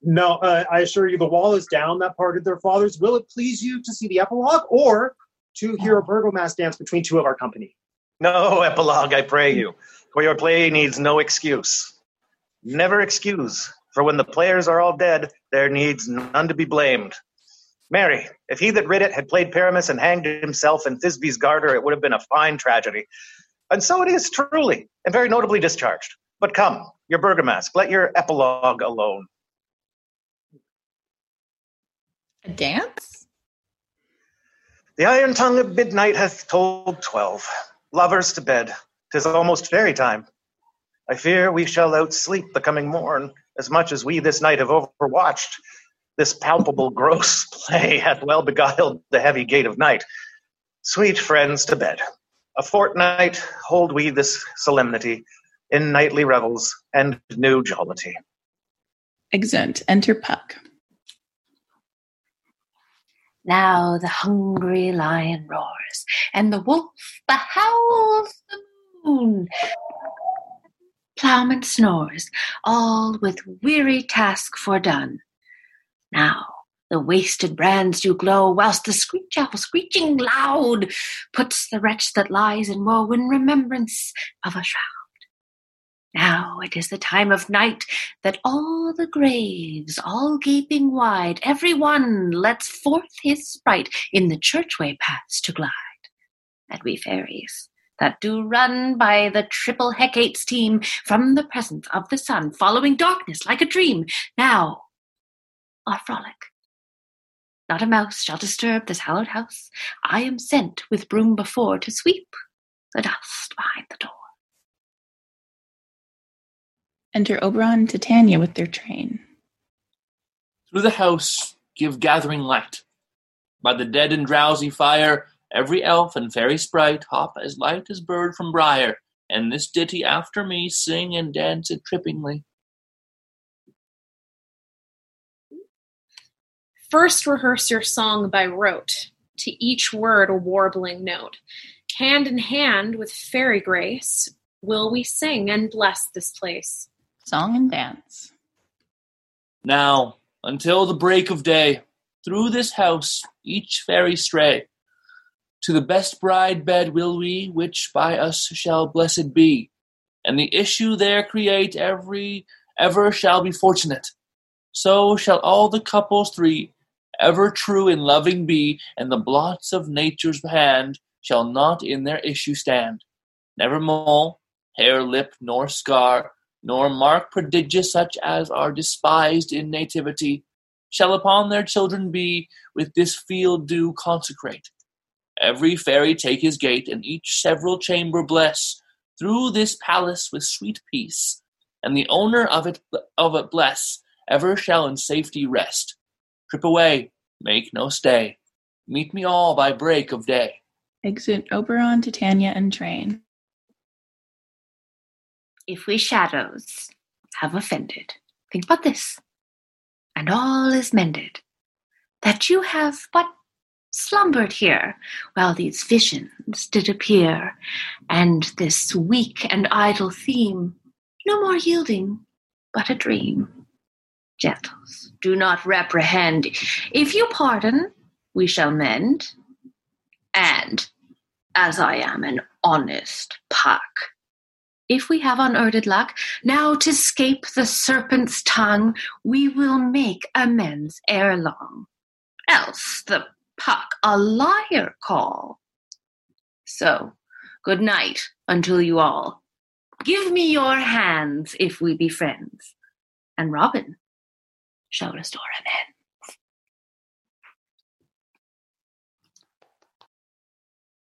no, uh, I assure you, the wall is down that parted their fathers. Will it please you to see the epilogue or to hear a Bergomask dance between two of our company? No epilogue, I pray you, for your play needs no excuse. Never excuse, for when the players are all dead, there needs none to be blamed. Mary, if he that writ it had played Pyramus and hanged himself in Thisbe's garter, it would have been a fine tragedy. And so it is truly, and very notably discharged. But come, your Bergomask, let your epilogue alone. A dance? The iron tongue of midnight hath told twelve. Lovers to bed. Tis almost fairy time. I fear we shall outsleep the coming morn, as much as we this night have overwatched. This palpable gross play hath well beguiled the heavy gate of night. Sweet friends, to bed. A fortnight hold we this solemnity in nightly revels and new jollity. Exeunt. Enter Puck. Now the hungry lion roars, and the wolf behowls the moon. Plowman snores, all with weary task fordone. Now the wasted brands do glow, whilst the screech owl, screeching loud, puts the wretch that lies in woe in remembrance of a shroud. Now it is the time of night that all the graves, all gaping wide, every one lets forth his sprite in the churchway paths to glide. And we fairies, that do run by the triple Hecate's team from the presence of the sun, following darkness like a dream, now our frolic. Not a mouse shall disturb this hallowed house. I am sent with broom before to sweep the dust behind the door. Enter Oberon and Titania with their train. Through the house give gathering light. By the dead and drowsy fire, every elf and fairy sprite hop as light as bird from briar, and this ditty after me sing and dance it trippingly. First rehearse your song by rote, to each word a warbling note. Hand in hand with fairy grace, will we sing and bless this place. Song and dance. Now, until the break of day, through this house each fairy stray. To the best bride bed will we, which by us shall blessed be, and the issue there create every ever shall be fortunate. So shall all the couples three ever true in loving be, and the blots of nature's hand shall not in their issue stand. Never mole, hair, lip, nor scar, nor mark prodigious such as are despised in nativity, shall upon their children be, with this field do consecrate. Every fairy take his gate, and each several chamber bless, through this palace with sweet peace, and the owner of it of it bless, ever shall in safety rest. Trip away, make no stay. Meet me all by break of day. Exit Oberon, Titania, and train. If we shadows have offended, think but this, and all is mended. That you have but slumbered here while these visions did appear, and this weak and idle theme no more yielding, but a dream. Gentles, do not reprehend. If you pardon, we shall mend. And as I am an honest puck, if we have unearthly luck, now to scape the serpent's tongue, we will make amends ere long. Else the puck a liar call. So, good night until you all. Give me your hands if we be friends, and Robin shall restore amends.